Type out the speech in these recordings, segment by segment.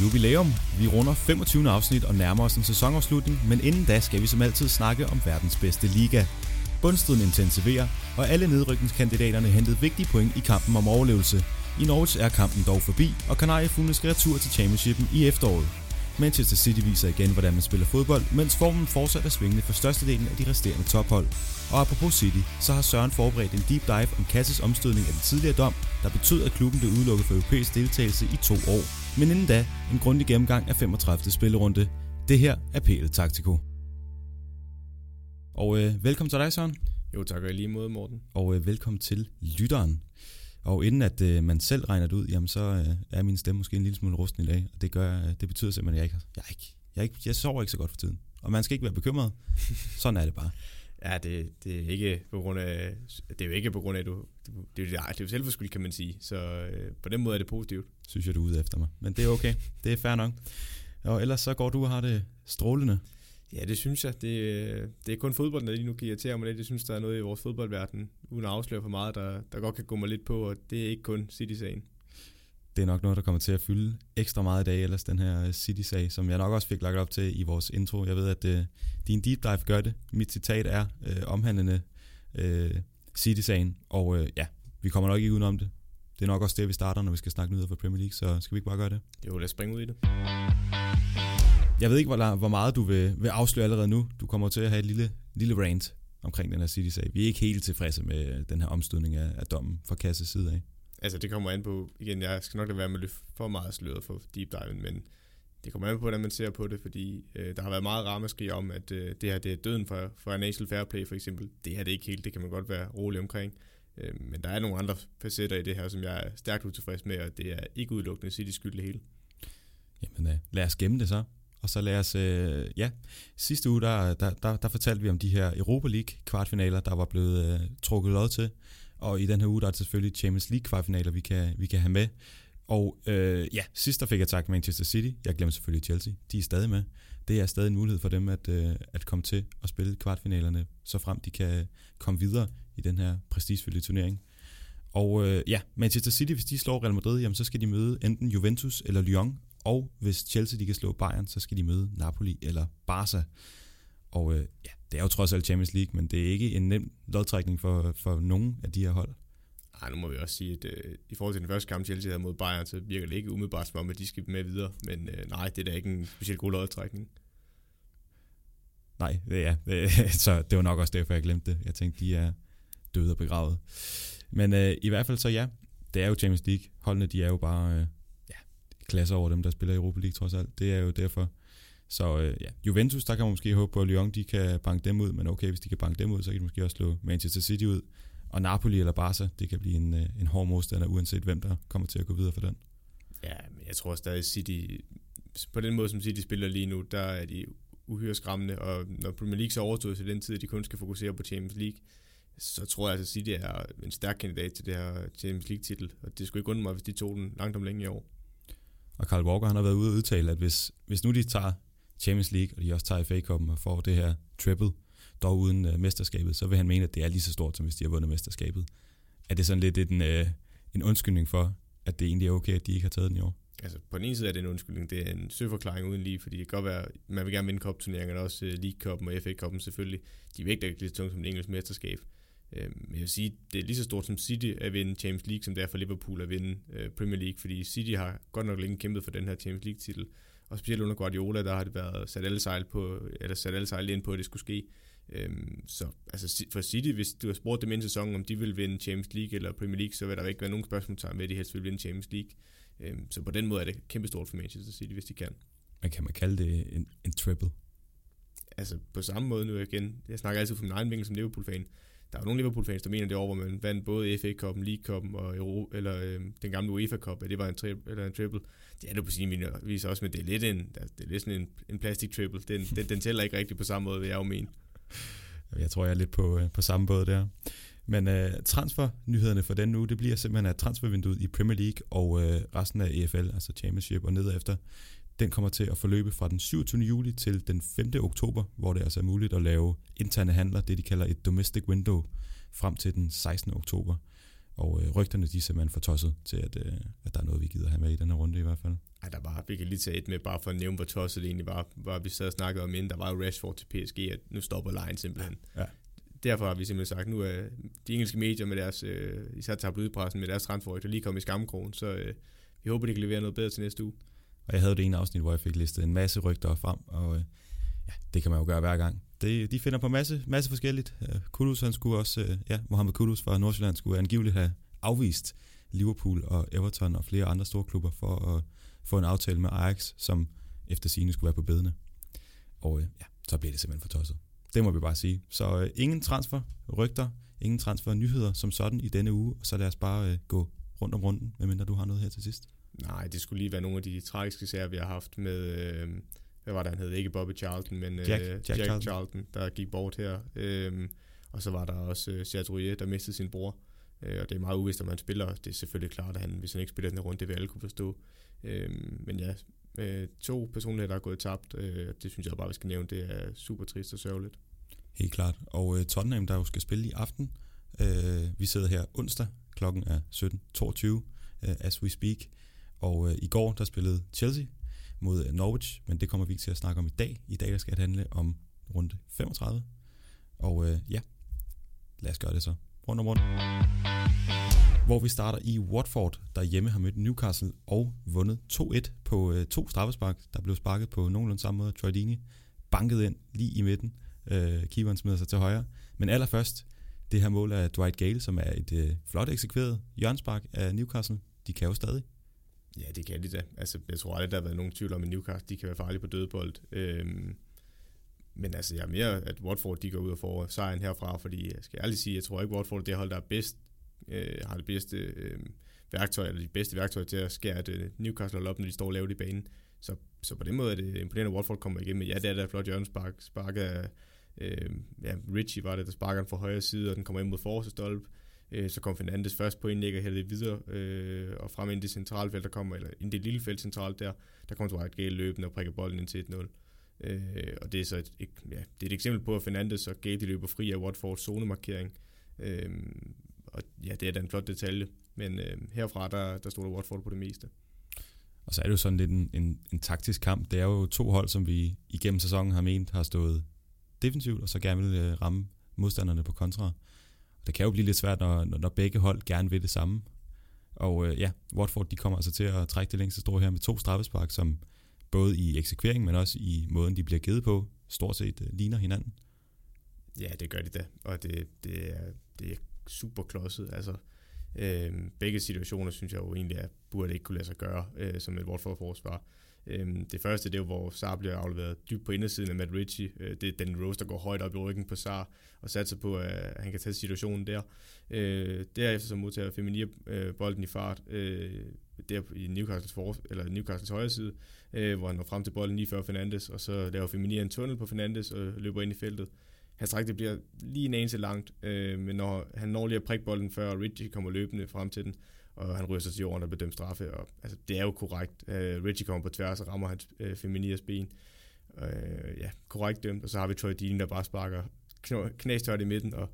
jubilæum. Vi runder 25. afsnit og nærmer os en sæsonafslutning, men inden da skal vi som altid snakke om verdens bedste liga. Bundstriden intensiverer, og alle nedrykningskandidaterne hentede vigtige point i kampen om overlevelse. I Norwich er kampen dog forbi, og Kanariefuglen skal retur til championshipen i efteråret. Manchester City viser igen, hvordan man spiller fodbold, mens formen fortsat er svingende for størstedelen af de resterende tophold. Og apropos City, så har Søren forberedt en deep dive om Kasses omstødning af den tidligere dom, der betød, at klubben blev udelukket for europæisk deltagelse i to år. Men inden da, en grundig gennemgang af 35. spillerunde. Det her er PL Taktiko. Og øh, velkommen til dig, Søren. Jo, tak og lige måde, Morten. Og øh, velkommen til lytteren. Og inden at øh, man selv regner det ud, jamen så øh, er min stemme måske en lille smule rusten i dag. Og det, gør, øh, det betyder simpelthen, at jeg ikke, jeg, ikke, jeg, ikke, jeg sover ikke så godt for tiden. Og man skal ikke være bekymret. Sådan er det bare. Ja, det, det er ikke på grund af, det er jo ikke på grund af, du, det, det, det, det er jo selvforskyld, kan man sige. Så øh, på den måde er det positivt. Synes jeg, du er ude efter mig. Men det er okay. Det er fair nok. Og ellers så går du og har det strålende. Ja, det synes jeg. Det, det er kun fodbolden, der lige nu kan irritere mig lidt. Jeg synes, der er noget i vores fodboldverden, uden at afsløre for meget, der, der godt kan gå mig lidt på, og det er ikke kun City-sagen. Det er nok noget, der kommer til at fylde ekstra meget i dag, ellers den her City-sag, som jeg nok også fik lagt op til i vores intro. Jeg ved, at uh, din deep dive gør det. Mit citat er uh, omhandlende uh, City-sagen, og uh, ja, vi kommer nok ikke udenom det. Det er nok også det, vi starter, når vi skal snakke nyheder for Premier League, så skal vi ikke bare gøre det? Jo, lad os springe ud i det. Jeg ved ikke, hvor, hvor meget du vil, vil afsløre allerede nu. Du kommer til at have et lille, lille rant omkring den her City-sag. Vi er ikke helt tilfredse med den her omstødning af, af dommen fra Kasses side af. Altså, det kommer an på, igen, jeg skal nok lade være med at løfte for meget sløret for deep dive, men det kommer an på, hvordan man ser på det, fordi øh, der har været meget ramaskrig om, at øh, det her det er døden for, for National Fair Play for eksempel. Det her det er ikke helt, det kan man godt være rolig omkring. Øh, men der er nogle andre facetter i det her, som jeg er stærkt utilfreds med, og det er ikke udelukkende de skyld det hele. Jamen, øh, lad os gemme det så. Og så lad os, øh, ja, sidste uge, der, der, der, der fortalte vi om de her Europa League kvartfinaler, der var blevet øh, trukket lod til. Og i den her uge, der er det selvfølgelig Champions League kvartfinaler, vi kan, vi kan have med. Og øh, ja, sidst der fik jeg tak Manchester City. Jeg glemte selvfølgelig Chelsea. De er stadig med. Det er stadig en mulighed for dem at, øh, at komme til at spille kvartfinalerne, så frem de kan komme videre i den her prestigefyldte turnering. Og øh, ja, Manchester City, hvis de slår Real Madrid, jamen, så skal de møde enten Juventus eller Lyon. Og hvis Chelsea de kan slå Bayern, så skal de møde Napoli eller Barca. Og øh, ja, det er jo trods alt Champions League, men det er ikke en nem lodtrækning for, for nogen af de her hold. Ej, nu må vi også sige, at øh, i forhold til den første kamp, Chelsea havde mod Bayern, så virker det ikke umiddelbart som om, at de skal med videre. Men øh, nej, det er da ikke en specielt god lodtrækning. Nej, det er. så det var nok også derfor, jeg glemte det. Jeg tænkte, de er døde og begravet. Men øh, i hvert fald så ja, det er jo Champions League. Holdene, de er jo bare øh, ja, klasser over dem, der spiller i Europa League trods alt. Det er jo derfor. Så øh, ja, Juventus, der kan man måske håbe på, at Lyon de kan banke dem ud, men okay, hvis de kan banke dem ud, så kan de måske også slå Manchester City ud. Og Napoli eller Barca, det kan blive en, øh, en hård modstander, uanset hvem der kommer til at gå videre for den. Ja, men jeg tror stadig City, på den måde som City spiller lige nu, der er de uhyre skræmmende, og når Premier League så overstået til den tid, at de kun skal fokusere på Champions League, så tror jeg, at City er en stærk kandidat til det her Champions League-titel, og det skulle ikke undre mig, hvis de tog den langt om længe i år. Og Carl Walker han har været ude og udtale, at hvis, hvis nu de tager Champions League, og de også tager FA Cup'en og får det her triple, dog uden uh, mesterskabet, så vil han mene, at det er lige så stort, som hvis de har vundet mesterskabet. Er det sådan lidt en, uh, en undskyldning for, at det egentlig er okay, at de ikke har taget den i år? Altså, på den ene side er det en undskyldning. Det er en søforklaring uden lige, fordi det kan godt være, man vil gerne vinde cup-turneringerne, også uh, League Cup'en og FA Cup'en selvfølgelig. De vægter ikke lige så tungt som det engelske mesterskab. Men jeg vil sige, det er lige så stort som City at vinde Champions League, som det er for Liverpool at vinde Premier League, fordi City har godt nok længe kæmpet for den her Champions League-titel. Og specielt under Guardiola, der har det været sat alle sejl, på, eller sat alle sejl ind på, at det skulle ske. Øhm, så altså for City, hvis du har spurgt dem inden sæsonen, om de vil vinde Champions League eller Premier League, så vil der ikke være nogen spørgsmål med, at de helst vil vinde Champions League. Øhm, så på den måde er det kæmpestort for Manchester City, hvis de kan. Men kan man kalde det en, en triple? Altså på samme måde nu igen, jeg snakker altid fra min egen vinkel som Liverpool-fan, der er nogle Liverpool-fans, der mener det over, hvor man vandt både FA Cup'en, League Cup'en og Euro, eller øh, den gamle UEFA Cup, at det var en, tri- eller en triple. Det er det på sin vis også, men det er lidt, en, det er lidt sådan en, en plastic triple. Den, den, den tæller ikke rigtigt på samme måde, vil jeg jo mene. Jeg tror, jeg er lidt på, øh, på samme båd der. Men øh, transfernyhederne for den nu, det bliver simpelthen, at transfervinduet i Premier League og øh, resten af EFL, altså Championship og nedefter, den kommer til at forløbe fra den 27. juli til den 5. oktober, hvor det altså er muligt at lave interne handler, det de kalder et domestic window, frem til den 16. oktober. Og øh, rygterne de er simpelthen for tosset til, at, øh, at der er noget, vi gider have med i den her runde i hvert fald. Ej, der var vi kan lige tage et med, bare for at nævne, hvor tosset det egentlig var, hvor vi sad og snakkede om inden, der var jo Rashford til PSG, at nu stopper lejen simpelthen. Ja. Derfor har vi simpelthen sagt, nu er de engelske medier med deres, øh, især tabloidpressen med deres transferrygter lige kommet i skamkrogen, så øh, vi håber, de kan levere noget bedre til næste uge. Og jeg havde det ene afsnit, hvor jeg fik listet en masse rygter frem, og øh, ja, det kan man jo gøre hver gang. Det, de finder på masse, masse forskelligt. Øh, Kudus, han skulle også, øh, ja, Mohamed Kudus fra Nordsjælland skulle angiveligt have afvist Liverpool og Everton og flere andre store klubber for at få en aftale med Ajax, som efter sine skulle være på bedene. Og øh, ja, så blev det simpelthen for tosset. Det må vi bare sige. Så øh, ingen transfer rygter, ingen transfer nyheder som sådan i denne uge, så lad os bare øh, gå rundt om runden, medmindre du har noget her til sidst. Nej, det skulle lige være nogle af de tragiske sager, vi har haft med, øh, hvad var det, han hed? Ikke Bobby Charlton, men Jack, Jack, Jack Charlton. Charlton. der gik bort her. Øh, og så var der også øh, Chateaubriand, der mistede sin bror. Øh, og det er meget uvist, om han spiller. Det er selvfølgelig klart, at han, hvis han ikke spiller den her runde, det vil alle kunne forstå. Øh, men ja, øh, to personer, der er gået tabt, øh, det synes jeg bare, vi skal nævne. Det er super trist og sørgeligt. Helt klart. Og uh, Tottenham, der jo skal spille i aften. Uh, vi sidder her onsdag, klokken er 17.22, uh, as we speak. Og øh, i går, der spillede Chelsea mod øh, Norwich, men det kommer vi ikke til at snakke om i dag. I dag der skal det handle om runde 35. Og øh, ja, lad os gøre det så. Rundt om rundt. Hvor vi starter i Watford, der hjemme har mødt Newcastle og vundet 2-1 på øh, to straffespark, der blev sparket på nogenlunde samme måde. Troy Deeney banket ind lige i midten. Øh, keeperen smider sig til højre. Men allerførst, det her mål af Dwight Gale, som er et øh, flot eksekveret hjørnspark af Newcastle. De kan jo stadig. Ja, det kan de da. Altså, jeg tror aldrig, der har været nogen tvivl om, at Newcastle de kan være farlige på dødbold. Øhm, men altså, jeg er mere, at Watford de går ud og får sejren herfra, fordi øh, jeg skal ærligt sige, jeg tror ikke, Watford er det hold, der er bedst, øh, har det bedste øh, værktøj, eller de bedste værktøjer til at skære et øh, Newcastle op, når de står lavt i banen. Så, så på den måde er det imponerende, at Watford kommer igennem. Ja, det er da flot hjørnespark. Sparket af, øh, ja, Richie var det, der sparker den fra højre side, og den kommer ind mod forreste stolpe. Øh, så kom Fernandes først på indlæg og hældte videre, øh, og frem ind i det centrale felt, der kommer, eller ind i det lille felt centralt der, der kommer Dwight Gale løbende og prikker bolden ind til 1-0. Øh, og det er så et, et, ja, det er et eksempel på, at Fernandes og Gale de løber fri af Watfords zonemarkering. Øh, og ja, det er da en flot detalje, men øh, herfra, der, der stod der Watford på det meste. Og så er det jo sådan lidt en, en, en taktisk kamp. Det er jo to hold, som vi igennem sæsonen har ment har stået defensivt, og så gerne vil øh, ramme modstanderne på kontra. Det kan jo blive lidt svært, når, når begge hold gerne vil det samme. Og øh, ja, Watford de kommer altså til at trække det længste strå her med to straffespark, som både i eksekvering, men også i måden, de bliver givet på, stort set øh, ligner hinanden. Ja, det gør de da, og det, det, er, det er super klodset. Altså, øh, begge situationer synes jeg jo egentlig, er, burde ikke kunne lade sig gøre øh, som et Watford-forsvar. Øhm, det første, det er jo, hvor Sar bliver afleveret dybt på indersiden af Matt Ritchie. Øh, det er den Rose, der går højt op i ryggen på Sar og satser på, at han kan tage situationen der. Øh, derefter så modtager Feminier øh, bolden i fart øh, der i Newcastles, for, eller Newcastles højre side, øh, hvor han når frem til bolden lige før Fernandes, og så laver Feminier en tunnel på Fernandes og løber ind i feltet. Hans træk det bliver lige en anelse langt, øh, men når han når lige at prikke bolden før Ritchie kommer løbende frem til den, og han ryger sig til jorden og bliver dømt straffe. Og, altså, det er jo korrekt. Øh, Richie kommer på tværs og rammer hans øh, Feminias ben. Øh, ja, korrekt dømt. Og så har vi Troy Dean, der bare sparker knæstørt i midten. Og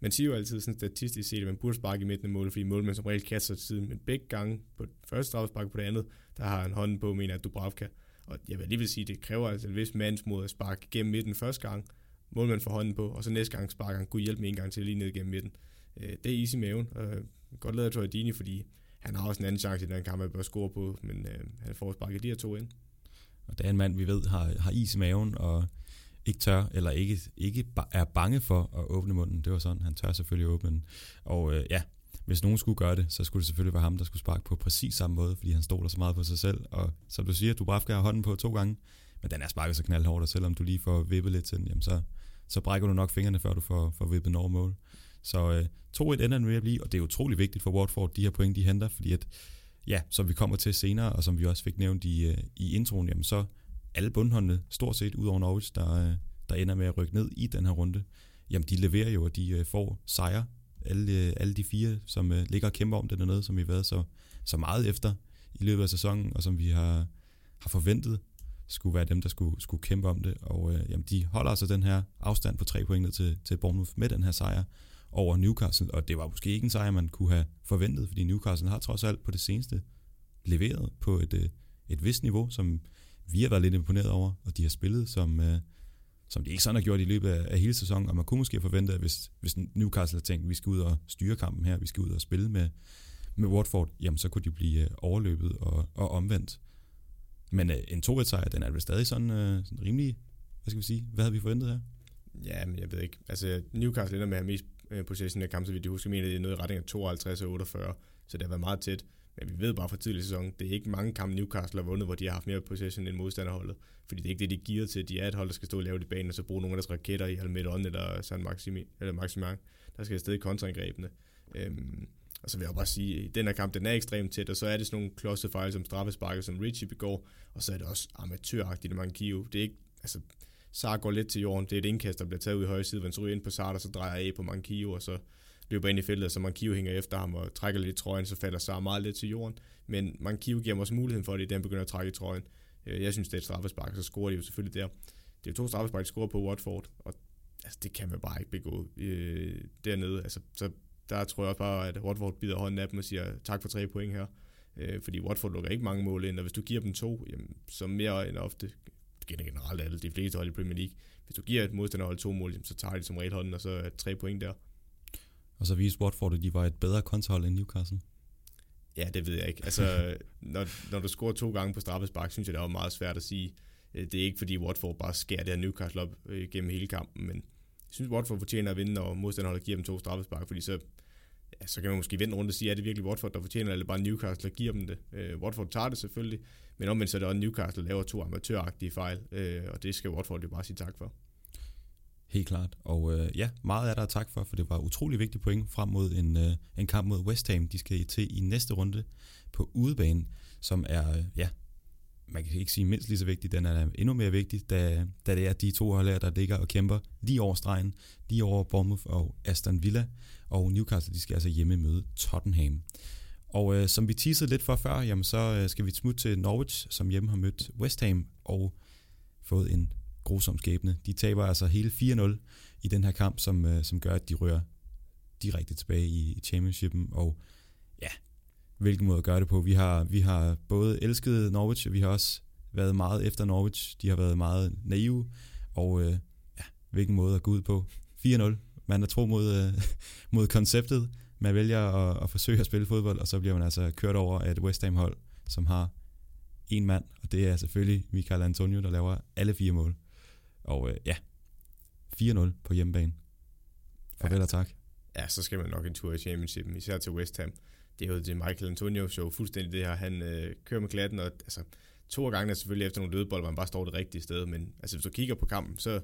man siger jo altid sådan statistisk set, at man burde sparke i midten af målet, fordi målmænd som regel kaster til siden. Men begge gange på første straffespark på det andet, der har han hånden på, mener at Dubravka. Og jeg vil lige vil sige, at det kræver altså en vis mandsmod at sparke gennem midten første gang. Målmanden får hånden på, og så næste gang sparker han, kunne hjælpe med en gang til lige ned gennem midten. Øh, det er easy i maven godt lavet Troy Dini, fordi han har også en anden chance i den kamp, at bør score på, men øh, han får sparket de her to ind. Og det er en mand, vi ved, har, har is i maven, og ikke tør, eller ikke, ikke er bange for at åbne munden. Det var sådan, han tør selvfølgelig åbne den. Og øh, ja, hvis nogen skulle gøre det, så skulle det selvfølgelig være ham, der skulle sparke på præcis samme måde, fordi han stoler så meget på sig selv. Og som du siger, du bare hånden på to gange, men den er sparket så knaldhårdt, og selvom du lige får vippet lidt til den, jamen så, så brækker du nok fingrene, før du får, får vippet en over mål. Så øh, 2-1 ender den med at blive, og det er utrolig vigtigt for Watford, de her point, de henter, fordi at, ja, som vi kommer til senere, og som vi også fik nævnt i, øh, i introen, jamen så alle bundholdene, stort set ud over Norwich, der, øh, der ender med at rykke ned i den her runde, jamen de leverer jo, og de øh, får sejre, alle, øh, alle de fire, som øh, ligger og kæmper om det dernede, som vi har været så, så meget efter i løbet af sæsonen, og som vi har, har forventet skulle være dem, der skulle, skulle kæmpe om det. Og øh, jamen, de holder altså den her afstand på tre point ned til, til Bournemouth med den her sejr over Newcastle, og det var måske ikke en sejr, man kunne have forventet, fordi Newcastle har trods alt på det seneste leveret på et, øh, et vist niveau, som vi har været lidt imponeret over, og de har spillet, som, øh, som de ikke sådan har gjort i løbet af, af hele sæsonen, og man kunne måske forvente, at hvis, hvis Newcastle har tænkt, at vi skal ud og styre kampen her, vi skal ud og spille med, med Watford, jamen så kunne de blive øh, overløbet og, og omvendt. Men øh, en 2 sejr, den er vel stadig sådan, øh, sådan rimelig, hvad skal vi sige, hvad havde vi forventet her? Ja, men jeg ved ikke. Altså, Newcastle ender med at have mest Øh, possession af kampen, så vidt jeg husker, mener det er noget i retning af 52 og 48, så det har været meget tæt. Men vi ved bare fra tidlig sæson, det er ikke mange kampe Newcastle har vundet, hvor de har haft mere possession end modstanderholdet. Fordi det er ikke det, de giver til. De er et hold, der skal stå og lave i banen, og så bruge nogle af deres raketter i Almedon eller San Maximi, eller Maximin, der skal afsted i kontraangrebene. Øhm, og så vil jeg bare sige, at den her kamp, den er ekstremt tæt, og så er det sådan nogle klodsefejl som straffesparket, som Richie begår, og så er det også amatøragtigt, man giver. Det er ikke, altså, Sar går lidt til jorden, det er et indkast, der bliver taget ud i højre side, hvor ryger ind på Sar, og så drejer af på Mankio, og så løber ind i feltet, så Mankio hænger efter ham og trækker lidt i trøjen, så falder Sar meget lidt til jorden. Men Mankio giver ham også muligheden for det, da han begynder at trække i trøjen. Øh, jeg synes, det er et straffespark, så scorer de jo selvfølgelig der. Det er jo to straffespark, de scorer på Watford, og altså, det kan man bare ikke begå øh, dernede. Altså, så der tror jeg også bare, at Watford bider hånden af dem og siger tak for tre point her. Øh, fordi Watford lukker ikke mange mål ind, og hvis du giver dem to, jamen, så mere end ofte, generelt alle de fleste hold i Premier League, hvis du giver et modstanderhold to mål, så tager de som regel hånden, og så er tre point der. Og så viste Watford, at de var et bedre kontrahold end Newcastle. Ja, det ved jeg ikke. Altså, når, når du scorer to gange på straffespark, synes jeg, det er meget svært at sige. Øh, det er ikke, fordi Watford bare skærer det her Newcastle op øh, gennem hele kampen, men jeg synes, Watford fortjener at vinde, når modstanderholdet giver dem to straffespark, fordi så, ja, så kan man måske vende rundt og sige, er det virkelig Watford, der fortjener, eller bare Newcastle, der giver dem det. Øh, Watford tager det selvfølgelig, men omvendt så er det også Newcastle, der laver to amatøragtige fejl, øh, og det skal Watford jo bare sige tak for. Helt klart. Og øh, ja, meget er der at tak for, for det var utrolig vigtigt point frem mod en, øh, en kamp mod West Ham. De skal til i næste runde på udebane, som er, øh, ja, man kan ikke sige mindst lige så vigtig, den er endnu mere vigtig, da, da det er de to hold der ligger og kæmper lige over stregen, lige over Bournemouth og Aston Villa, og Newcastle, de skal altså hjemme møde Tottenham. Og øh, som vi teasede lidt for før, jamen så øh, skal vi smutte til Norwich, som hjemme har mødt West Ham og fået en grusom skæbne. De taber altså hele 4-0 i den her kamp, som, øh, som gør, at de rører direkte tilbage i championshipen, og hvilken måde at gøre det på. Vi har, vi har både elsket Norwich, og vi har også været meget efter Norwich. De har været meget naive, og øh, ja, hvilken måde at gå ud på. 4-0. Man er tro mod, øh, mod konceptet. Man vælger at, at forsøge at spille fodbold, og så bliver man altså kørt over af et West Ham hold, som har en mand, og det er selvfølgelig Michael Antonio, der laver alle fire mål. Og øh, ja, 4-0 på hjemmebane. Farvel og tak. Ja, så skal man nok en tur i championship, især til West Ham. Det er jo det Michael Antonio show, fuldstændig det her. Han øh, kører med klatten, og altså, to gange er selvfølgelig efter nogle dødebold, hvor han bare står det rigtige sted, men altså, hvis du kigger på kampen, så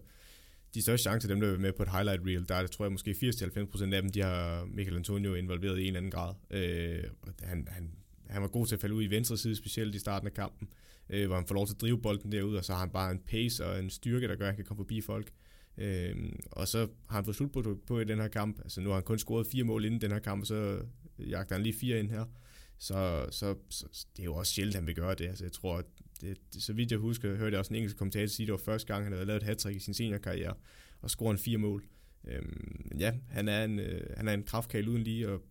de største chancer, dem der er med på et highlight reel, der er det, tror jeg, måske 80-90% af dem, de har Michael Antonio involveret i en eller anden grad. Øh, han, han, han var god til at falde ud i venstre side, specielt i starten af kampen øh, hvor han får lov til at drive bolden derud, og så har han bare en pace og en styrke, der gør, at han kan komme forbi folk. Øh, og så har han fået slut på, på i den her kamp. Altså nu har han kun scoret fire mål inden den her kamp, og så jagter han lige fire ind her. Så, så, så det er jo også sjældent, han vil gøre det. Altså jeg tror, at det, det, så vidt jeg husker, hørte jeg også en engelsk kommentator sige, at det var første gang, han havde lavet et hat i sin seniorkarriere, og scoret en fire mål. Øhm, ja, han er en, øh, han er en kraftkagel uden lige, og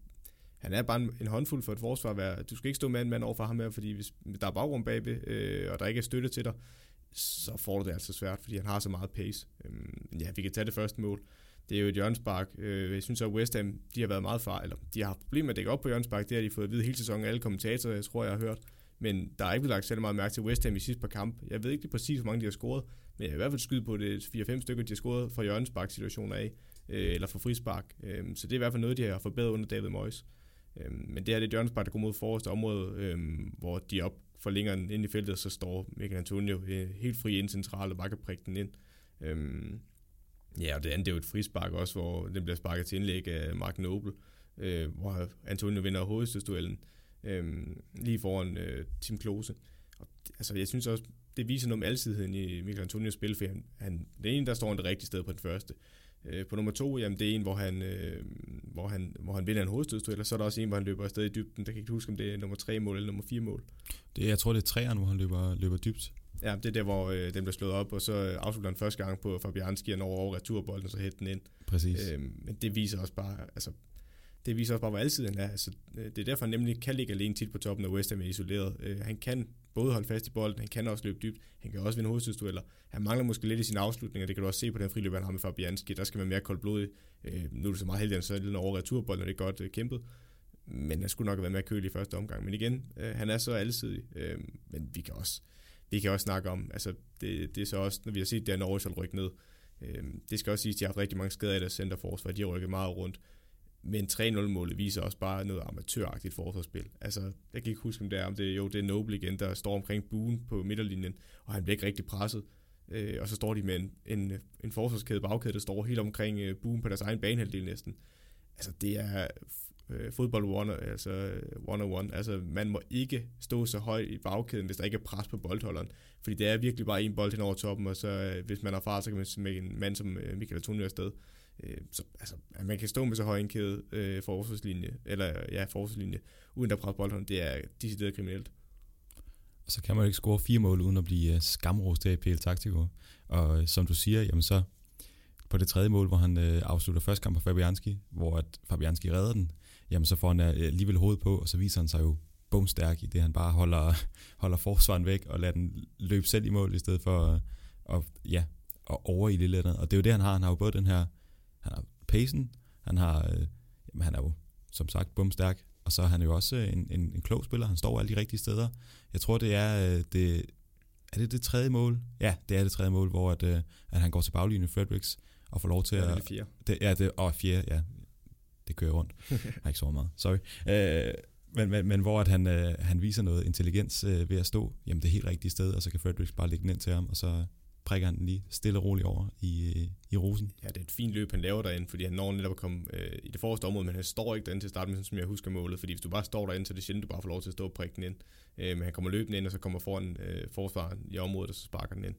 han er bare en, håndfuld for et forsvar. Være, du skal ikke stå med en mand over for ham her, fordi hvis der er bagrum bagved, øh, og der ikke er støtte til dig, så får du det altså svært, fordi han har så meget pace. Øhm, ja, vi kan tage det første mål. Det er jo et hjørnspark. Øh, jeg synes at West Ham, de har været meget far, eller de har haft problemer med at dække op på hjørnspark. Det har de fået at vide hele sæsonen, alle kommentatorer, jeg tror, jeg har hørt. Men der er ikke blevet lagt særlig meget mærke til West Ham i sidste par kamp. Jeg ved ikke lige præcis, hvor mange de har scoret, men jeg har i hvert fald skyde på det 4-5 stykker, de har scoret fra hjørnspark-situationer af, øh, eller fra frispark. Øh, så det er i hvert fald noget, de har forbedret under David Moyes. Øh, men det her det er Jørgens der går mod forreste område, øh, hvor de op forlænger længere ind i feltet, så står Michael Antonio øh, helt fri ind central og bare kan prikke den ind. Øh, ja, og det andet det er jo et frispark også, hvor den bliver sparket til indlæg af Mark Noble, øh, hvor Antonio vinder hovedstødsduellen øh, lige foran øh, Tim Klose. Og, altså, jeg synes også, det viser noget om alsidigheden i Michael Antonios spil, for han, han, det ene, der står det rigtige sted på den første. Øh, på nummer to, jamen det er en, hvor han, øh, hvor han, hvor han vinder en hovedstødstød, så er der også en, hvor han løber afsted i dybden. Der kan jeg ikke huske, om det er nummer tre mål eller nummer fire mål. Det, jeg tror, det er træerne, hvor han løber, løber dybt. Ja, det er der, hvor øh, den bliver slået op, og så afslutter han første gang på Fabianski, og over, over returbolden, og så hætter den ind. Præcis. Øh, men det viser også bare, altså, det viser også bare, hvor altid han er. Altså, øh, det er derfor, han nemlig kan ligge alene tit på toppen, når West Ham er isoleret. Øh, han kan både holde fast i bolden, han kan også løbe dybt, han kan også vinde hovedstødsdueller. Han mangler måske lidt i sine afslutninger, det kan du også se på den friløb, han har med Fabianski. Der skal man mere koldt blod i. Øh, nu er det så meget heldig, at han så er over returbolden, og det er godt øh, kæmpet. Men han skulle nok have været mere kølig i første omgang. Men igen, øh, han er så alsidig. Øh, men vi kan også vi kan også snakke om, altså det, det er så også, når vi har set det her Norwich rykke ned, øh, det skal også siges, at de har haft rigtig mange skader i deres centerforsvar, de har rykket meget rundt, men 3-0-målet viser også bare noget amatøragtigt forsvarsspil. Altså, jeg kan ikke huske, om det er, om det, jo, det er Noble igen, der står omkring buen på midterlinjen, og han bliver ikke rigtig presset. Øh, og så står de med en, en, en forsvarskæde bagkæde, der står helt omkring øh, buen på deres egen banehalvdel næsten. Altså, det er øh, fodbold one, altså one on one. Altså, man må ikke stå så højt i bagkæden, hvis der ikke er pres på boldholderen. Fordi det er virkelig bare en bold hen over toppen, og så øh, hvis man har far, så kan man smække en mand som øh, Michael Antonio afsted. Øh, så, altså, at man kan stå med så høj en kæde øh, forsvarslinje, eller ja, forsvarslinje, uden at presse boldholderen, det er decideret kriminelt. Og så kan man jo ikke score fire mål, uden at blive øh, skamrost af PL Taktiko. Og øh, som du siger, jamen så på det tredje mål, hvor han øh, afslutter første kamp på Fabianski, hvor at Fabianski redder den, jamen så får han alligevel hovedet på, og så viser han sig jo bumstærk i det, han bare holder, holder forsvaren væk og lader den løbe selv i mål, i stedet for at, og, ja, at over i det lidt. Og det er jo det, han har. Han har jo både den her, han har pacen, han har, øh, jamen, han er jo som sagt bumstærk, og så er han jo også en, en, en klog spiller. Han står alle de rigtige steder. Jeg tror, det er øh, det, er det det tredje mål? Ja, det er det tredje mål, hvor at, øh, at han går til baglinjen i Fredericks og får lov til ja, at... Det er det fjerde. Det, ja, det, og fjerde, ja det kører rundt. Jeg har ikke så meget, sorry. Øh, men, men, men hvor at han, øh, han viser noget intelligens øh, ved at stå jamen det helt rigtige sted, og så kan Fredericks bare lægge den ind til ham, og så prikker han den lige stille og roligt over i, øh, i rosen. Ja, det er et fint løb, han laver derinde, fordi han når netop at komme øh, i det forreste område, men han står ikke derinde til at starte med, sådan som jeg husker målet, fordi hvis du bare står derinde, så er det sjældent, du bare får lov til at stå og prikke den ind. Øh, men han kommer løbende ind, og så kommer foran øh, forsvaren i området, og så sparker den ind.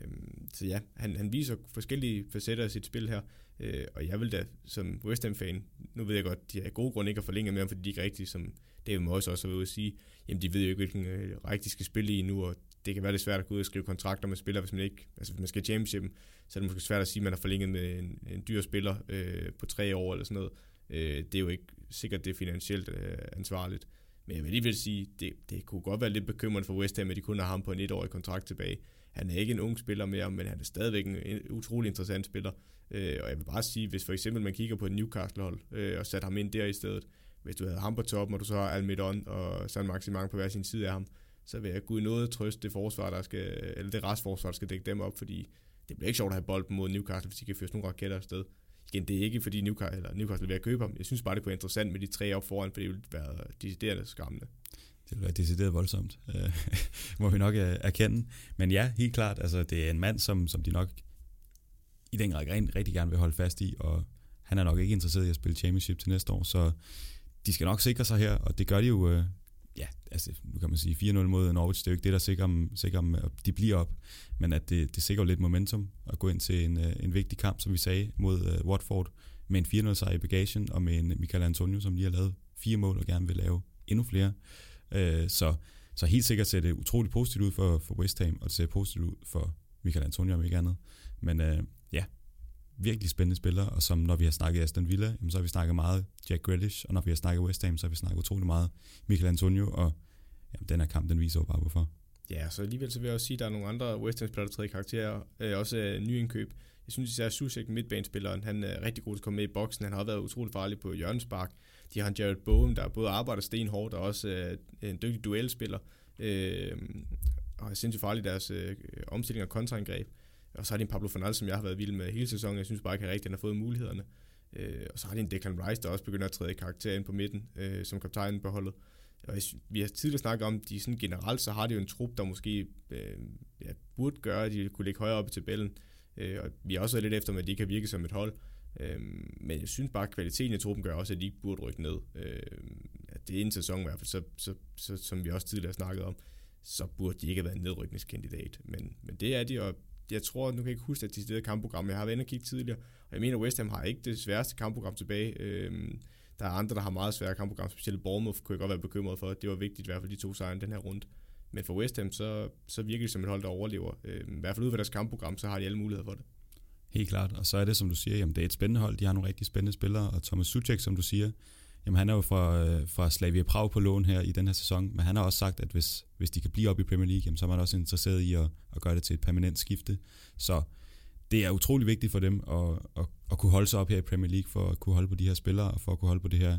Øh, så ja, han, han viser forskellige facetter af sit spil her, øh, og jeg vil da som West Ham-fan, nu ved jeg godt, de har gode grunde ikke at forlænge med ham, fordi de ikke rigtig, som David Moyes også har været ude at sige, jamen de ved jo ikke, hvilken øh, række de skal spille i nu, og det kan være lidt svært at gå ud og skrive kontrakter med spillere, hvis man ikke, altså hvis man skal championship, så er det måske svært at sige, at man har forlænget med en, en dyr spiller øh, på tre år eller sådan noget. Øh, det er jo ikke sikkert, det er finansielt øh, ansvarligt. Men jeg vil alligevel sige, det, det kunne godt være lidt bekymrende for West Ham, at de kun har ham på en etårig kontrakt tilbage. Han er ikke en ung spiller mere, men han er stadigvæk en, en utrolig interessant spiller. Øh, og jeg vil bare sige, hvis for eksempel man kigger på et Newcastle-hold øh, og satte ham ind der i stedet, hvis du havde ham på toppen, og du så har Almidon og San Maximang på hver sin side af ham, så vil jeg gud noget trøst det forsvar, der skal, eller det restforsvar, der skal dække dem op, fordi det bliver ikke sjovt at have bolden mod Newcastle, hvis de kan føre sådan nogle raketter afsted. Igen, det er ikke fordi Newcastle, eller Newcastle vil at købe ham. Jeg synes bare, det kunne være interessant med de tre op foran, for det ville være deciderende skræmmende. Det vil være decideret voldsomt, må vi nok øh, erkende. Men ja, helt klart, altså det er en mand, som, som de nok i den grad rent rigtig gerne vil holde fast i, og han er nok ikke interesseret i at spille championship til næste år, så de skal nok sikre sig her, og det gør de jo, øh, ja, altså nu kan man sige 4-0 mod Norwich, det er jo ikke det, der sikrer dem, sikrer dem at de bliver op, men at det, det sikrer jo lidt momentum at gå ind til en, øh, en vigtig kamp, som vi sagde, mod øh, Watford, med en 4-0 sejr i bagagen, og med en Michael Antonio, som lige har lavet fire mål og gerne vil lave endnu flere. Øh, så, så helt sikkert ser det utroligt positivt ud for, for West Ham, og det ser positivt ud for Michael Antonio, om ikke andet. Men øh, ja, virkelig spændende spillere, og som når vi har snakket Aston Villa, jamen, så har vi snakket meget Jack Grealish, og når vi har snakket West Ham, så har vi snakket utrolig meget Michael Antonio, og jamen, den her kamp, den viser jo bare hvorfor. Ja, så alligevel så vil jeg også sige, at der er nogle andre West Ham-spillere, der tredje karakterer, øh, også øh, nyindkøb. Jeg synes især Susek, midtbanespilleren, han er rigtig god til at komme med i boksen. Han har været utrolig farlig på hjørnespark. De har en Jared Bowen, der både arbejder stenhårdt og også øh, en dygtig duelspiller. Øh, og er sindssygt farlig i deres øh, omstilling og kontraangreb. Og så har de en Pablo Fernandes, som jeg har været vild med hele sæsonen. Jeg synes bare ikke rigtigt, han har fået mulighederne. Øh, og så har de en Declan Rice, der også begynder at træde i karakter ind på midten, øh, som kaptajnen på holdet. Og vi har tidligere snakket om, de sådan generelt, så har de jo en trup, der måske øh, ja, burde gøre, at de kunne ligge højere op i tabellen. Øh, og vi har også været lidt efter, at de kan virke som et hold. Øh, men jeg synes bare, at kvaliteten i truppen gør også, at de ikke burde rykke ned. Øh, det er en sæson i hvert fald, så, så, så, som vi også tidligere har snakket om, så burde de ikke have været en nedrykningskandidat. Men, men det er de, og jeg tror, nu kan jeg ikke huske, at de steder kampprogram, jeg har været inde og kigge tidligere, og jeg mener, West Ham har ikke det sværeste kampprogram tilbage. Øh, der er andre, der har meget svære kampprogram, specielt Bournemouth kunne jeg godt være bekymret for. Det var vigtigt i hvert fald, de to sejre den her runde. Men for West Ham, så, så virker det som et hold, der overlever. Øh, I hvert fald ud fra deres kampprogram, så har de alle muligheder for det. Helt klart, og så er det, som du siger, jamen det er et spændende hold, de har nogle rigtig spændende spillere, og Thomas Suchek, som du siger, jamen han er jo fra, øh, fra Slavia Prag på lån her i den her sæson, men han har også sagt, at hvis, hvis de kan blive op i Premier League, jamen, så er man også interesseret i at, at gøre det til et permanent skifte. Så det er utrolig vigtigt for dem at, at, at kunne holde sig op her i Premier League, for at kunne holde på de her spillere, og for at kunne holde på det her,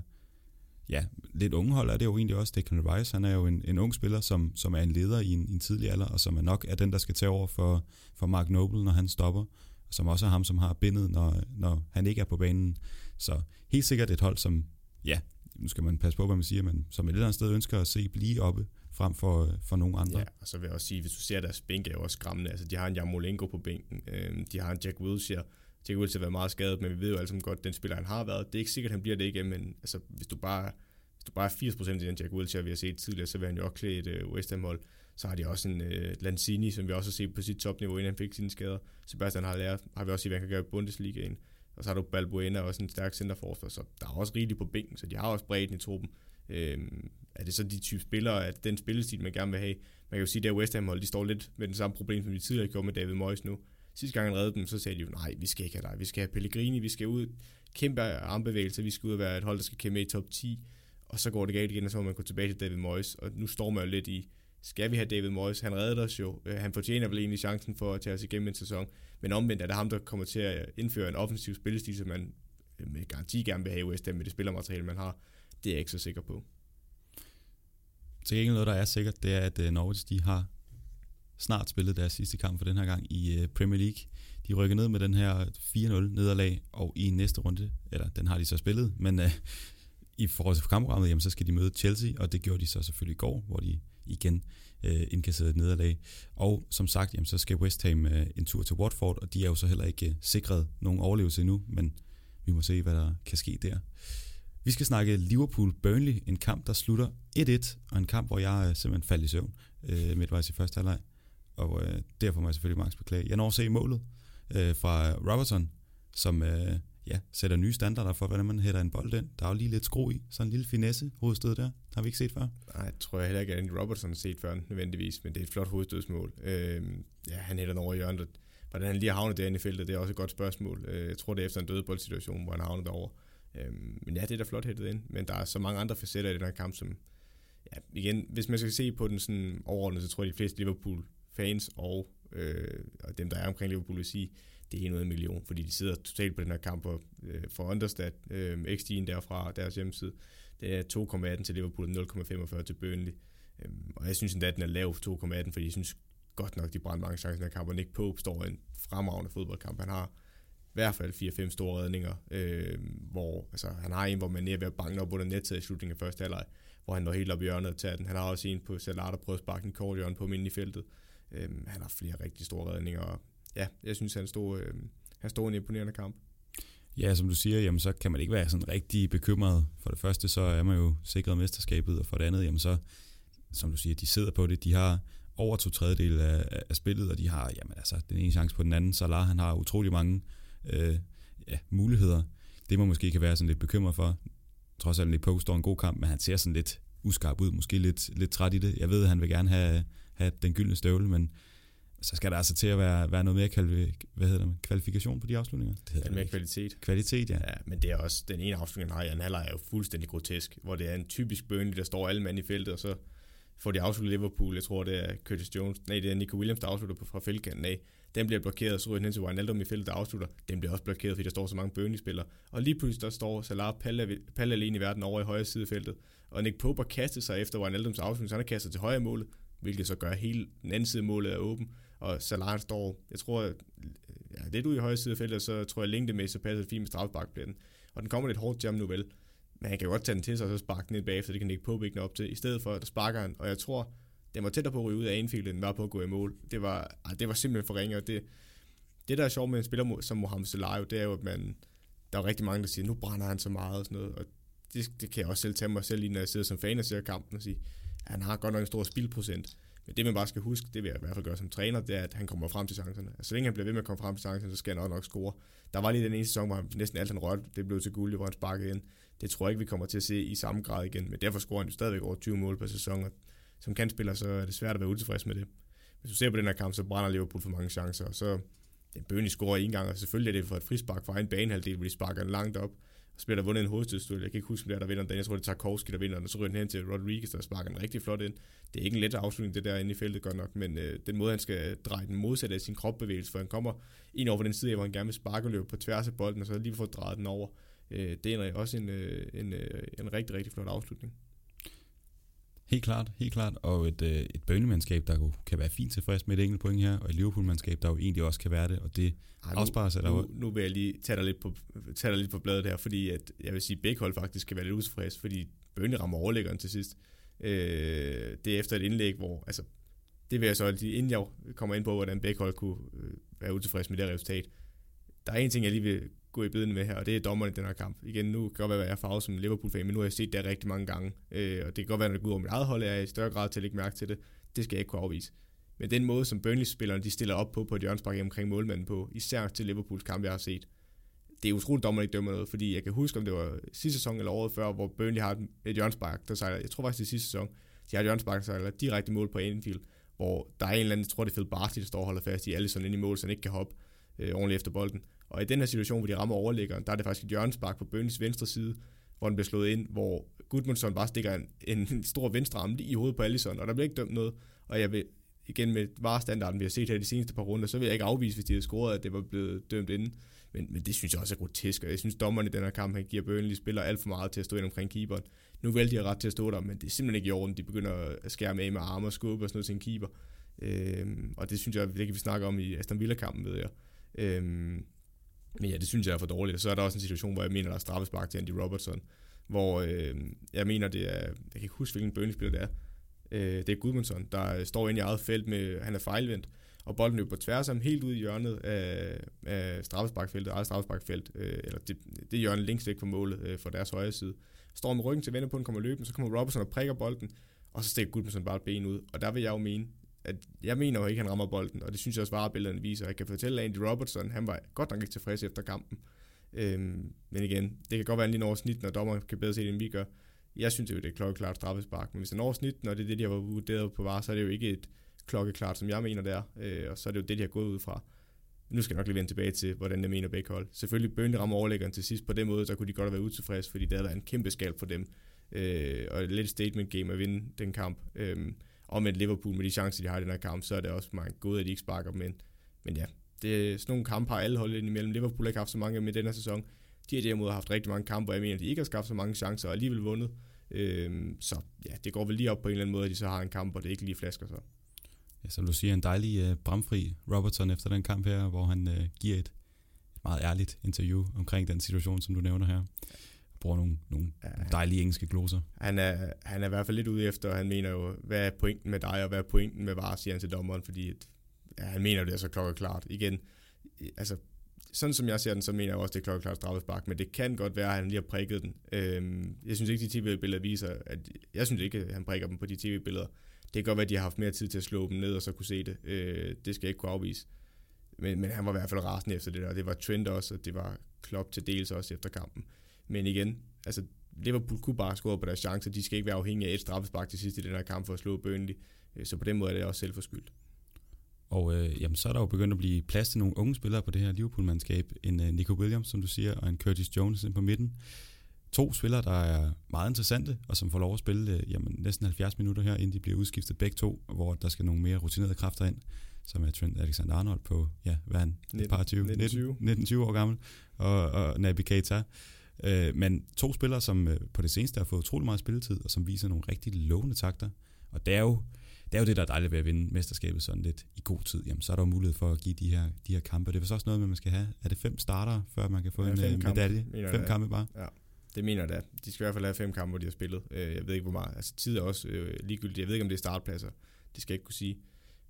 ja, lidt unge hold er det jo egentlig også. Declan Rice, han er jo en, en ung spiller, som, som er en leder i en, i en tidlig alder, og som er nok er den, der skal tage over for, for Mark Noble, når han stopper, og som også er ham, som har bindet, når, når han ikke er på banen. Så helt sikkert et hold, som, ja, nu skal man passe på, hvad man siger, men som et eller andet sted ønsker at se blive oppe, frem for, øh, for nogle andre. Ja, og så vil jeg også sige, hvis du ser deres bænk er jo også skræmmende. Altså, de har en Jamolenko på bænken, øh, de har en Jack Wilshere. Jack Wilshere har været meget skadet, men vi ved jo alle sammen godt, den spiller, han har været. Det er ikke sikkert, han bliver det igen, men altså, hvis du bare hvis du bare er 80% i den Jack Wilshere, vi har set tidligere, så vil han jo også klæde et øh, West Ham hold. Så har de også en øh, Lanzini, som vi også har set på sit topniveau, inden han fik sine skader. Sebastian har lært, har vi også set, hvad han kan gøre i Bundesligaen. Og så har du Balbuena, også en stærk centerforsvar, så der er også rigeligt på bænken, så de har også bredden i truppen. Øhm, er det så de type spillere, at den spillestil, man gerne vil have? Man kan jo sige, at West Ham hold, de står lidt med den samme problem, som de tidligere gjorde med David Moyes nu. Sidste gang han reddede dem, så sagde de jo, nej, vi skal ikke have dig, vi skal have Pellegrini, vi skal ud, kæmpe armbevægelser, vi skal ud og være et hold, der skal kæmpe i top 10, og så går det galt igen, og så må man gå tilbage til David Moyes, og nu står man jo lidt i, skal vi have David Moyes? Han reddede os jo. Øh, han fortjener vel egentlig chancen for at tage os igennem en sæson. Men omvendt er det ham, der kommer til at indføre en offensiv spillestil, som man øh, med garanti gerne vil have i West Ham med det spillermateriale, man har. Det er jeg ikke så sikker på. Til gengæld noget, der er sikkert, det er, at øh, Norwich de har snart spillet deres sidste kamp for den her gang i Premier League. De rykker ned med den her 4-0 nederlag, og i næste runde, eller den har de så spillet, men uh, i forhold til kampprogrammet, jamen, så skal de møde Chelsea, og det gjorde de så selvfølgelig i går, hvor de igen øh, indkasseret et nederlag. Og som sagt, jamen, så skal West Ham øh, en tur til Watford, og de er jo så heller ikke øh, sikret nogen overlevelse endnu, men vi må se, hvad der kan ske der. Vi skal snakke Liverpool-Burnley, en kamp, der slutter 1-1, og en kamp, hvor jeg øh, simpelthen faldt i søvn øh, midtvejs i første halvleg. Og øh, derfor må jeg selvfølgelig mange beklage. Jeg når at se målet øh, fra Robertson, som øh, ja, sætter nye standarder for, hvordan man hætter en bold ind. Der er jo lige lidt skru i, sådan en lille finesse hovedstød der. Har vi ikke set før? Nej, tror jeg heller ikke, at Andy Robertson har set før nødvendigvis, men det er et flot hovedstødsmål. Øh, ja, han hætter den over i hjørnet. Hvordan han lige har havnet derinde i feltet, det er også et godt spørgsmål. Øh, jeg tror, det er efter en dødboldsituation, hvor han havner havnet derover. Øhm, men ja, det er da flot hættet ind, men der er så mange andre facetter i den her kamp, som, ja, igen, hvis man skal se på den sådan overordnet, så tror jeg, de fleste Liverpool-fans og, øh, og dem, der er omkring Liverpool, vil sige, det er en million, fordi de sidder totalt på den her kamp og øh, for understat øh, XG'en derfra deres hjemmeside. Det er 2,18 til Liverpool og 0,45 til Burnley. Øh, og jeg synes endda, at den er lav for 2,18, fordi jeg synes godt nok, de brænder mange chancer i den her kamp, og Nick Pope står i en fremragende fodboldkamp. Han har i hvert fald 4-5 store redninger, øh, hvor altså, han har en, hvor man er ved at banke op under nettet i slutningen af første halvleg, hvor han når helt op i hjørnet til den. Han har også en på Salah, der prøver at sparke en kort hjørne på min i feltet. Øh, han har flere rigtig store redninger, og ja, jeg synes, han stod, øh, han stod en imponerende kamp. Ja, som du siger, jamen, så kan man ikke være sådan rigtig bekymret. For det første, så er man jo sikret mesterskabet, og for det andet, jamen, så, som du siger, de sidder på det. De har over to tredjedel af, af spillet, og de har jamen, altså, den ene chance på den anden. Salah, han har utrolig mange øh, ja, muligheder. Det må måske kan være sådan lidt bekymret for. Trods alt, Nick Pope står en god kamp, men han ser sådan lidt uskarp ud, måske lidt, lidt træt i det. Jeg ved, at han vil gerne have, have den gyldne støvle, men så skal der altså til at være, være noget mere kvalif- hvad hedder det, kvalifikation på de afslutninger. Det hedder mere kvalitet. Kvalitet, ja. ja. men det er også, den ene afslutning, han har i en halvleg, er jo fuldstændig grotesk, hvor det er en typisk Burnley, der står alle mand i feltet, og så får de afsluttet Liverpool. Jeg tror, det er Curtis Jones. Nej, det er Nico Williams, der afslutter fra feltkanten af. Den bliver blokeret, så ryger den hen til Wijnaldum i feltet, der afslutter. Den bliver også blokeret, fordi der står så mange Burnley-spillere. Og lige pludselig der står Salah Palle, Palle alene i verden over i højre side af feltet. Og Nick Pope har kastet sig efter Wijnaldums afslutning, så han har kastet til højre målet, hvilket så gør hele den anden side af målet er åben. Og Salah står, jeg tror, øh, ja, lidt ude i højre side af feltet, så tror jeg, længde så passer det fint med strafsparkplætten. Og den kommer lidt hårdt jam nu vel. Men han kan jo godt tage den til sig, og så sparke den ned bagefter, det kan ikke Pope op til. I stedet for, der sparker han, og jeg tror, den var tættere på at ryge ud af Anfield, end var på at gå i mål. Det var, ah, det var simpelthen for ringe, og det, det der er sjovt med en spiller som Mohamed Salah, det er jo, at man, der er rigtig mange, der siger, nu brænder han så meget og sådan noget, og det, det kan jeg også selv tage mig selv i, når jeg sidder som fan og ser kampen og sige, at han har godt nok en stor spilprocent. Men det man bare skal huske, det vil jeg i hvert fald gøre som træner, det er, at han kommer frem til chancerne. Altså, så længe han bliver ved med at komme frem til chancerne, så skal han også nok score. Der var lige den ene sæson, hvor han næsten alt han rørte, det blev til guld, hvor han sparkede ind. Det tror jeg ikke, vi kommer til at se i samme grad igen, men derfor scorer han jo stadigvæk over 20 mål per sæson, og som kantspiller, så er det svært at være utilfreds med det. Hvis du ser på den her kamp, så brænder Liverpool for mange chancer, og så den bønne scorer en gang, og selvfølgelig er det for et frispark fra en banehalvdel, hvor de sparker den langt op, så bliver der vundet en hovedstødstød. Jeg kan ikke huske, hvem der, der vinder den. Jeg tror, det er Tarkovski, der vinder den, og så ryger den hen til Rodriguez, der sparker den rigtig flot ind. Det er ikke en let afslutning, det der inde i feltet godt nok, men øh, den måde, han skal dreje den modsatte af sin kropbevægelse, for han kommer ind over den side, hvor han gerne vil sparke og løbe på tværs af bolden, og så lige få drejet den over. Øh, det er også en, øh, en, øh, en rigtig, rigtig flot afslutning. Helt klart, helt klart. Og et, øh, et bønnemandskab, der jo kan være fint tilfreds med et enkelt point her, og et Liverpool-mandskab, der jo egentlig også kan være det, og det Ej, nu, afspejler sig nu, nu vil jeg lige tage dig lidt på, tage dig lidt på bladet her, fordi at, jeg vil sige, at begge hold faktisk kan være lidt utilfreds, fordi Bønne rammer overlæggeren til sidst. Øh, det er efter et indlæg, hvor, altså, det vil jeg så, inden jeg kommer ind på, hvordan begge hold kunne øh, være utilfreds med det resultat. Der er en ting, jeg lige vil gå i biden med her, og det er dommerne i den her kamp. Igen, nu kan det godt være, at jeg er farvet som Liverpool-fan, men nu har jeg set det rigtig mange gange, øh, og det kan godt være, at det går ud over mit eget hold, er i større grad til at lægge mærke til det. Det skal jeg ikke kunne afvise. Men den måde, som Burnley-spillerne de stiller op på, på et hjørnspark omkring målmanden på, især til Liverpools kamp, jeg har set, det er utroligt, at dommerne ikke dømmer noget, fordi jeg kan huske, om det var sidste sæson eller året før, hvor Burnley har et hjørnspark, der sejler, jeg tror faktisk det er sidste sæson, de har et hjørnspark, der sejler direkte mål på Anfield, hvor der er en eller anden, jeg tror det er Phil Barty, der står og holder fast i alle sådan ind i mål, så han ikke kan hoppe øh, ordentligt efter bolden. Og i den her situation, hvor de rammer overlæggeren, der er det faktisk et hjørnespark på Bønnes venstre side, hvor den bliver slået ind, hvor Gudmundsson bare stikker en, en stor venstre arm lige i hovedet på Allison, og der bliver ikke dømt noget. Og jeg vil igen med varestandarden, vi har set her de seneste par runder, så vil jeg ikke afvise, hvis de havde scoret, at det var blevet dømt inden. Men, men det synes jeg også er grotesk, og jeg synes, dommerne i den her kamp, han giver Burnley spiller alt for meget til at stå ind omkring keeperen. Nu vel, de have ret til at stå der, men det er simpelthen ikke i orden. De begynder at skære med med arme og skubbe og sådan noget til en keeper. Øhm, og det synes jeg, det kan vi snakke om i Aston Villa-kampen, ved jeg. Øhm, men ja, det synes jeg er for dårligt. Så er der også en situation, hvor jeg mener, der er straffespark til Andy Robertson, hvor øh, jeg mener, det er, jeg kan ikke huske, hvilken bønnespiller det er. Øh, det er Gudmundsson, der øh, står ind i eget felt med, han er fejlvendt, og bolden løber på tværs af ham helt ud i hjørnet af, af straffesparkfeltet, eget straffesparkfelt, øh, eller det, det hjørne længst væk fra målet øh, fra deres højre side. Står med ryggen til vender på den, kommer løben, så kommer Robertson og prikker bolden, og så stikker Gudmundsson bare et ben ud. Og der vil jeg jo mene, at jeg mener jo ikke, at han rammer bolden, og det synes jeg også varebillederne viser. Jeg kan fortælle, at Andy Robertson, han var godt nok ikke tilfreds efter kampen. Øhm, men igen, det kan godt være, at han lige når snit, når dommer kan bedre se det, end vi gør. Jeg synes jo, det er klokkeklart straffespark, men hvis han når snit, når det er det, de har vurderet på var, så er det jo ikke et klokkeklart, som jeg mener, det er. Øh, og så er det jo det, de har gået ud fra. Nu skal jeg nok lige vende tilbage til, hvordan jeg mener begge hold. Selvfølgelig Bønne rammer overlæggeren til sidst på den måde, så kunne de godt have været utilfredse, fordi det havde været en kæmpe skald for dem. Øh, og et lidt statement game at vinde den kamp. Øh, og med Liverpool, med de chancer, de har i den her kamp, så er det også meget god, at de ikke sparker dem ind. Men ja, det, er sådan nogle kampe har alle holdet ind imellem. Liverpool har ikke haft så mange med den her sæson. De har derimod haft rigtig mange kampe, og jeg mener, at de ikke har skabt så mange chancer og alligevel vundet. Øhm, så ja, det går vel lige op på en eller anden måde, at de så har en kamp, og det ikke lige flasker sig. Ja, som du siger, en dejlig uh, bramfri Robertson efter den kamp her, hvor han uh, giver et, et meget ærligt interview omkring den situation, som du nævner her bruger nogle, nogle ja, dejlige engelske gloser. Han er, han er i hvert fald lidt ude efter, og han mener jo, hvad er pointen med dig, og hvad er pointen med VAR, siger han til dommeren, fordi at, ja, han mener det er så klokkeklart. Igen, altså, sådan som jeg ser den, så mener jeg også, det er klokkeklart straffespark, men det kan godt være, at han lige har prikket den. Øhm, jeg synes ikke, de tv-billeder viser, at jeg synes ikke, at han prikker dem på de tv-billeder. Det kan godt være, at de har haft mere tid til at slå dem ned, og så kunne se det. Øh, det skal jeg ikke kunne afvise. Men, men han var i hvert fald rasende efter det der, og det var Trent også, og det var Klopp til dels også efter kampen. Men igen, altså Liverpool kunne bare score på deres chancer. De skal ikke være afhængige af et straffespark til sidst i den her kamp for at slå Burnley. Øh, så på den måde er det også selvforskyldt. Og øh, jamen, så er der jo begyndt at blive plads til nogle unge spillere på det her Liverpool-mandskab. En uh, Nico Williams, som du siger, og en Curtis Jones på midten. To spillere, der er meget interessante, og som får lov at spille uh, jamen, næsten 70 minutter her, inden de bliver udskiftet begge to, hvor der skal nogle mere rutinerede kræfter ind, som er Trent Alexander-Arnold på, ja, hvad er han? 19, par 20, 19, 19, 20 år gammel, og, og Naby Keita. Øh, men to spillere, som øh, på det seneste har fået utrolig meget spilletid, og som viser nogle rigtig lovende takter. Og det er jo det, er jo det der er dejligt ved at vinde mesterskabet sådan lidt i god tid. Jamen, så er der jo mulighed for at give de her, de her kampe. Det er også noget, man skal have. Er det fem starter, før man kan få ja, en øh, medalje? Fem kampe bare? Ja. Det mener jeg da. De skal i hvert fald have fem kampe, hvor de har spillet. Øh, jeg ved ikke, hvor meget. Altså, tid er også øh, ligegyldigt. Jeg ved ikke, om det er startpladser. Det skal jeg ikke kunne sige.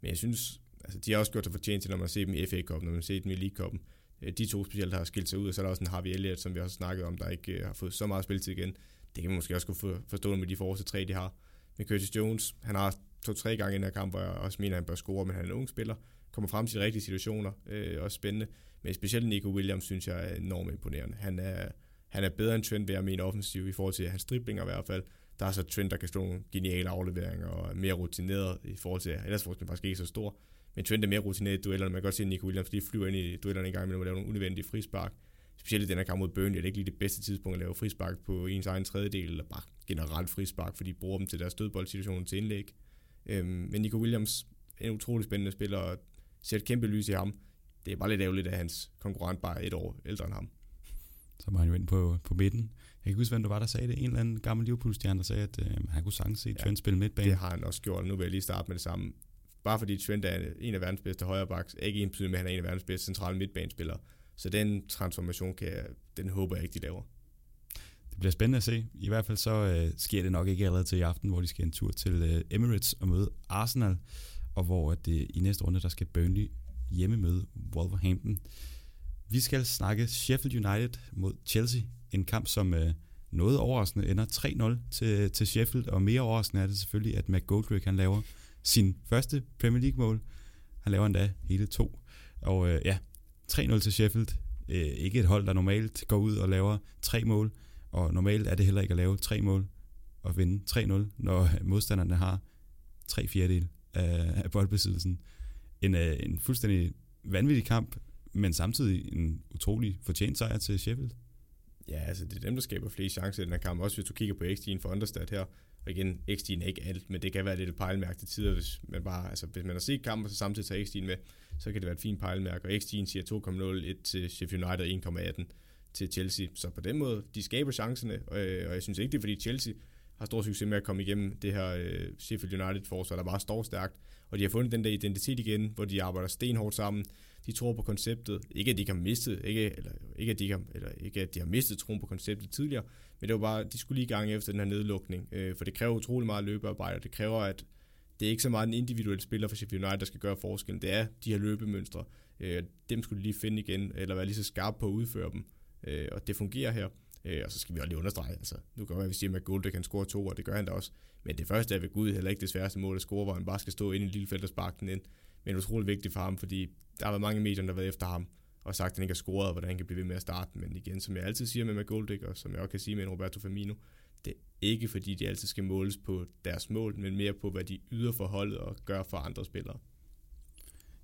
Men jeg synes, altså, de har også gjort sig fortjent til, når man ser dem i FA Cup, når man ser dem i League Cup'en. Øh, de to specielt har skilt sig ud, og så er der også en Harvey Elliott, som vi også snakket om, der ikke øh, har fået så meget spilletid igen. Det kan man måske også kunne forstå med de forreste tre, de har. Men Curtis Jones, han har to-tre gange i den her kamp, hvor jeg også mener, at han bør score, men han er en ung spiller, kommer frem til de rigtige situationer, øh, også spændende. Men specielt Nico Williams, synes jeg er enormt imponerende. Han er, han er bedre end Trent ved at mene offensiv i forhold til hans driblinger i hvert fald. Der er så Trent, der kan stå nogle geniale afleveringer og er mere rutineret i forhold til, ellers er faktisk ikke så stor. Men Trent er mere rutineret i duellerne. Man kan godt se, at Nico Williams lige flyver ind i duellerne en gang imellem og laver nogle unødvendige frispark. Specielt i den her kamp mod Burnley er det ikke lige det bedste tidspunkt at lave frispark på ens egen tredjedel, eller bare generelt frispark, fordi de bruger dem til deres dødboldsituation til indlæg. Øhm, men Nico Williams er en utrolig spændende spiller, og ser et kæmpe lys i ham. Det er bare lidt ærgerligt, at hans konkurrent bare er et år ældre end ham. Så var han jo ind på, på midten. Jeg kan huske, hvem det var, der sagde det. En eller anden gammel Liverpool-stjerne, der sagde, at øh, han kunne sagtens se ja, Trent spille midtbane. Det har han også gjort. Nu vil jeg lige starte med det samme. Bare fordi Trent er en af verdens bedste højrebacks, er ikke en med, at han er en af verdens bedste centrale midtbanespillere. Så den transformation, kan jeg, den håber jeg ikke, de laver. Det bliver spændende at se. I hvert fald så øh, sker det nok ikke allerede til i aften, hvor de skal en tur til øh, Emirates og møde Arsenal, og hvor at det, i næste runde, der skal Burnley hjemme møde Wolverhampton. Vi skal snakke Sheffield United mod Chelsea. En kamp, som øh, noget overraskende ender 3-0 til, til Sheffield, og mere overraskende er det selvfølgelig, at McGoldrick han laver sin første Premier League-mål. Han laver endda hele to. Og øh, ja, 3-0 til Sheffield. Øh, ikke et hold, der normalt går ud og laver tre mål, og normalt er det heller ikke at lave tre mål og vinde 3-0, når modstanderne har tre fjerdedel af, af boldbesiddelsen. En, øh, en fuldstændig vanvittig kamp, men samtidig en utrolig fortjent sejr til Sheffield. Ja, altså det er dem, der skaber flere chancer i den her kamp. Også hvis du kigger på XG'en for Understat her. Og igen, XG'en er ikke alt, men det kan være lidt et pejlemærke til tider, hvis man bare, altså hvis man har set kampen, og så samtidig tager XG'en med, så kan det være et fint pejlemærke. Og XG'en siger 2,01 til Sheffield United, 1,18 til Chelsea. Så på den måde, de skaber chancerne, og, øh, og jeg synes ikke, det er fordi Chelsea har stor succes med at komme igennem det her øh, Sheffield United-forsvar, der bare står stærkt. Og de har fundet den der identitet igen, hvor de arbejder stenhårdt sammen. De tror på konceptet. Ikke at de ikke har mistet, ikke, eller, ikke, at de har, eller ikke at de har mistet troen på konceptet tidligere, men det var bare, de skulle lige gang efter den her nedlukning. Øh, for det kræver utrolig meget løbearbejde, og det kræver, at det er ikke så meget en individuel spiller for Sheffield United, der skal gøre forskellen. Det er de her løbemønstre. Øh, dem skulle de lige finde igen, eller være lige så skarpe på at udføre dem. Øh, og det fungerer her. Øh, og så skal vi også lige understrege, altså, nu kan man være, at vi siger, at Gold kan score to, og det gør han da også. Men det første er ved Gud heller ikke det sværeste mål at score, hvor han bare skal stå ind i en lille felt og sparke den ind. Men utrolig vigtigt for ham, fordi der har været mange medier, der har været efter ham, og sagt, at han ikke har scoret, og hvordan han kan blive ved med at starte. Men igen, som jeg altid siger med McGoldrick, og som jeg også kan sige med Roberto Firmino, det er ikke fordi, de altid skal måles på deres mål, men mere på, hvad de yder for holdet og gør for andre spillere.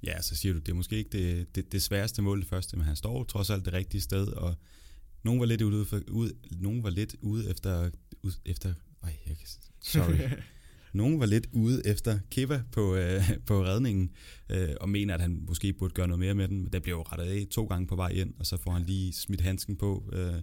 Ja, så siger du, det er måske ikke det, det, det sværeste mål det første, men han står trods alt det rigtige sted, og nogen var lidt ude, for, ud, nogen var lidt ude efter, ud, efter ej, jeg kan, sorry. nogen var lidt ude efter Kiva på, øh, på redningen, øh, og mener, at han måske burde gøre noget mere med den, men det bliver jo rettet af to gange på vej ind, og så får han lige smidt handsken på, øh,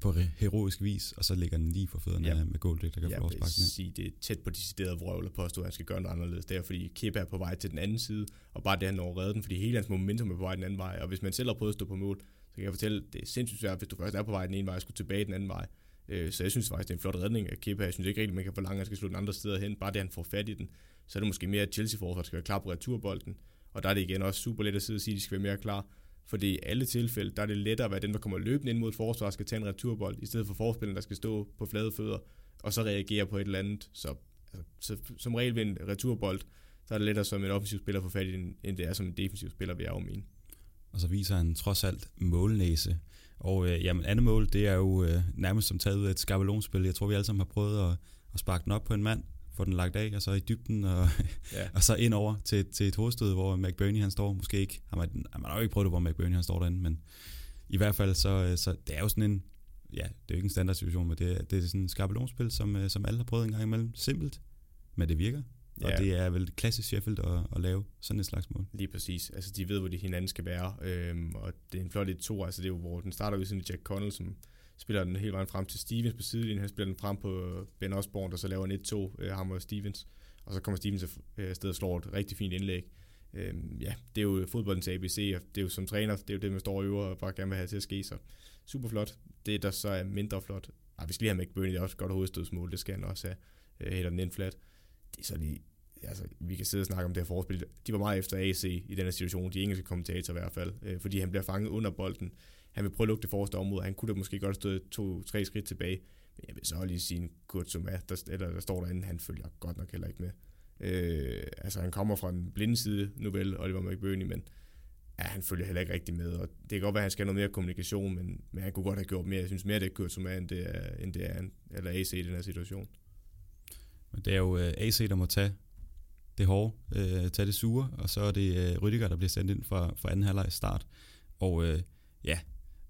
på heroisk vis, og så lægger den lige for fødderne ja. med Goldrick, der kan få Jeg vil sige, det er tæt på decideret vrøvl at påstå, at han skal gøre noget anderledes der, fordi Kepa er på vej til den anden side, og bare det, han når redden, fordi hele hans momentum er på vej den anden vej, og hvis man selv har prøvet at stå på mål, så kan jeg fortælle, det er sindssygt svært, hvis du først er på vej den ene vej, og skulle tilbage den anden vej. Øh, så jeg synes faktisk, det er en flot redning af Kepa. Jeg synes ikke rigtigt, man kan forlange, at han skal slå den andre steder hen. Bare det, han får fat i den. Så er det måske mere, at Chelsea-forsvaret skal være klar på returbolden. Og der er det igen også super let at sidde og sige, at de skal være mere klar. Fordi i alle tilfælde, der er det lettere at være den, der kommer løbende ind mod et forsvar, skal tage en returbold, i stedet for forspilleren, der skal stå på flade fødder, og så reagere på et eller andet. Så, altså, så som regel ved en returbold, så er det lettere som en offensiv spiller at få fat i den, end det er som en defensiv spiller, vil jeg jo mene. Og så viser han trods alt målnæse. Og øh, jamen, andet mål, det er jo øh, nærmest som taget ud af et skabelonspil. Jeg tror, vi alle sammen har prøvet at, at sparke den op på en mand, få den lagt af, og så i dybden, og, ja. og så ind over til, til et hovedstød, hvor McBurney han står. Måske ikke, har man, man har jo ikke prøvet det, hvor McBurney han står derinde, men i hvert fald, så, øh, så det er jo sådan en, ja, det er jo ikke en standard situation, men det, det er sådan en skabelonspil, som, øh, som alle har prøvet en gang imellem. Simpelt, men det virker. Ja. Og det er vel klassisk Sheffield at, at lave sådan et slags mål. Lige præcis. Altså, de ved, hvor de hinanden skal være. Øhm, og det er en flot 1-2. Altså, det er jo, hvor den starter ved sådan Jack Connell, som spiller den hele vejen frem til Stevens på sidelinjen. Han spiller den frem på Ben Osborne, der så laver en 1-2, øh, ham og Stevens. Og så kommer Stevens afsted og slår et rigtig fint indlæg. Øhm, ja, det er jo fodboldens ABC, og det er jo som træner, det er jo det, man står og øver og bare gerne vil have til at ske. Så super flot. Det, der så er mindre flot, ej, vi skal lige have McBurney, det er også godt hovedstødsmål, det skal han også have. Øh, den ind flat. Det er så lige altså, vi kan sidde og snakke om det her forspil. De var meget efter AC i den her situation, de engelske kommentatorer i hvert fald, øh, fordi han bliver fanget under bolden. Han vil prøve at lukke det forreste område, han kunne da måske godt stå to-tre skridt tilbage, men jeg vil så lige sige en Kurt Zuma, der, eller der står derinde, han følger godt nok heller ikke med. Øh, altså han kommer fra en blinde side nu vel, Oliver McBurney, men ja, han følger heller ikke rigtig med, og det kan godt være, at han skal have noget mere kommunikation, men, men han kunne godt have gjort mere. Jeg synes mere, det er Kurt Zuma, end det er, end det er eller AC i den her situation. Men det er jo øh, AC, der må tage det hårde, øh, tage det sure, og så er det øh, Rydiger, der bliver sendt ind for, for anden halvleg start. Og øh, ja,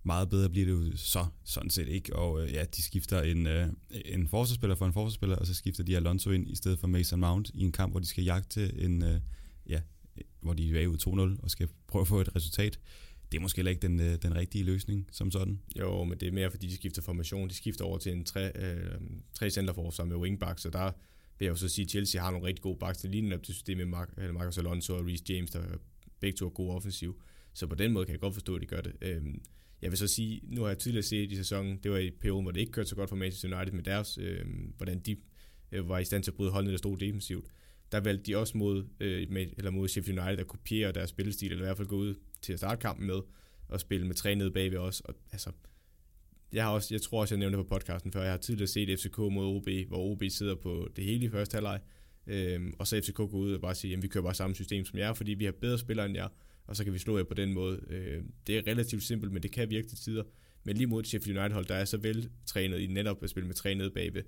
meget bedre bliver det jo så sådan set ikke. Og øh, ja, de skifter en, øh, en forsvarsspiller for en forsvarsspiller, og så skifter de Alonso ind i stedet for Mason Mount i en kamp, hvor de skal jagte en, øh, ja, hvor de er bagud 2-0 og skal prøve at få et resultat. Det er måske heller ikke den, øh, den rigtige løsning som sådan. Jo, men det er mere fordi, de skifter formation. De skifter over til en tre, øh, tre centerforsvar med wingback, så der vil jeg jo så sige, at Chelsea har nogle rigtig gode backs til linjen op til systemet med Mar- Marcus Alonso og Reece James, der begge to er gode offensiv. Så på den måde kan jeg godt forstå, at de gør det. Øhm, jeg vil så sige, nu har jeg tidligere set i sæsonen, det var i perioden, hvor det ikke kørte så godt for Manchester United med deres, øh, hvordan de øh, var i stand til at bryde holdene, der stod defensivt. Der valgte de også mod, øh, med, eller mod Sheffield United at kopiere deres spillestil, eller i hvert fald gå ud til at starte kampen med, og spille med tre nede bagved os. Og, altså, jeg, har også, jeg tror også, jeg nævnte det på podcasten før, jeg har tidligere set FCK mod OB, hvor OB sidder på det hele i første halvleg, øhm, og så FCK går ud og bare siger, at vi kører bare samme system som jer, fordi vi har bedre spillere end jer, og så kan vi slå jer på den måde. Øh, det er relativt simpelt, men det kan virke til tider. Men lige mod Sheffield United hold, der er så vel trænet i netop at spille med tre nede bagved,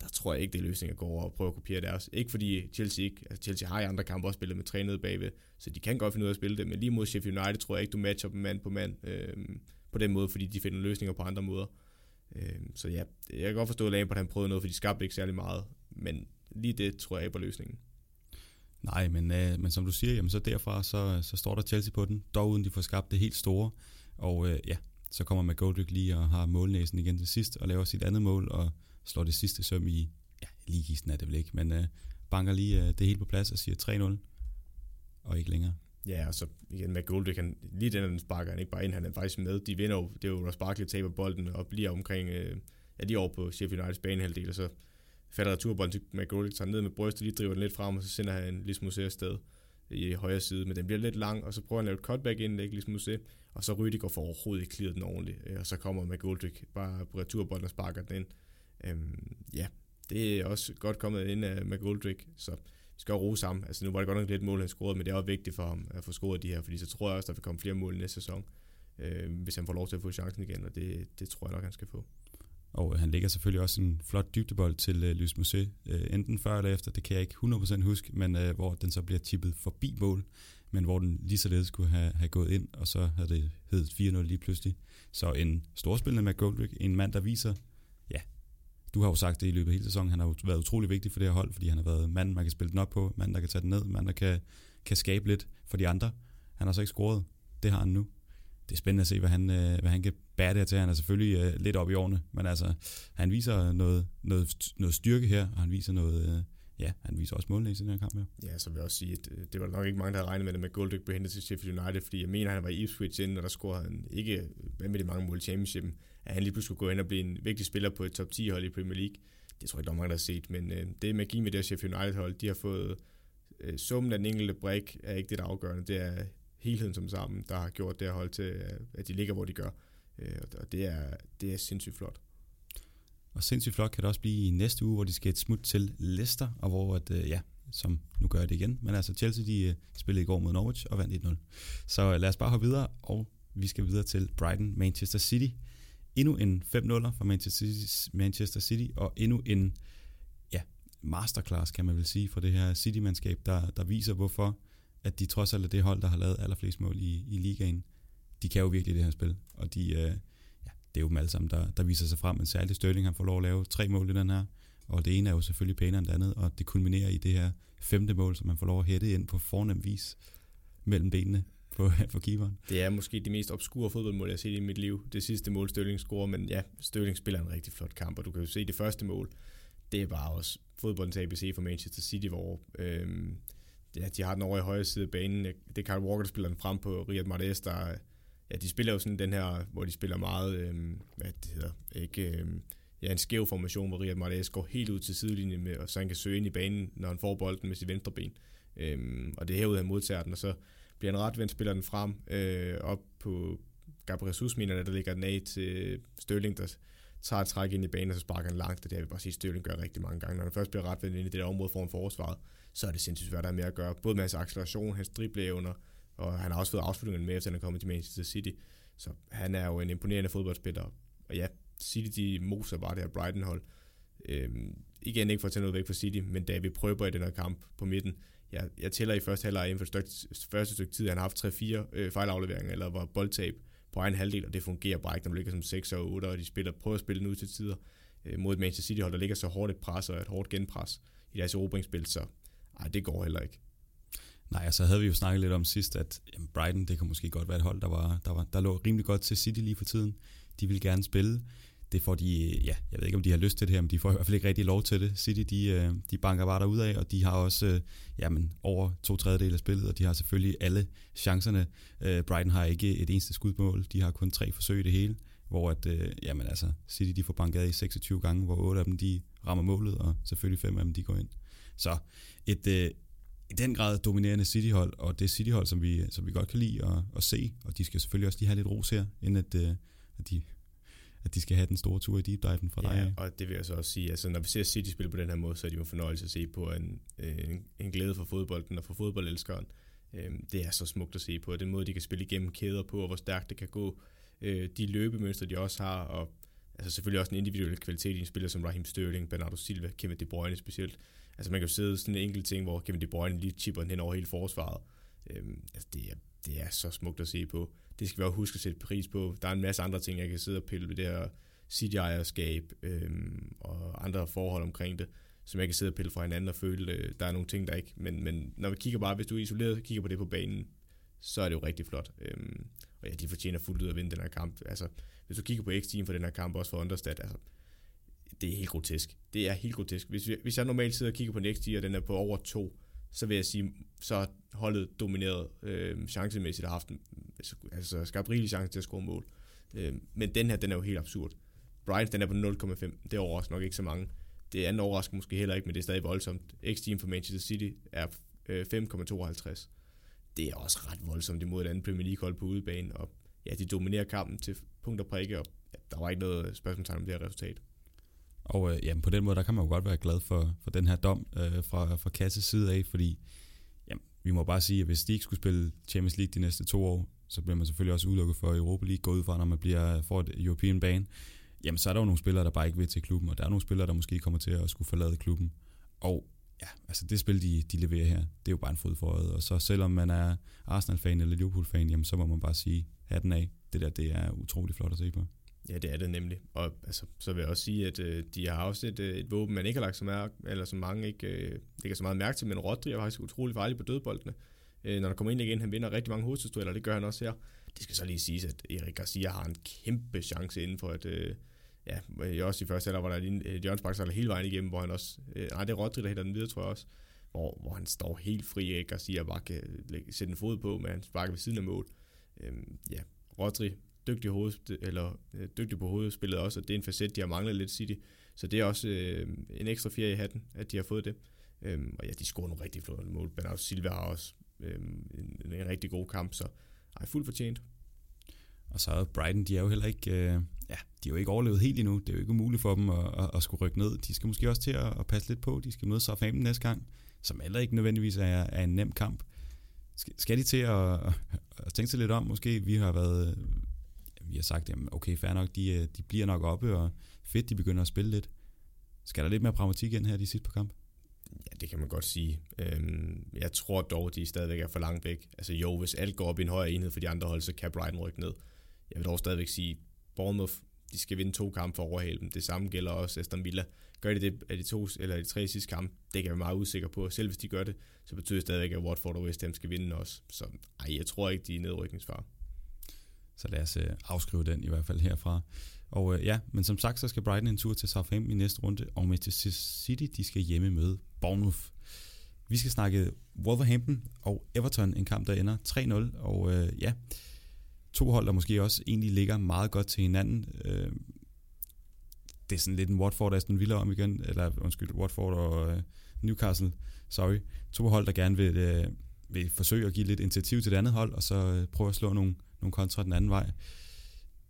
der tror jeg ikke, det er løsningen at gå over og prøve at kopiere deres. Ikke fordi Chelsea ikke, altså Chelsea har i andre kampe også spillet med tre nede bagved, så de kan godt finde ud af at spille det, men lige mod Sheffield United tror jeg ikke, du matcher dem mand på mand Øhm, på den måde, fordi de finder løsninger på andre måder. Øh, så ja, jeg kan godt forstå, at Lampard han prøvede noget, for de skabte ikke særlig meget, men lige det tror jeg ikke på løsningen. Nej, men, øh, men som du siger, jamen så derfra, så, så står der Chelsea på den, dog uden de får skabt det helt store. Og øh, ja, så kommer McGoldrick lige og har målnæsen igen til sidst, og laver sit andet mål, og slår det sidste søm i, ja, ligisten er det vel ikke, men øh, banker lige øh, det hele på plads og siger 3-0, og ikke længere. Ja, og så igen med Goldrick, han, lige den, den sparker han ikke bare ind, han er faktisk med. De vinder jo, det er jo når Sparkle taber bolden og bliver omkring, øh, ja, lige over på Sheffield Uniteds banehalvdel, og så fatter returbolden til McGoldrick, tager ned med brystet, lige driver den lidt frem, og så sender han Lis Musée afsted i højre side, men den bliver lidt lang, og så prøver han at lave et cutback indlæg, Lis Musée, og så Rydiger får overhovedet ikke clearet den ordentligt, øh, og så kommer McGoldrick bare på returbolden og sparker den ind. Øhm, ja, det er også godt kommet ind af McGoldrick, så vi skal rose ham. Altså nu var det godt nok lidt mål, han scorede, men det er også vigtigt for ham at få scoret de her, fordi så tror jeg også, der vil komme flere mål næste sæson, øh, hvis han får lov til at få chancen igen, og det, det tror jeg nok, han skal få. Og øh, han lægger selvfølgelig også en flot dybdebold til uh, Lys Musé, uh, øh, enten før eller efter, det kan jeg ikke 100% huske, men uh, hvor den så bliver tippet forbi mål, men hvor den lige således kunne have, have gået ind, og så havde det heddet 4-0 lige pludselig. Så en storspillende med Goldrick, en mand, der viser, ja, du har jo sagt det i løbet af hele sæsonen, han har jo været utrolig vigtig for det her hold, fordi han har været mand, man kan spille den op på, mand, der kan tage den ned, mand, der kan, kan skabe lidt for de andre. Han har så ikke scoret. Det har han nu. Det er spændende at se, hvad han, øh, hvad han kan bære det her til. Han er selvfølgelig øh, lidt op i årene, men altså, han viser noget, noget, noget styrke her, og han viser noget, øh, ja, han viser også målene i den her kamp her. Ja, så vil jeg også sige, at det var nok ikke mange, der havde regnet med det med Goldrick blev hentet til Sheffield United, fordi jeg mener, han var i Ipswich inden, og der scorede han ikke med de mange mål i championshipen, at han lige pludselig skulle gå ind og blive en vigtig spiller på et top 10 hold i Premier League. Det tror jeg ikke, der er mange, der har set, men øh, det er magi med det her Sheffield United hold. De har fået øh, summen af den enkelte brik er ikke det, der er afgørende. Det er helheden som sammen, der har gjort det her hold til, øh, at de ligger, hvor de gør. Øh, og det er, det er sindssygt flot. Og sindssygt flot kan det også blive i næste uge, hvor de skal et smut til Leicester, og hvor, at, øh, ja, som nu gør jeg det igen, men altså Chelsea, de spillede i går mod Norwich og vandt 1-0. Så lad os bare hoppe videre, og vi skal videre til Brighton, Manchester City. Endnu en 5-0'er fra Manchester City, og endnu en ja, masterclass, kan man vel sige, for det her City-mandskab, der, der viser, hvorfor at de trods alt er det hold, der har lavet allerflest mål i, i ligaen. De kan jo virkelig det her spil, og de, øh, ja, det er jo dem alle sammen, der, der viser sig frem. men særligt Sterling, han får lov at lave tre mål i den her, og det ene er jo selvfølgelig pænere end det andet, og det kulminerer i det her femte mål, som man får lov at hætte ind på fornem vis mellem benene på, på keeperen. Det er måske det mest obskure fodboldmål, jeg har set i mit liv. Det sidste mål, Stølling scorer, men ja, Stølling spiller en rigtig flot kamp, og du kan jo se det første mål. Det er bare også fodboldens ABC for Manchester City, hvor øhm, ja, de har den over i højre side af banen. Det er Kyle Walker, der spiller den frem på Riyad Mahrez, der, ja, de spiller jo sådan den her, hvor de spiller meget, øh, hvad det hedder, ikke, øh, ja, en skæv formation, hvor Riyad Mahrez går helt ud til sidelinjen, med, og så han kan søge ind i banen, når han får bolden med sit venstre ben. Øh, og det er herude, han modtager den, og så bliver en retvendt, spiller den frem øh, op på Gabriel Jesus, mener der ligger den af til Størling, der tager et træk ind i banen, og så sparker han langt, og det har vi bare sige, Størling gør rigtig mange gange. Når han først bliver retvendt ind i det der område foran forsvaret, så er det sindssygt svært der er med at gøre. Både med hans acceleration, hans dribleevner, og han har også fået afslutningen med, efter han er kommet til Manchester City. Så han er jo en imponerende fodboldspiller. Og ja, City de moser bare det her Brighton-hold. Øhm, igen ikke for at tage noget væk fra City, men da vi prøver i den her kamp på midten, jeg, jeg tæller i første halvleg inden for stykke, første stykke tid, han har haft 3-4 øh, fejlafleveringer, eller var boldtab på egen halvdel, og det fungerer bare ikke, når man ligger som 6 og 8, og de spiller, prøver at spille den ud til tider øh, mod et Manchester City-hold, der ligger så hårdt et pres og et hårdt genpres i deres erobringsspil, så ej, det går heller ikke. Nej, så havde vi jo snakket lidt om sidst, at jamen, Brighton, det kan måske godt være et hold, der, var, der, var, der lå rimelig godt til City lige for tiden. De vil gerne spille. Det får de, ja, jeg ved ikke, om de har lyst til det her, men de får i hvert fald ikke rigtig lov til det. City, de, øh, de banker bare derud af, og de har også øh, jamen, over to tredjedel af spillet, og de har selvfølgelig alle chancerne. Øh, Brighton har ikke et eneste skudmål, de har kun tre forsøg i det hele, hvor at, jamen, altså, City de får banket af i 26 gange, hvor otte af dem de rammer målet, og selvfølgelig fem af dem de går ind. Så et, i den grad dominerende City-hold, og det City-hold, som vi, som vi godt kan lide at, at se, og de skal selvfølgelig også lige have lidt ros her, inden at, øh, at, de, at de skal have den store tur i deep diven fra dig. Ja, og det vil jeg så også sige, altså når vi ser City spille på den her måde, så er det jo en fornøjelse at se på en, en, en glæde for fodbolden og for fodboldelskeren. Øhm, det er så smukt at se på, den måde, de kan spille igennem kæder på, og hvor stærkt det kan gå. Øh, de løbemønstre, de også har, og altså selvfølgelig også en individuel kvalitet i en spiller som Raheem Sterling, Bernardo Silva, Kevin De Bruyne specielt. Altså man kan jo sidde sådan en enkelt ting, hvor Kevin De Bruyne lige chipper den hen over hele forsvaret. Øhm, altså det er, det er så smukt at se på. Det skal vi også huske at sætte pris på. Der er en masse andre ting, jeg kan sidde og pille ved det her City-ejerskab øhm, og andre forhold omkring det, som jeg kan sidde og pille fra hinanden og føle, øh, der er nogle ting, der ikke... Men, men når vi kigger bare, hvis du er isoleret kigger på det på banen, så er det jo rigtig flot. Øhm, og ja, de fortjener fuldt ud at vinde den her kamp. Altså, hvis du kigger på X-team for den her kamp, også for Understat, altså, det er helt grotesk. Det er helt grotesk. Hvis, vi, hvis jeg normalt sidder og kigger på Next og den er på over to, så vil jeg sige, så har holdet domineret øh, chancemæssigt og haft altså, altså skabt rigelig chance til at score mål. Øh, men den her, den er jo helt absurd. Bryant, den er på 0,5. Det overrasker nok ikke så mange. Det andet overrasker måske heller ikke, men det er stadig voldsomt. x for Manchester City er øh, 5,52. Det er også ret voldsomt imod et andet Premier League-hold på udebane, og ja, de dominerer kampen til punkt og prikke, og ja, der var ikke noget spørgsmål om det her resultat. Og øh, jamen, på den måde, der kan man jo godt være glad for, for den her dom øh, fra, fra Kasses side af, fordi jamen, vi må bare sige, at hvis de ikke skulle spille Champions League de næste to år, så bliver man selvfølgelig også udelukket for Europa League, gå ud fra, når man bliver øh, for et European bane, jamen så er der jo nogle spillere, der bare ikke vil til klubben, og der er nogle spillere, der måske kommer til at skulle forlade klubben. Og ja, altså det spil, de, de leverer her, det er jo bare en fod for øjet. Og så selvom man er Arsenal-fan eller Liverpool-fan, jamen så må man bare sige, hatten af. Det der, det er utrolig flot at se på. Ja, det er det nemlig. Og altså, så vil jeg også sige, at øh, de har også et, øh, et våben, man ikke har lagt så, mærke, eller så mange ikke øh, lægger så meget mærke til, men Rodri er faktisk utrolig farlig på dødboldene. Øh, når der kommer ind igen, han vinder rigtig mange hovedstødstueller, det gør han også her. Det skal så lige sige, at Erik Garcia har en kæmpe chance inden for at Øh, ja, øh, også i første halvleg hvor der en øh, Jørgens Bakker hele vejen igennem, hvor han også... Øh, nej, det er Rodri, der hætter den videre, tror jeg også. Hvor, hvor han står helt fri, Erik Garcia bare kan lægge, sætte en fod på, men han sparker ved siden af mål. Øh, ja, Rodri dygtig, hoved, eller, øh, dygtig på hovedspillet også, og det er en facet, de har manglet lidt City. Så det er også øh, en ekstra fjer i hatten, at de har fået det. Øhm, og ja, de scorer nogle rigtig flotte mål. Bernardo Silva har også øhm, en, en, rigtig god kamp, så ej, fuldt fortjent. Og så er Brighton, de er jo heller ikke, øh, ja, de er jo ikke overlevet helt endnu. Det er jo ikke umuligt for dem at, at, at skulle rykke ned. De skal måske også til at, at passe lidt på. De skal møde Southampton næste gang, som heller ikke nødvendigvis er, er en nem kamp. Skal, skal de til at, at tænke sig lidt om? Måske vi har været vi har sagt, jamen okay, fair nok, de, øh, de bliver nok oppe, og fedt, de begynder at spille lidt. Skal der lidt mere pragmatik ind her de sidste på kamp? Ja, det kan man godt sige. Øhm, jeg tror dog, de stadigvæk er for langt væk. Altså jo, hvis alt går op i en højere enhed for de andre hold, så kan Brighton rykke ned. Jeg vil dog stadigvæk sige, Bournemouth, de skal vinde to kampe for at overhale dem. Det samme gælder også Aston Villa. Gør de det af de to eller de tre sidste kampe, det kan jeg være meget usikker på. Selv hvis de gør det, så betyder det stadigvæk, at Watford og West Ham skal vinde også. Så ej, jeg tror ikke, de er nedrykningsfare. Så lad os øh, afskrive den i hvert fald herfra. Og øh, ja, men som sagt, så skal Brighton en tur til Southampton i næste runde, og Manchester City, de skal hjemme møde Bournemouth. Vi skal snakke Wolverhampton og Everton, en kamp, der ender 3-0, og øh, ja, to hold, der måske også egentlig ligger meget godt til hinanden. Øh, det er sådan lidt en Watford Aston Villa om igen, eller undskyld, Watford og øh, Newcastle, sorry. To hold, der gerne vil, øh, vil forsøge at give lidt initiativ til det andet hold, og så øh, prøve at slå nogle, nogle kontra den anden vej.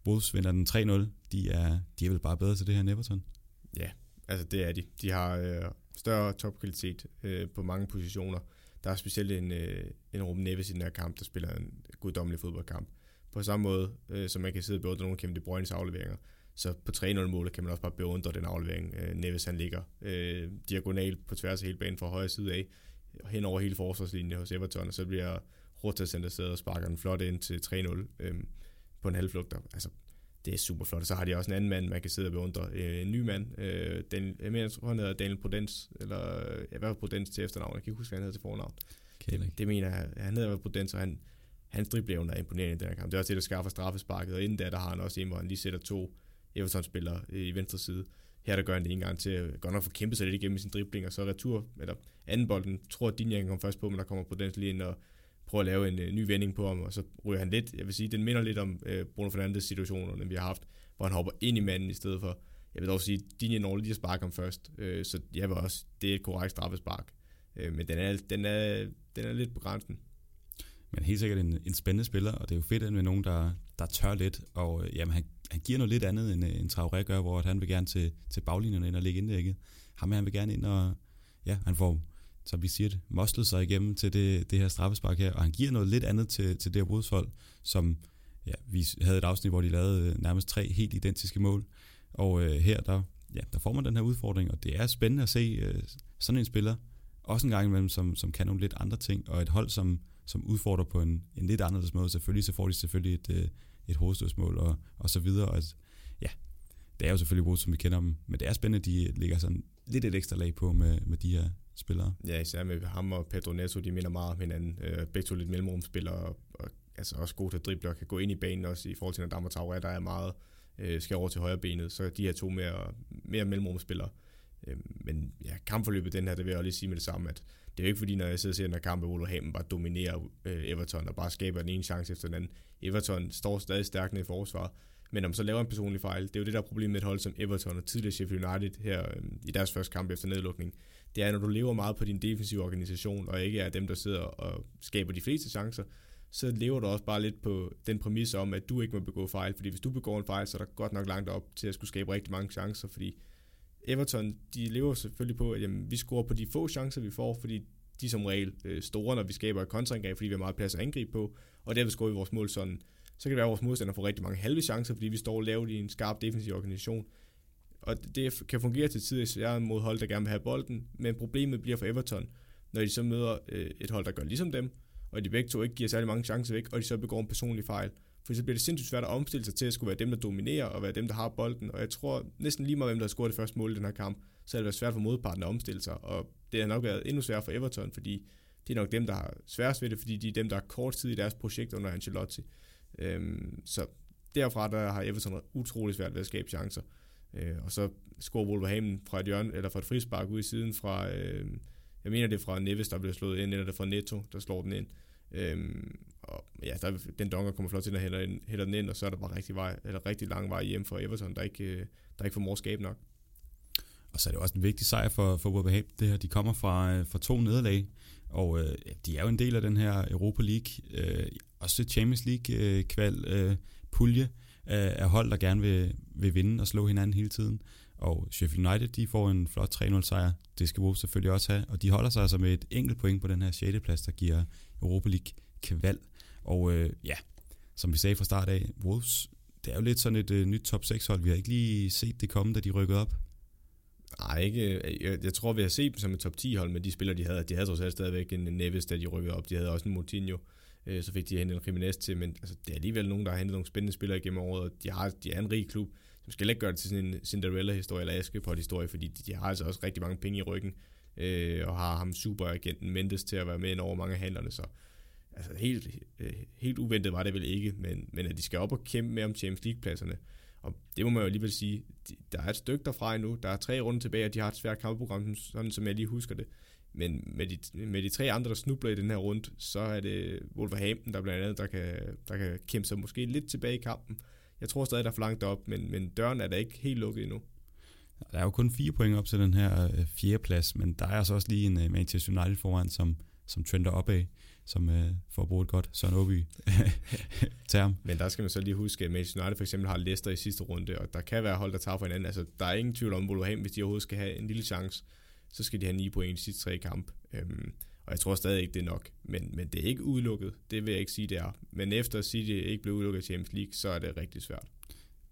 Wolves vinder den 3-0. De er, de er vel bare bedre til det her end Everton? Ja, altså det er de. De har øh, større topkvalitet øh, på mange positioner. Der er specielt en, øh, en Ruben Neves i den her kamp, der spiller en guddommelig fodboldkamp. På samme måde, øh, som man kan sidde og beundre nogle kæmpe De Bruynes afleveringer, Så på 3-0-målet kan man også bare beundre den aflevering, øh, Neves han ligger øh, diagonalt på tværs af hele banen fra højre side af, hen over hele forsvarslinjen hos Everton, og så bliver Rota sendt afsted og sparker den flot ind til 3-0 øh, på en halvflugt. Altså, det er super flot. Og så har de også en anden mand, man kan sidde og beundre. Øh, en ny mand. Øh, Daniel, jeg mener, jeg tror, han hedder Daniel Prudence, eller ja, hvad var Prudence til efternavn? Jeg kan ikke huske, hvad han hedder til fornavn. Okay, det, det, mener jeg. Han hedder Prudence, og han, hans dribleevne er imponerende i den her kamp. Det er også det, der skaffer straffesparket, og inden da, der har han også en, hvor han lige sætter to Everton-spillere i venstre side. Her der gør han det en gang til at godt nok få kæmpet sig lidt igennem sin dribling, og så retur, eller anden bolden, tror at Dinja kommer først på, men der kommer Prudence lige ind og prøver at lave en øh, ny vending på ham, og så ryger han lidt, jeg vil sige, den minder lidt om øh, Bruno Fernandes situationerne, vi har haft, hvor han hopper ind i manden i stedet for, jeg vil dog sige, Dinje når lige sparker ham først, øh, så jeg vil også, det er et korrekt straffespark, men den er, den, er, den er lidt på grænsen. Men helt sikkert en, en spændende spiller, og det er jo fedt med nogen, der, der tør lidt, og jamen, han, han giver noget lidt andet, end, end Traoré gør, hvor han vil gerne til, til baglinjerne ind og ligge indlægget. Ham han vil gerne ind og, ja, han får som vi siger det, moslet sig igennem til det, det her straffespark her, og han giver noget lidt andet til, til det her brudshold, som ja, vi havde et afsnit, hvor de lavede øh, nærmest tre helt identiske mål, og øh, her der, ja, der får man den her udfordring, og det er spændende at se øh, sådan en spiller, også en gang imellem, som, som kan nogle lidt andre ting, og et hold, som, som udfordrer på en, en lidt anderledes måde. Selvfølgelig så får de selvfølgelig et, øh, et hovedstødsmål og, og så videre, og at, ja, det er jo selvfølgelig Wolves, som vi kender dem, men det er spændende, at de ligger sådan lidt et ekstra lag på med, med de her spillere. Ja, især med ham og Pedro Neto, de minder meget om hinanden. Øh, begge to lidt mellemrumspillere, og, og altså også gode til at drible og kan gå ind i banen også i forhold til Nadam og Traoré, der er meget øh, skal over til højre benet, så de her to mere, mere mellemrumspillere. Øh, men ja, kampforløbet den her, det vil jeg også lige sige med det samme, at det er jo ikke fordi, når jeg sidder og ser den her kamp, at Wolverhampton bare dominerer øh, Everton og bare skaber den ene chance efter den anden. Everton står stadig stærkt ned i forsvaret, men om så laver en personlig fejl, det er jo det der problem med et hold som Everton og tidligere Sheffield United her øh, i deres første kamp efter nedlukning det er, når du lever meget på din defensive organisation, og ikke er dem, der sidder og skaber de fleste chancer, så lever du også bare lidt på den præmis om, at du ikke må begå fejl, fordi hvis du begår en fejl, så er der godt nok langt op til at skulle skabe rigtig mange chancer, fordi Everton, de lever selvfølgelig på, at jamen, vi scorer på de få chancer, vi får, fordi de er som regel øh, store, når vi skaber et kontraangreb, fordi vi har meget plads at angribe på, og derved scorer vi vores mål sådan. Så kan det være, at vores modstander får rigtig mange halve chancer, fordi vi står lavt i en skarp defensiv organisation. Og det kan fungere til tider især mod hold, der gerne vil have bolden, men problemet bliver for Everton, når de så møder øh, et hold, der gør ligesom dem, og de begge to ikke giver særlig mange chancer væk, og de så begår en personlig fejl. For så bliver det sindssygt svært at omstille sig til at skulle være dem, der dominerer, og være dem, der har bolden. Og jeg tror næsten lige meget, hvem der har scoret det første mål i den her kamp, så er det været svært for modparten at omstille sig. Og det har nok været endnu sværere for Everton, fordi det er nok dem, der har sværest ved det, fordi de er dem, der har kort tid i deres projekt under Ancelotti. Øhm, så derfra der har Everton utrolig svært ved at skabe chancer. Øh, og så scorer Wolverhampton fra et hjørne, eller fra et frispark ud i siden fra, øh, jeg mener det er fra Neves, der bliver slået ind, eller det er fra Netto, der slår den ind. Øhm, og ja, der, den donger kommer flot til at hælder, ind, hælder den ind, og så er der bare rigtig, vej, eller rigtig lang vej hjem for Everton, der ikke, øh, der ikke formår skab nok. Og så er det også en vigtig sejr for, for Wolverhampton. Det her, de kommer fra, øh, fra to nederlag, og øh, de er jo en del af den her Europa League, øh, også Champions League øh, kval øh, pulje af, øh, hold, der gerne vil, vil vinde og slå hinanden hele tiden. Og Sheffield United, de får en flot 3-0 sejr. Det skal Wolves selvfølgelig også have. Og de holder sig altså med et enkelt point på den her 6. plads, der giver Europa League kval. Og øh, ja, som vi sagde fra start af, Wolves, det er jo lidt sådan et øh, nyt top 6 hold. Vi har ikke lige set det komme, da de rykkede op. Nej, ikke. Øh, jeg, jeg tror, vi har set dem som et top 10 hold med de spillere, de havde. De havde trods alt stadigvæk en Neves, da de rykkede op. De havde også en Moutinho. Øh, så fik de hentet en Jimenez til, men altså, det er alligevel nogen, der har hentet nogle spændende spillere igennem året, og de, har, de er en rig klub, som skal ikke gøre det til sådan en Cinderella-historie eller Askepot-historie, fordi de, de har altså også rigtig mange penge i ryggen, øh, og har ham superagenten Mendes til at være med ind over mange af handlerne, så altså helt, øh, helt uventet var det vel ikke, men, men at de skal op og kæmpe med om Champions League-pladserne, og det må man jo alligevel sige, de, der er et stykke derfra endnu, der er tre runder tilbage, og de har et svært kampprogram, sådan som jeg lige husker det. Men med de, med de tre andre, der snubler i den her runde, så er det Wolverhampton, der blandt andet, der kan, der kan kæmpe sig måske lidt tilbage i kampen. Jeg tror stadig, der er for langt op, men, men døren er da ikke helt lukket endnu. Der er jo kun fire point op til den her øh, fjerde plads, men der er altså også lige en uh, Manchester United foran, som, som trender opad, som uh, får brugt et godt Søren Åby term. Men der skal man så lige huske, at Manchester United for eksempel har Leicester i sidste runde, og der kan være hold, der tager for hinanden. Altså, der er ingen tvivl om, Wolverhampton, hvis de overhovedet skal have en lille chance, så skal de have 9 point i de sidste tre kampe. Øhm, og jeg tror stadig ikke, det er nok. Men, men det er ikke udelukket. Det vil jeg ikke sige, det er. Men efter City ikke blev udelukket i Champions League, så er det rigtig svært.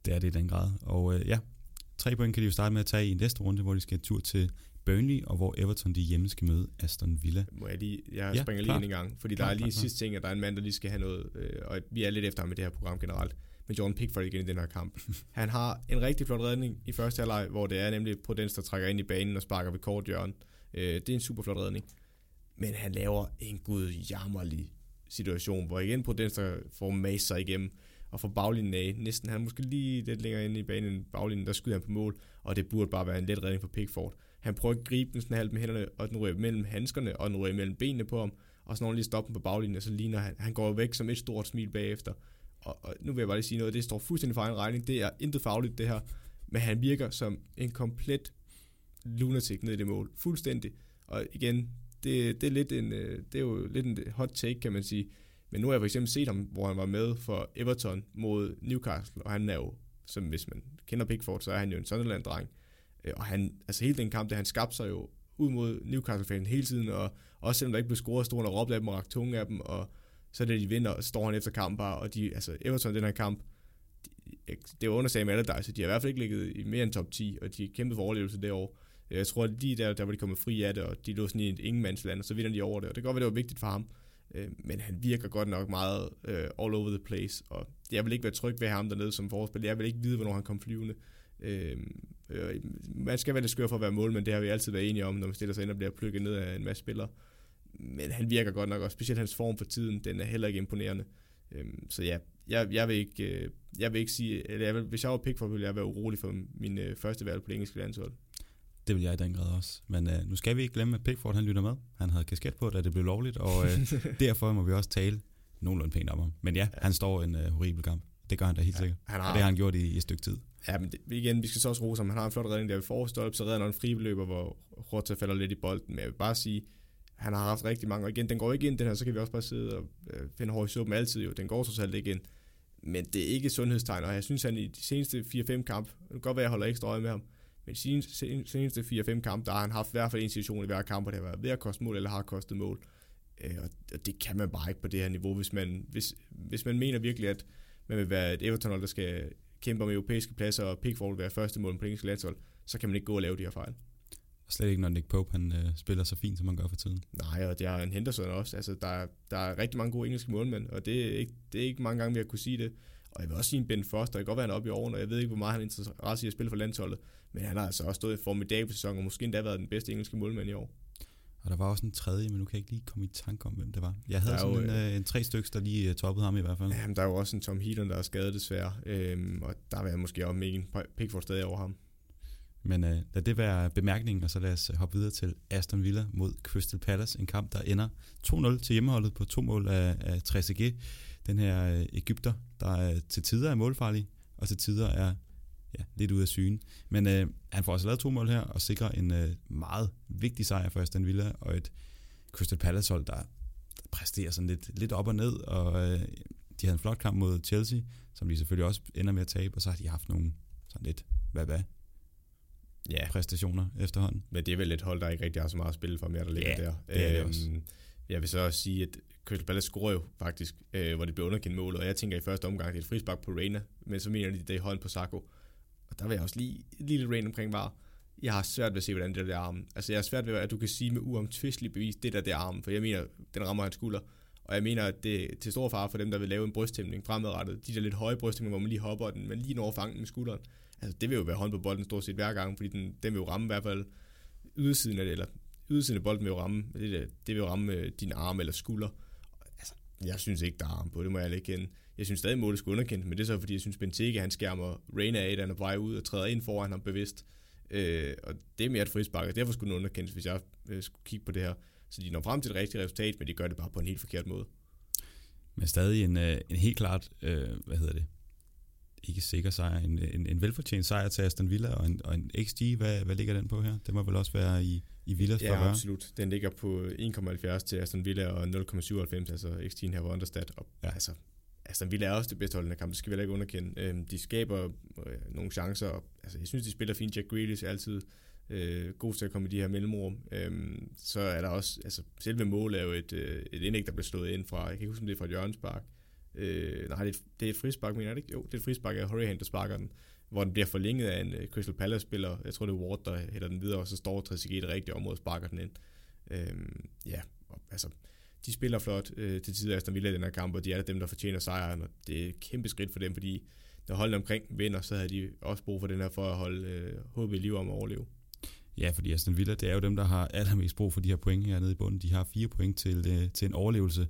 Det er det i den grad. Og øh, ja, tre point kan de jo starte med at tage i næste runde, hvor de skal tur til Burnley, og hvor Everton de hjemme skal møde Aston Villa. Må jeg lige, jeg ja, springer lige ind i gang, fordi klar, der er lige klar, sidste ting, at der er en mand, der lige skal have noget, øh, og vi er lidt efter ham med det her program generelt, med Jordan Pickford igen i den her kamp. Han har en rigtig flot redning i første halvleg, hvor det er nemlig Prudence, der trækker ind i banen og sparker ved korthjørnet. Øh, det er en super flot redning. Men han laver en gudjammerlig situation, hvor igen Prudence der får mase sig igennem og får baglinjen af. Næsten han er måske lige lidt længere inde i banen end baglinjen, der skyder han på mål, og det burde bare være en let redning for Pickford. Han prøver at gribe den sådan halvt med hænderne, og den ryger mellem handskerne, og den ryger mellem benene på ham, og så når han lige stopper på baglinjen, så ligner han, han går væk som et stort smil bagefter. Og, og nu vil jeg bare lige sige noget, det står fuldstændig for egen regning, det er intet fagligt det her, men han virker som en komplet lunatic ned i det mål, fuldstændig. Og igen, det, det, er lidt en, øh, det er jo lidt en hot take, kan man sige. Men nu har jeg for eksempel set ham, hvor han var med for Everton mod Newcastle, og han er jo, som hvis man kender Pickford, så er han jo en Sunderland-dreng. Øh, og han, altså hele den kamp, det han skabte sig jo ud mod Newcastle-fanen hele tiden, og også selvom der ikke blev scoret, stod han og råbte af dem og rakte tunge af dem, og så da de vinder, så står han efter kampen bare, og de, altså Everton den her kamp, de, det var under Sam Allardyce, så de har i hvert fald ikke ligget i mere end top 10, og de kæmpede for overlevelse derovre. Jeg tror, at lige der, der var de kommet fri af det, og de lå sådan i et ingenmandsland, og så vinder de over det, og det kan godt være, det var vigtigt for ham. Øh, men han virker godt nok meget uh, all over the place, og jeg vil ikke være tryg ved ham dernede som forspiller. Jeg vil ikke vide, hvornår han kom flyvende. Øh, øh, man skal være lidt skør for at være mål, men det har vi altid været enige om, når man stiller sig ind og bliver plukket ned af en masse spillere. Men han virker godt nok, og specielt hans form for tiden, den er heller ikke imponerende. Øh, så ja, jeg, jeg, vil ikke, øh, jeg vil ikke sige, eller jeg vil, hvis jeg var Pickford, ville jeg være urolig for min øh, første valg på det engelske landshold. Det vil jeg i den grad også. Men øh, nu skal vi ikke glemme, at Pickford han lytter med. Han havde kasket på, da det blev lovligt, og øh, derfor må vi også tale nogenlunde pænt om ham. Men ja, ja. han står en øh, horribel kamp. Det gør han da helt ja, sikkert. Han har, og det har han gjort i, i et stykke tid. Ja, men det, igen, vi skal så også rose ham. Han har en flot redning der ved forstolp, så redder han en fribeløber, hvor Rota falder lidt i bolden. Men jeg vil bare sige, han har haft rigtig mange. Og igen, den går ikke ind, den her, så kan vi også bare sidde og øh, finde hår i suppen altid jo. Den går så alt ikke ind. Men det er ikke sundhedstegn, og jeg synes, han i de seneste 4-5 kamp, det kan godt være, at jeg holder ekstra øje med ham, men i de seneste 4-5 kamp, der har han haft i hvert fald en situation i hver kamp, hvor det har været ved at koste mål, eller har kostet mål. Øh, og det kan man bare ikke på det her niveau, hvis man, hvis, hvis man mener virkelig, at man vil være et Everton, der skal kæmpe om europæiske pladser, og Pickford vil være første mål på engelske landshold, så kan man ikke gå og lave de her fejl. Og slet ikke, når Nick Pope han, øh, spiller så fint, som han gør for tiden. Nej, og det har en Henderson også. Altså, der, der er rigtig mange gode engelske målmænd, og det er, ikke, det er ikke mange gange, vi har kunne sige det. Og jeg vil også sige en Ben Foster, det kan godt være, han er oppe i årene, og jeg ved ikke, hvor meget han er interesse i at spille for landsholdet, men han har altså også stået i formidabel sæson, og måske endda været den bedste engelske målmand i år. Og der var også en tredje, men nu kan jeg ikke lige komme i tanke om, hvem det var. Jeg havde sådan jo, en, øh, en tre stykker, der lige uh, toppede ham i hvert fald. Jamen, der er jo også en Tom Heaton, der er skadet desværre, øhm, og der vil jeg måske også en Pickford stadig over ham. Men øh, lad det være bemærkningen, og så lad os øh, hoppe videre til Aston Villa mod Crystal Palace. En kamp, der ender 2-0 til hjemmeholdet på to mål af, af Trezeguet. Den her øh, Ægypter, der øh, til tider er målfarlig, og til tider er ja, lidt ude af syne. Men øh, han får også lavet to mål her, og sikrer en øh, meget vigtig sejr for Aston Villa, og et Crystal Palace-hold, der, der præsterer sådan lidt, lidt op og ned, og øh, de havde en flot kamp mod Chelsea, som de selvfølgelig også ender med at tabe, og så har de haft nogle sådan lidt, hvad hvad, ja. præstationer efterhånden. Men det er vel et hold, der ikke rigtig har så meget at spille for mere, der ligger ja, der. det er det også. Øhm, jeg vil så også sige, at Crystal Palace scorer jo faktisk, øh, hvor det bliver underkendt mål, og jeg tænker i første omgang, det er et frispark på Reina, men så mener de, det er hånden på Sako. Og der vil jeg også lige et lille rain omkring var, jeg har svært ved at se, hvordan det der, der arm. Altså jeg har svært ved, at du kan sige med uomtvistelig bevis, det der der arm, for jeg mener, den rammer hans skulder. Og jeg mener, at det er til stor far for dem, der vil lave en brysthæmning fremadrettet. De der lidt høje brysthæmninger, hvor man lige hopper den, men lige når fangen med skulderen. Altså det vil jo være hånd på bolden stort set hver gang, fordi den, den vil jo ramme i hvert fald ydersiden af det, eller ydersiden af bolden vil jo ramme, det, det vil jo ramme øh, din arm eller skulder. Altså, jeg synes ikke, der er arm på, det må jeg ikke kende. Jeg synes stadig, målet skulle underkendt, men det er så, fordi jeg synes, Benteke, han skærmer Reina af, da han er på vej ud og træder ind foran ham bevidst. Øh, og det er mere et frispark, og derfor skulle den underkendes, hvis jeg øh, skulle kigge på det her. Så de når frem til et rigtigt resultat, men de gør det bare på en helt forkert måde. Men stadig en, øh, en helt klart, øh, hvad hedder det, ikke sikker sejr, en, en, en velfortjent sejr til Aston Villa, og en, og en XG, hvad, hvad ligger den på her? Det må vel også være i, i Villas Ja, favør. absolut. Den ligger på 1,70 til Aston Villa og 0,97, altså XG'en her var understat. Og, ja. altså, Aston Villa er også det bedste hold i den kamp, det skal vi heller ikke underkende. Øhm, de skaber øh, nogle chancer, og altså, jeg synes, de spiller fint. Jack Grealish er altid øh, god til at komme i de her mellemrum. Øhm, så er der også, altså selve målet er jo et, øh, et indlæg, der bliver slået ind fra, jeg kan ikke huske, om det er fra Park, Øh, nej, det, det er et frispark, mener jeg det ikke? Jo, det er et frispark af Hurricane, der sparker den, hvor den bliver forlænget af en uh, Crystal Palace-spiller. Jeg tror, det er Ward, der hælder den videre, og så står Trezeguet i det rigtige område og sparker den ind. Øh, ja, altså, de spiller flot øh, til tider Aston Villa i den her kamp, og de er dem, der fortjener sejren, og det er et kæmpe skridt for dem, fordi når holdet omkring vinder, så havde de også brug for den her for at holde øh, håbet i liv om at overleve. Ja, fordi Aston Villa, det er jo dem, der har allermest brug for de her point hernede i bunden. De har fire point til, øh, til en overlevelse,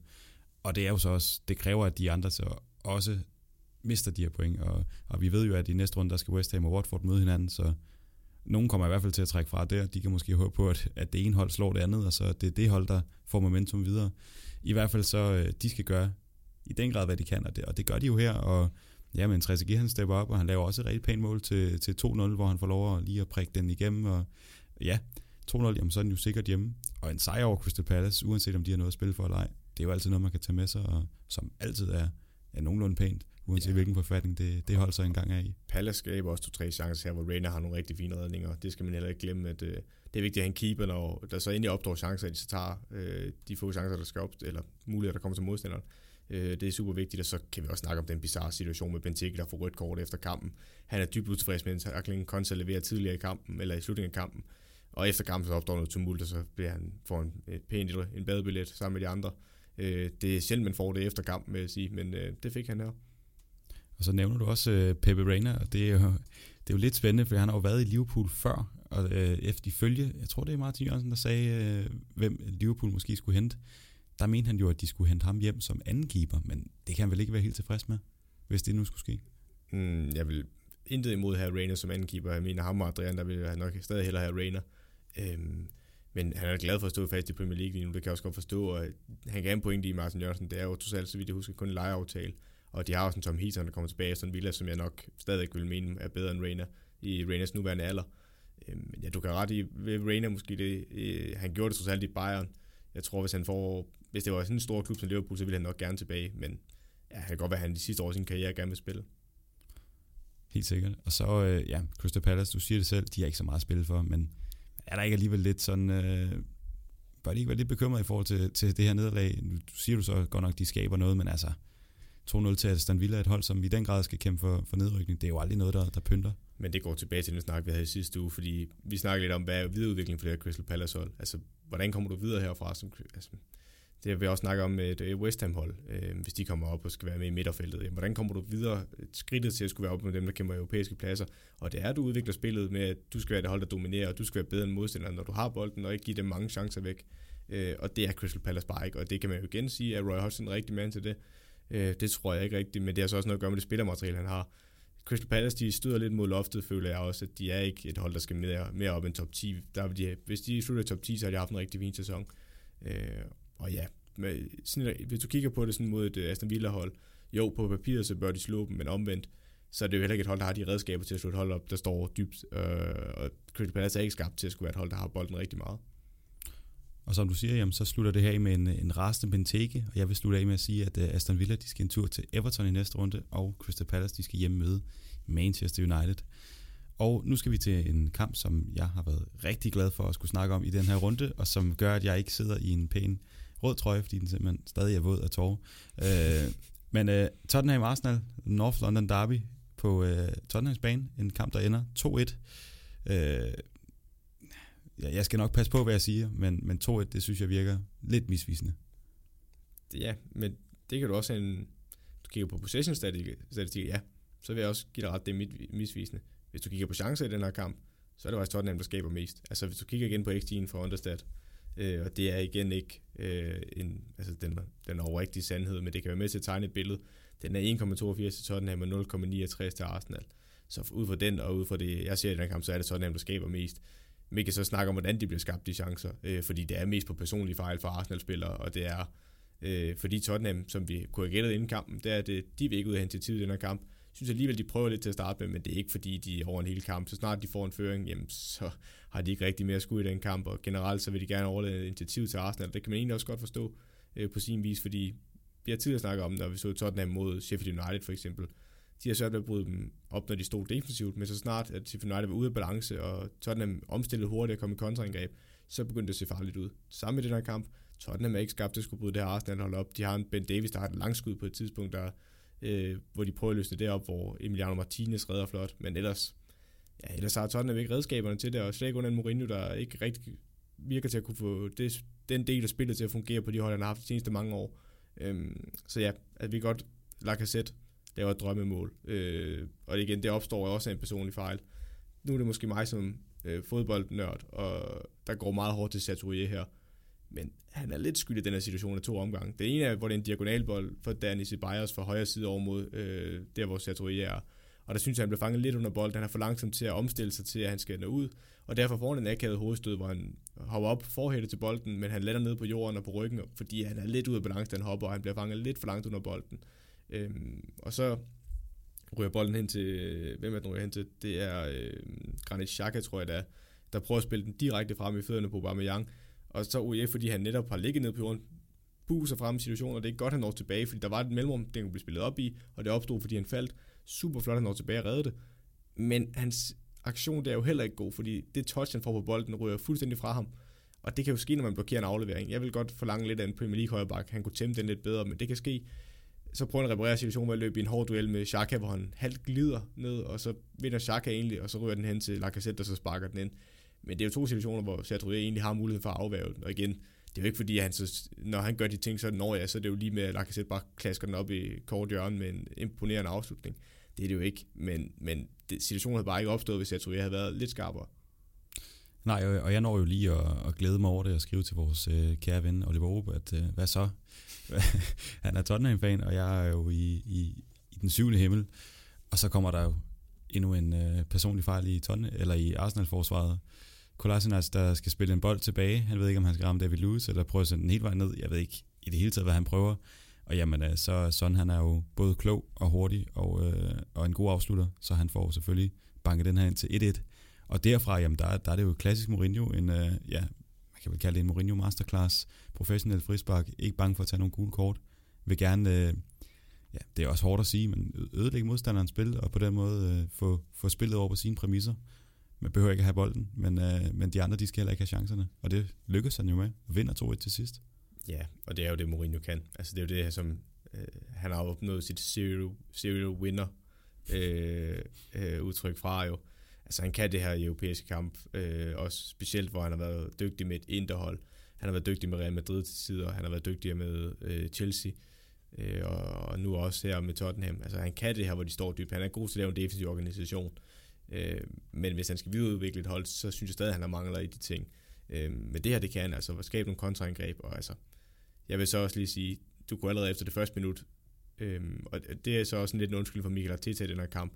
og det er jo så også, det kræver, at de andre så også mister de her point, og, og vi ved jo, at i næste runde, der skal West Ham og Watford møde hinanden, så nogen kommer i hvert fald til at trække fra der. De kan måske håbe på, at, at det ene hold slår det andet, og så det er det hold, der får momentum videre. I hvert fald så, øh, de skal gøre i den grad, hvad de kan, og det, og det gør de jo her, og ja, men Trezeguet han stepper op, og han laver også et rigtig pænt mål til, til 2-0, hvor han får lov at lige at prikke den igennem, og ja, 2-0, jamen så er den jo sikkert hjemme. Og en sejr over Crystal Palace, uanset om de har noget at spille for eller ej, det er jo altid noget, man kan tage med sig, og som altid er, er nogenlunde pænt, uanset ja. hvilken forfatning det, det holder sig engang af i. Palace skaber også to-tre chancer her, hvor Reina har nogle rigtig fine redninger. Det skal man heller ikke glemme, at øh, det er vigtigt at have en keeper, når der så endelig opstår chancer, at de så tager øh, de få chancer, der skal op, eller muligheder, der kommer til modstanderen. Øh, det er super vigtigt, og så kan vi også snakke om den bizarre situation med Benteke, der får rødt kort efter kampen. Han er dybt utilfreds med en tackling, Konsa leverer tidligere i kampen, eller i slutningen af kampen, og efter kampen så opstår noget tumult, og så bliver han, får en, pænt en badebillet sammen med de andre. Øh, det er sjældent, man får det efter kampen, vil jeg sige, men øh, det fik han her. Og så nævner du også øh, Pepe Reina, og det er, jo, det er jo lidt spændende, for han har jo været i Liverpool før, og øh, efter de følge, jeg tror det er Martin Jørgensen, der sagde, øh, hvem Liverpool måske skulle hente der mente han jo, at de skulle hente ham hjem som anden keeper, men det kan han vel ikke være helt tilfreds med, hvis det nu skulle ske? Mm, jeg vil intet imod have Rainer som anden keeper. Jeg mener ham og Adrian, der vil jeg nok stadig hellere have Rainer. Øhm, men han er glad for at stå fast i Premier League lige nu, det kan jeg også godt forstå, og han kan en point i Martin Jørgensen, det er jo totalt, så vidt jeg husker, kun en lejeaftale, og de har også en Tom Heaton, der kommer tilbage, sådan en Villa, som jeg nok stadig vil mene er bedre end Reina i Reinas nuværende alder. Øhm, men ja, du kan ret i, Reina måske det, øh, han gjorde det totalt i Bayern, jeg tror, hvis han får hvis det var sådan en stor klub som Liverpool, så ville han nok gerne tilbage, men ja, det kan godt være, at han de sidste år af sin karriere gerne vil spille. Helt sikkert. Og så, øh, ja, Crystal Palace, du siger det selv, de har ikke så meget at spille for, men er der ikke alligevel lidt sådan, øh, bør de ikke være lidt bekymret i forhold til, til det her nederlag? Nu siger du så godt nok, de skaber noget, men altså 2-0 til Aston Villa, et hold, som i den grad skal kæmpe for, for nedrykning, det er jo aldrig noget, der, der pynter. Men det går tilbage til den snak, vi havde i sidste uge, fordi vi snakkede lidt om, hvad er videreudviklingen for det her Crystal Palace hold? Altså, hvordan kommer du videre herfra? Som, altså, det har vi også snakket om med et øh, West Ham hold, øh, hvis de kommer op og skal være med i midterfeltet. Jamen, hvordan kommer du videre skridtet til at skulle være op med dem, der kæmper europæiske pladser? Og det er, at du udvikler spillet med, at du skal være det hold, der dominerer, og du skal være bedre end modstanderen, når du har bolden, og ikke give dem mange chancer væk. Øh, og det er Crystal Palace bare ikke, og det kan man jo igen sige, at Roy Hodgson er en rigtig mand til det. Øh, det tror jeg ikke rigtigt, men det har så også noget at gøre med det spillermateriale, han har. Crystal Palace, de støder lidt mod loftet, føler jeg også, at de er ikke et hold, der skal mere, mere op end top 10. Der vil de, hvis de slutter i top 10, så har de haft en rigtig fin sæson. Øh, og ja, med, sådan, hvis du kigger på det sådan mod et øh, Aston Villa-hold, jo, på papiret så bør de slå dem, men omvendt, så er det jo heller ikke et hold, der har de redskaber til at slå et hold op, der står dybt. Øh, og Crystal Palace er ikke skabt til at skulle være et hold, der har bolden rigtig meget. Og som du siger, jamen, så slutter det her af med en, en rasende Benteke, og jeg vil slutte af med at sige, at uh, Aston Villa de skal en tur til Everton i næste runde, og Crystal Palace de skal hjemme møde Manchester United. Og nu skal vi til en kamp, som jeg har været rigtig glad for at skulle snakke om i den her runde, og som gør, at jeg ikke sidder i en pæn rød trøje, fordi den simpelthen stadig er våd af tårer. Øh, men øh, Tottenham Arsenal, North London Derby på øh, Tottenhams bane, en kamp, der ender 2-1. Uh, øh, jeg skal nok passe på, hvad jeg siger, men, men 2-1, det synes jeg virker lidt misvisende. Ja, men det kan du også have en... Du kigger på possession statistik, ja, så vil jeg også give dig ret, det er misvisende. Hvis du kigger på chancer i den her kamp, så er det faktisk Tottenham, der skaber mest. Altså hvis du kigger igen på XG'en for Understat, øh, og det er igen ikke øh, en, altså den, den overrigtige sandhed, men det kan være med til at tegne et billede. Den er 1,82 til Tottenham og 0,69 til Arsenal. Så ud fra den og ud fra det, jeg ser i den kamp, så er det Tottenham, der skaber mest. Vi kan så snakke om, hvordan de bliver skabt, de chancer, øh, fordi det er mest på personlige fejl for Arsenal-spillere, og det er, øh, fordi Tottenham, som vi kunne have gættet inden kampen, det er, det, øh, de vil ikke ud af hente tid i den her kamp, synes alligevel, de prøver lidt til at starte med, men det er ikke fordi, de over en hel kamp. Så snart de får en føring, jamen, så har de ikke rigtig mere skud i den kamp, og generelt så vil de gerne overlade initiativ til Arsenal. Det kan man egentlig også godt forstå øh, på sin vis, fordi vi har tidligere snakket om, når vi så Tottenham mod Sheffield United for eksempel, de har svært ved at bryde dem op, når de stod defensivt, men så snart at Sheffield United var ude af balance, og Tottenham omstillede hurtigt og kom i kontraangreb, så begyndte det at se farligt ud. Samme med den her kamp, Tottenham er ikke skabt til at skulle bryde det her Arsenal hold op. De har en Ben Davis, der har et langskud på et tidspunkt, der, øh, hvor de prøver at løse det op, hvor Emiliano Martinez redder flot, men ellers, ja, ellers har Tottenham ikke redskaberne til det, og slet ikke under Mourinho, der ikke rigtig virker til at kunne få det, den del af spillet til at fungere på de hold, han har haft de seneste mange år. Øhm, så ja, at vi godt Lacazette laver et drømmemål. Øh, og igen, det opstår også af en personlig fejl. Nu er det måske mig som øh, fodboldnørd, og der går meget hårdt til Saturier her. Men han er lidt skyld i den her situation af to omgange. Det ene er, hvor det er en diagonalbold for Danny Ceballos fra højre side over mod øh, der, hvor Sartori er. Og der synes jeg, han bliver fanget lidt under bolden. Han er for langsom til at omstille sig til, at han skal nå ud. Og derfor får han en akavet hovedstød, hvor han hopper op forhættet til bolden, men han lander ned på jorden og på ryggen, fordi han er lidt ude af balance, da han hopper, og han bliver fanget lidt for langt under bolden. Øhm, og så ryger bolden hen til, hvem er den ryger hen til? Det er øh, Granit Xhaka, tror jeg det er, der prøver at spille den direkte frem i fødderne på Aubameyang. Og så OEF, fordi han netop har ligget ned på jorden, buser frem i situationen, og det er godt, han når tilbage, fordi der var et mellemrum, den kunne blive spillet op i, og det opstod, fordi han faldt. Super flot, han når tilbage og redde det. Men hans aktion, der er jo heller ikke god, fordi det touch, han får på bolden, ryger fuldstændig fra ham. Og det kan jo ske, når man blokerer en aflevering. Jeg vil godt forlange lidt af en Premier League højreback. Han kunne tæmme den lidt bedre, men det kan ske. Så prøver han at reparere situationen ved at løbe i en hård duel med Xhaka, hvor han halvt glider ned, og så vinder Xhaka egentlig, og så ryger den hen til Lacazette, og så sparker den ind. Men det er jo to situationer, hvor Sartori egentlig har mulighed for at afværge den. Og igen, det er jo ikke fordi, han så, når han gør de ting, så når jeg, så er det jo lige med, at Lacazette bare klasker den op i kort hjørne med en imponerende afslutning. Det er det jo ikke, men, men det, situationen havde bare ikke opstået, hvis Sartori havde været lidt skarpere. Nej, og jeg når jo lige at, at glæde mig over det og skrive til vores øh, kære ven Oliver Obe, at øh, hvad så? han er Tottenham-fan, og jeg er jo i, i, i den syvende himmel. Og så kommer der jo endnu en øh, personlig fejl i, Tottenham, eller i Arsenal-forsvaret. Kolasinac, altså, der skal spille en bold tilbage. Han ved ikke, om han skal ramme David Lewis, eller prøve at sende den helt vej ned. Jeg ved ikke i det hele taget, hvad han prøver. Og jamen, øh, så sådan han er jo både klog og hurtig, og, øh, og en god afslutter, så han får selvfølgelig banket den her ind til 1-1. Og derfra, jamen, der, der er det jo klassisk Mourinho, en, øh, ja, man kan vel kalde det en Mourinho masterclass, professionel frispark, ikke bange for at tage nogle gule kort, vil gerne, øh, ja, det er også hårdt at sige, men ødelægge modstanderens spil, og på den måde øh, få, få spillet over på sine præmisser. Man behøver ikke at have bolden, men, øh, men de andre, de skal heller ikke have chancerne, og det lykkes han jo med, og vinder 2-1 til sidst. Ja, og det er jo det, Mourinho kan. Altså det er jo det, som øh, han har opnået sit serial, serial winner øh, øh, udtryk fra jo altså han kan det her i europæiske kamp, øh, også specielt hvor han har været dygtig med et interhold. Han har været dygtig med Real Madrid til tider, han har været dygtig med øh, Chelsea, øh, og, og nu også her med Tottenham. Altså han kan det her, hvor de står dybt. Han er god til at lave en defensiv organisation. Øh, Øh, men hvis han skal videreudvikle et hold, så synes jeg stadig, at han har mangler i de ting. Øh, men det her, det kan han altså skabe nogle kontraangreb, og altså, jeg vil så også lige sige, du kunne allerede efter det første minut, øh, og det er så også en lidt en undskyld for Michael Arteta i den her kamp.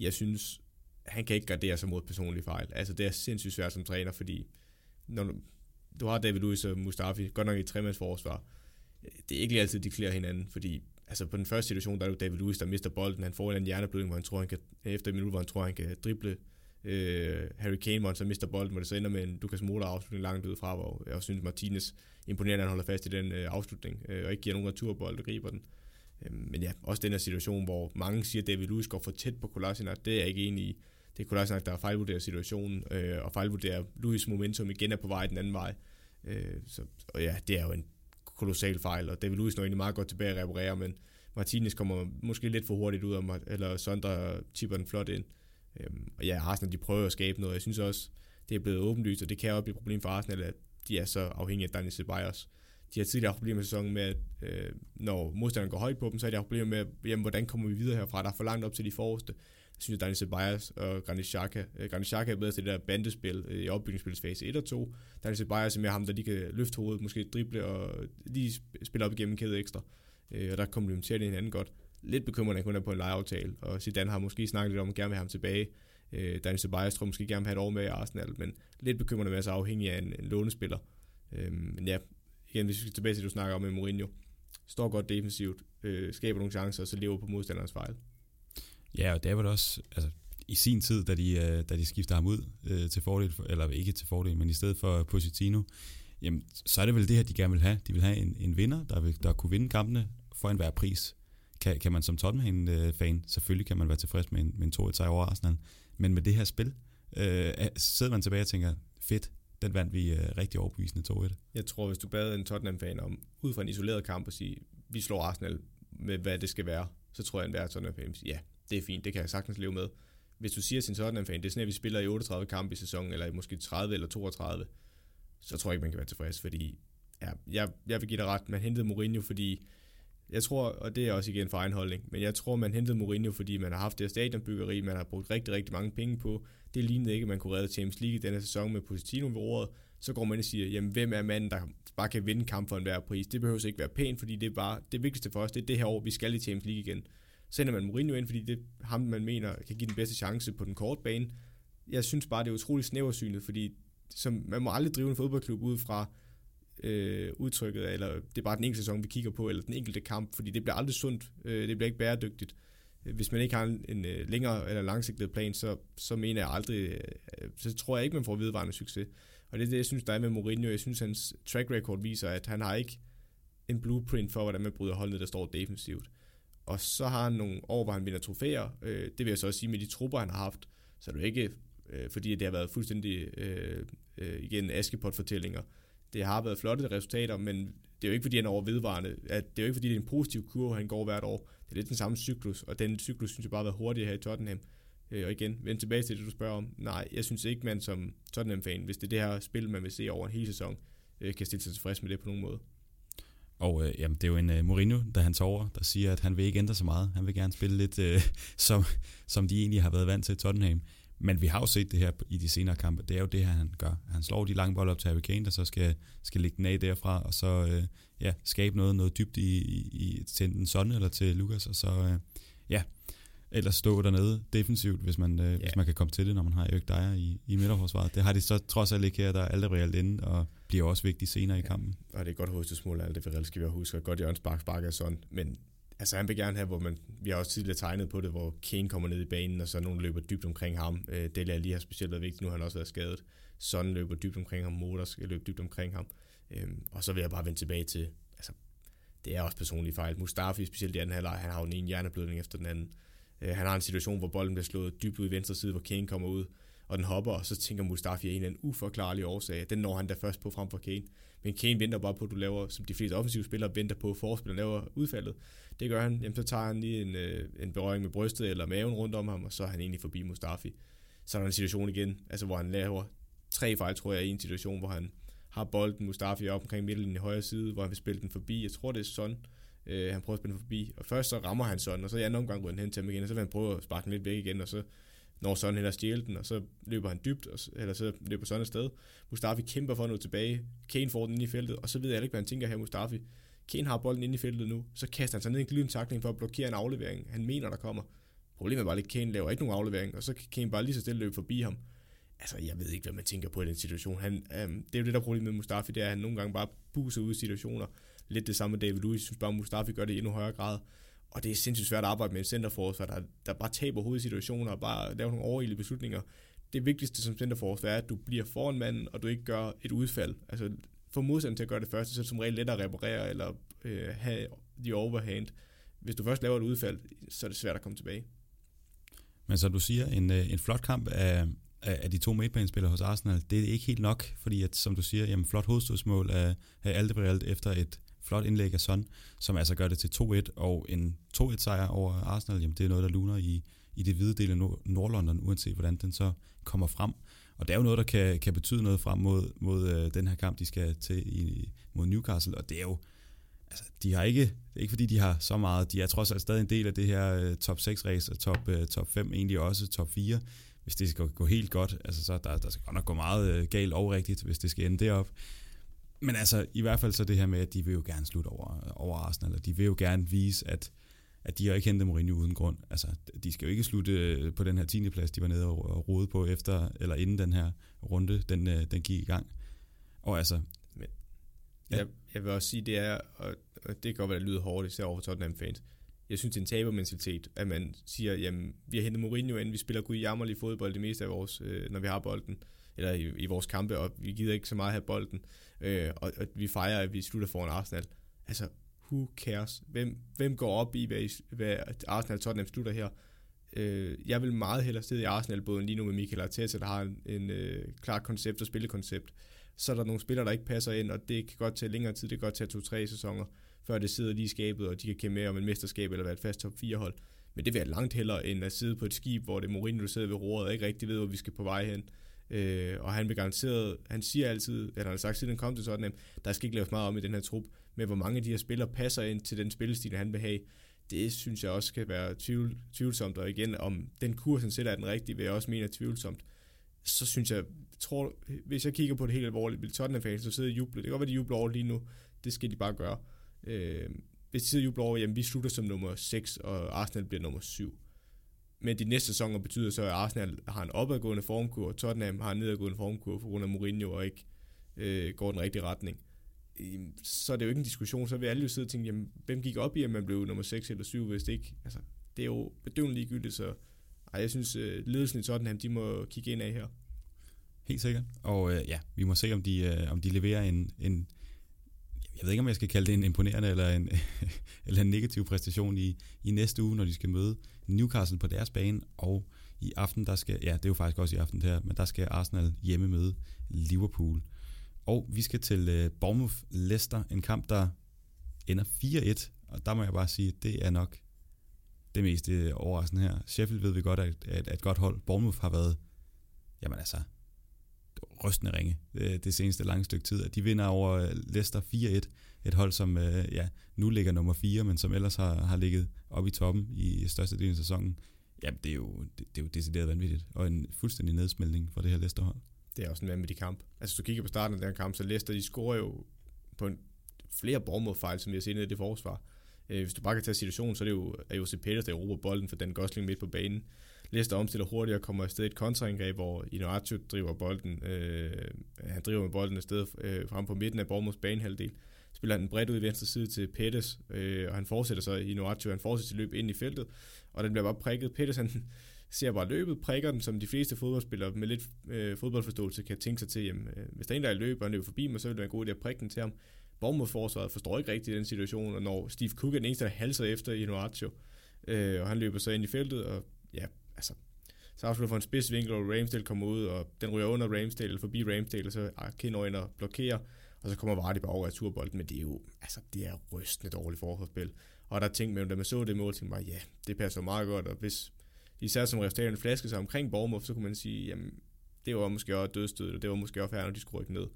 Jeg synes, han kan ikke gardere sig mod personlige fejl. Altså, det er sindssygt svært som træner, fordi når du, du har David Luiz og Mustafi, godt nok i et forsvar, det er ikke lige altid, de klæder hinanden, fordi altså på den første situation, der er det David Luiz, der mister bolden, han får en hjerneblødning, hvor han tror, han kan, efter en minut, hvor han tror, han kan drible øh, Harry Kane, hvor han så mister bolden, hvor det så ender med en Lucas Moura afslutning langt ud fra, hvor jeg også synes, Martinez imponerende, at han holder fast i den øh, afslutning, øh, og ikke giver nogen returbold og griber den. Øh, men ja, også den her situation, hvor mange siger, at David Luiz går for tæt på Kolasinac, det er jeg ikke enig i det er Kolasinac, der har fejlvurderet situationen, øh, og fejlvurderer Lewis momentum igen er på vej den anden vej. Øh, så, og ja, det er jo en kolossal fejl, og David Luiz når egentlig meget godt tilbage at reparere, men Martinez kommer måske lidt for hurtigt ud, og, eller Sondre tipper den flot ind. Øh, og ja, Arsenal de prøver at skabe noget. Jeg synes også, det er blevet åbenlyst, og det kan også blive et problem for Arsenal, at de er så afhængige af Daniel Ceballos. De har tidligere haft problemer i sæsonen med, at øh, når modstanderen går højt på dem, så har de haft problemer med, jamen, hvordan kommer vi videre herfra? Der er for langt op til de forreste synes, at Daniel Ceballos og Granit Xhaka, øh, Granit Xhaka er bedre til det der bandespil øh, i opbygningsspilsfase 1 og 2. Daniel Ceballos er mere ham, der lige kan løfte hovedet, måske drible og lige spille op igennem en kæde ekstra. Øh, og der komplementerer det hinanden godt. Lidt bekymrende, at han kun er på en lejeaftale, og Zidane har måske snakket lidt om at gerne vil have ham tilbage. Uh, Daniel Ceballos tror måske gerne vil have et år med i Arsenal, men lidt bekymrende med at være så afhængig af en, en lånespiller. Uh, men ja, igen, hvis vi skal tilbage til, det, du snakker om med Mourinho, står godt defensivt, skaber nogle chancer, og så lever på modstanderens fejl. Ja, og det var det også, altså, i sin tid, da de, øh, da de skifter ham ud øh, til fordel, for, eller ikke til fordel, men i stedet for Positino, jamen, så er det vel det her, de gerne vil have. De vil have en, en vinder, der, vil, der kunne vinde kampene for enhver pris. Kan, kan man som Tottenham-fan, øh, selvfølgelig kan man være tilfreds med en, med en 2-1 sejr over Arsenal, men med det her spil, øh, sidder man tilbage og tænker, fedt, den vandt vi øh, rigtig overbevisende 2-1. Jeg tror, hvis du bad en Tottenham-fan om, ud fra en isoleret kamp, og sige, vi slår Arsenal med, hvad det skal være, så tror jeg, at enhver Tottenham-fan vil sige, ja, det er fint, det kan jeg sagtens leve med. Hvis du siger til en Tottenham-fan, det er sådan, at vi spiller i 38 kampe i sæsonen, eller måske 30 eller 32, så tror jeg ikke, man kan være tilfreds, fordi ja, jeg, jeg vil give dig ret, man hentede Mourinho, fordi jeg tror, og det er også igen for egen holdning, men jeg tror, man hentede Mourinho, fordi man har haft det stadionbyggeri, man har brugt rigtig, rigtig mange penge på. Det lignede ikke, at man kunne redde Champions League i denne sæson med Positino ved ordet. Så går man ind og siger, jamen hvem er manden, der bare kan vinde kamp for enhver pris? Det behøver ikke være pænt, fordi det er bare det vigtigste for os, det er det her år, vi skal i Champions League igen. Sender man Mourinho ind, fordi det er ham, man mener kan give den bedste chance på den korte bane. Jeg synes bare, det er utroligt snæversynet, fordi som, man må aldrig drive en fodboldklub ud fra, øh, udtrykket, eller det er bare den enkelte sæson, vi kigger på, eller den enkelte kamp, fordi det bliver aldrig sundt, øh, det bliver ikke bæredygtigt. Øh, hvis man ikke har en, en øh, længere eller langsigtet plan, så, så mener jeg aldrig, øh, så tror jeg ikke, man får vedvarende succes. Og det er det, jeg synes, der er med Mourinho. Jeg synes, hans track record viser, at han har ikke en blueprint for, hvordan man bryder holdet, der står defensivt. Og så har han nogle år, hvor han vinder trofæer. Øh, det vil jeg så også sige med de trupper, han har haft. Så er det jo ikke, øh, fordi det har været fuldstændig øh, øh, igen Askepot-fortællinger det har været flotte resultater, men det er jo ikke fordi, han er over vedvarende. At det er jo ikke fordi, det er en positiv kurve, han går hvert år. Det er lidt den samme cyklus, og den cyklus synes jeg bare har været hurtigere her i Tottenham. Øh, og igen, vend tilbage til det, du spørger om. Nej, jeg synes ikke, man som Tottenham-fan, hvis det er det her spil, man vil se over en hel sæson, øh, kan stille sig tilfreds med det på nogen måde. Og øh, jamen, det er jo en uh, Mourinho, der han over, der siger, at han vil ikke ændre så meget. Han vil gerne spille lidt, øh, som, som de egentlig har været vant til Tottenham. Men vi har jo set det her i de senere kampe. Det er jo det her, han gør. Han slår de lange bolde op til Harry Kane, der så skal, skal lægge den af derfra, og så øh, ja, skabe noget, noget dybt i, i, til enten Sonne eller til Lukas, og så øh, ja, ellers stå dernede defensivt, hvis man, øh, ja. hvis man kan komme til det, når man har Erik Dyer i, i midterforsvaret. Det har de så trods alt ikke her, der er aldrig reelt inde, og bliver også vigtigt senere i kampen. Ja, og det er godt hovedstgsmål, alt det reelt skal vi huske, godt hjørnspark sparker sådan, men altså han vil gerne have, hvor man, vi har også tidligere tegnet på det, hvor Kane kommer ned i banen, og så nogen løber dybt omkring ham. Øh, det lader lige har specielt været vigtigt, nu har han også været skadet. Sådan løber dybt omkring ham, Motor skal løbe dybt omkring ham. Øh, og så vil jeg bare vende tilbage til, altså det er også personlige fejl. Mustafi, specielt i anden halvleg, han har jo den ene hjerneblødning efter den anden. Øh, han har en situation, hvor bolden bliver slået dybt ud i venstre side, hvor Kane kommer ud, og den hopper, og så tænker Mustafi af en eller anden uforklarlig årsag. Den når han da først på frem for Kane. Men Kane venter bare på, at du laver, som de fleste offensive spillere venter på, at forspilleren laver udfaldet. Det gør han, jamen så tager han lige en, øh, en berøring med brystet eller maven rundt om ham, og så er han egentlig forbi Mustafi. Så er der en situation igen, altså hvor han laver tre fejl, tror jeg, i en situation, hvor han har bolden Mustafi op omkring midten i højre side, hvor han vil spille den forbi. Jeg tror, det er sådan, øh, han prøver at spille den forbi. Og først så rammer han sådan, og så i anden omgang går han hen til ham igen, og så vil han prøve at sparke den lidt væk igen, og så når sådan hen og stjæle den, og så løber han dybt, og, eller så løber sådan et sted. Mustafi kæmper for at nå tilbage. Kane får den ind i feltet, og så ved jeg ikke, hvad han tænker her, Mustafi. Kane har bolden ind i feltet nu, så kaster han sig ned i en glidende for at blokere en aflevering. Han mener, der kommer. Problemet er bare, at Kane laver ikke nogen aflevering, og så kan Kane bare lige så stille løbe forbi ham. Altså, jeg ved ikke, hvad man tænker på i den situation. Han, øhm, det er jo det, der er problemet med Mustafi, det er, at han nogle gange bare buser ud i situationer. Lidt det samme med David Luiz. Synes bare, at Mustafi gør det i endnu højere grad. Og det er sindssygt svært at arbejde med en centerforsvar, der, der bare taber hovedsituationer og bare laver nogle overhælde beslutninger. Det vigtigste som centerforsvar er, at du bliver foran manden, og du ikke gør et udfald. Altså, få modstanderen til at gøre det første, så er det som regel lettere at reparere eller øh, have de overhand. Hvis du først laver et udfald, så er det svært at komme tilbage. Men som du siger, en, øh, en flot kamp af, af de to midtbanespillere hos Arsenal, det er ikke helt nok, fordi at, som du siger, jamen, flot hovedstødsmål af, af Aldebrelt efter et flot indlæg af Son, som altså gør det til 2-1, og en 2-1 sejr over Arsenal, jamen det er noget, der luner i, i det hvide del af Nordlondon, uanset hvordan den så kommer frem. Og det er jo noget, der kan, kan betyde noget frem mod, mod øh, den her kamp, de skal til i, mod Newcastle, og det er jo, altså, de har ikke, det er ikke fordi, de har så meget, de er trods alt stadig en del af det her øh, top 6 race, og top, øh, top 5 egentlig også, top 4, hvis det skal gå helt godt, altså så der, der skal godt nok gå meget øh, galt og rigtigt, hvis det skal ende derop. Men altså, i hvert fald så det her med, at de vil jo gerne slutte over, over Arsenal, og de vil jo gerne vise, at, at de har ikke hentet Mourinho uden grund. Altså, de skal jo ikke slutte øh, på den her 10. plads, de var nede og rode på efter, eller inden den her runde, den, øh, den gik i gang. Og altså... Men, ja. jeg, jeg vil også sige, det er, og, og det kan godt være, det lyder hårdt, især over for Tottenham fans. Jeg synes, det er en tabermentalitet, at man siger, jamen, vi har hentet Mourinho ind, vi spiller gud jammerlig fodbold det meste af vores, øh, når vi har bolden eller i, i vores kampe, og vi gider ikke så meget have bolden, øh, og, og vi fejrer, at vi slutter foran Arsenal. Altså, who cares? Hvem, hvem går op i, hvad, hvad Arsenal og Tottenham slutter her? Øh, jeg vil meget hellere sidde i Arsenal-båden lige nu med Michael Arteta, der har en, en øh, klar koncept og spillekoncept. Så er der nogle spillere, der ikke passer ind, og det kan godt tage længere tid, det kan godt tage to-tre sæsoner, før det sidder lige i skabet, og de kan kæmpe med om en mesterskab eller være et fast top 4 hold. Men det vil jeg langt hellere, end at sidde på et skib, hvor det er Mourinho, der sidder ved roret og ikke rigtig ved, hvor vi skal på vej hen. Øh, og han vil garanteret, han siger altid, eller han har sagt siden han kom til sådan, at der skal ikke laves meget om i den her trup, men hvor mange af de her spillere passer ind til den spillestil, han vil have. Det synes jeg også kan være tvivl, tvivlsomt, og igen, om den kurs, han sætter er den rigtige, vil jeg også mene er tvivlsomt. Så synes jeg, tror, hvis jeg kigger på det helt alvorligt, vil Tottenham-fans så sidde og juble. Det kan godt være, de jubler over lige nu. Det skal de bare gøre. Øh, hvis de sidder og jubler over, jamen vi slutter som nummer 6, og Arsenal bliver nummer 7. Men de næste sæsoner betyder så, at Arsenal har en opadgående formkur, og Tottenham har en nedadgående formkur på grund af Mourinho og ikke øh, går den rigtige retning. Øhm, så er det jo ikke en diskussion, så vil alle jo sidde og tænke, jamen, hvem gik op i, at man blev nummer 6 eller 7, hvis det ikke, altså, det er jo bedøvende ligegyldigt, så ej, jeg synes, øh, ledelsen i Tottenham, de må kigge ind af her. Helt sikkert. Og øh, ja, vi må se, om de, øh, om de leverer en, en, jeg ved ikke, om jeg skal kalde det en imponerende eller en, eller en negativ præstation i, i næste uge, når de skal møde Newcastle på deres bane, og i aften, der skal, ja, det er jo faktisk også i aften her, men der skal Arsenal hjemme møde Liverpool. Og vi skal til øh, Bournemouth Leicester, en kamp, der ender 4-1, og der må jeg bare sige, det er nok det mest øh, overraskende her. Sheffield ved vi godt, at, at, at et godt hold. Bournemouth har været, jamen altså, rystende ringe det, det seneste lange stykke tid. At De vinder over øh, Leicester 4-1, et hold, som øh, ja, nu ligger nummer 4, men som ellers har, har ligget oppe i toppen i største del af sæsonen. Ja, det er jo, det, det er jo decideret vanvittigt, og en fuldstændig nedsmeltning for det her Leicester-hold. Det er også en vanvittig kamp. Altså, hvis du kigger på starten af den kamp, så Leicester, de scorer jo på en, flere borgmodfejl, som vi har set ned i det forsvar. Øh, hvis du bare kan tage situationen, så er det jo, er jo Peters, der råber bolden for den Gosling midt på banen. Leicester omstiller hurtigt og kommer afsted et kontraangreb, hvor Inuatu driver bolden, øh, han driver med bolden afsted øh, frem på midten af Bormos banehalvdel. Spiller han bredt ud i venstre side til Pettis, øh, og han fortsætter så Inuatu, han fortsætter sit løb ind i feltet, og den bliver bare prikket. Pettis, han ser bare løbet, prikker den, som de fleste fodboldspillere med lidt øh, fodboldforståelse kan tænke sig til, jamen, øh, hvis der er en, der er løb, og han løber forbi mig, så vil det være en god idé at prikke den til ham. Bournemouth-forsvaret forstår ikke rigtigt den situation, og når Steve Cook er den eneste, der halser efter i Inuatu, øh, og han løber så ind i feltet, og ja, altså, så afslutter for en spidsvinkel, og Ramsdale kommer ud, og den ryger under Ramsdale, eller forbi Ramsdale, og så ah, Keno ind og blokerer, og så kommer Vardy bare over turbolden, men det er jo, altså, det er rystende dårligt forsvarsspil. Og der er ting med, da man så det mål, tænkte man, ja, det passer meget godt, og hvis især som resultaterne flaske sig omkring Bournemouth, så kunne man sige, jamen, det var måske også dødstød, og det var måske også færre, når de skulle rykke ned.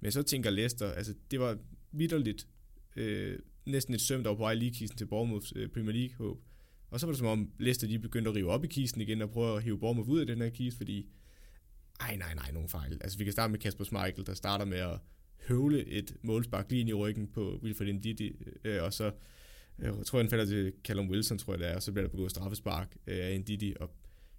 Men så tænker Leicester, altså, det var vidderligt øh, næsten et søm, der var på vej lige til Bournemouths øh, Premier League håb. Og så var det som om Leicester de begyndte at rive op i kisten igen og prøve at hive Bournemouth ud af den her kiste, fordi ej, nej, nej, nogen fejl. Altså, vi kan starte med Kasper Schmeichel, der starter med at høvle et målspark lige ind i ryggen på Wilfred Ndidi, øh, og så øh, jeg tror jeg, han falder til Callum Wilson, tror jeg det er, og så bliver der begået straffespark øh, af Ndidi, og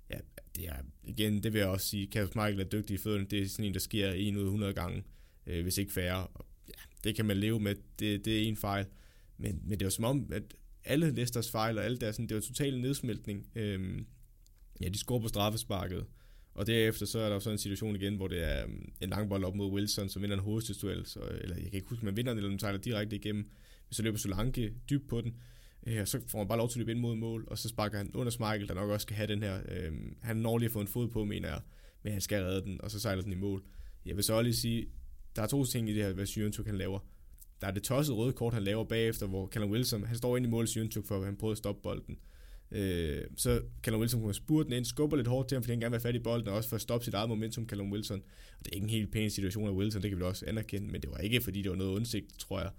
ja, det er, igen, det vil jeg også sige, Kasper Michael er dygtig i fødderne, det er sådan en, der sker en ud af 100 gange, øh, hvis ikke færre, og ja, det kan man leve med, det, det er en fejl, men, men det er jo som om, at alle Leicesters fejl og alle deres, sådan, det var total nedsmeltning. øh, ja, de scorer på straffesparket, og derefter så er der så en situation igen, hvor det er øhm, en lang bold op mod Wilson, som vinder en hovedstødsduel, så, øh, eller jeg kan ikke huske, om man vinder den, eller man sejler direkte igennem, men så løber Solanke dybt på den, øh, og så får man bare lov til at løbe ind mod mål, og så sparker han under Smeichel, der nok også skal have den her, øh, han når lige at få en fod på, mener jeg, men han skal redde den, og så sejler den i mål. Jeg vil så også lige sige, der er to ting i det her, hvad Syrentuk kan laver der er det tossede røde kort, han laver bagefter, hvor Callum Wilson, han står ind i mål i Sjøntug, for at han prøver at stoppe bolden. Øh, så Callum Wilson kunne spurte den ind, skubber lidt hårdt til ham, fordi han gerne vil have fat i bolden, og også for at stoppe sit eget momentum, Callum Wilson. Og det er ikke en helt pæn situation af Wilson, det kan vi også anerkende, men det var ikke, fordi det var noget undsigt, tror jeg.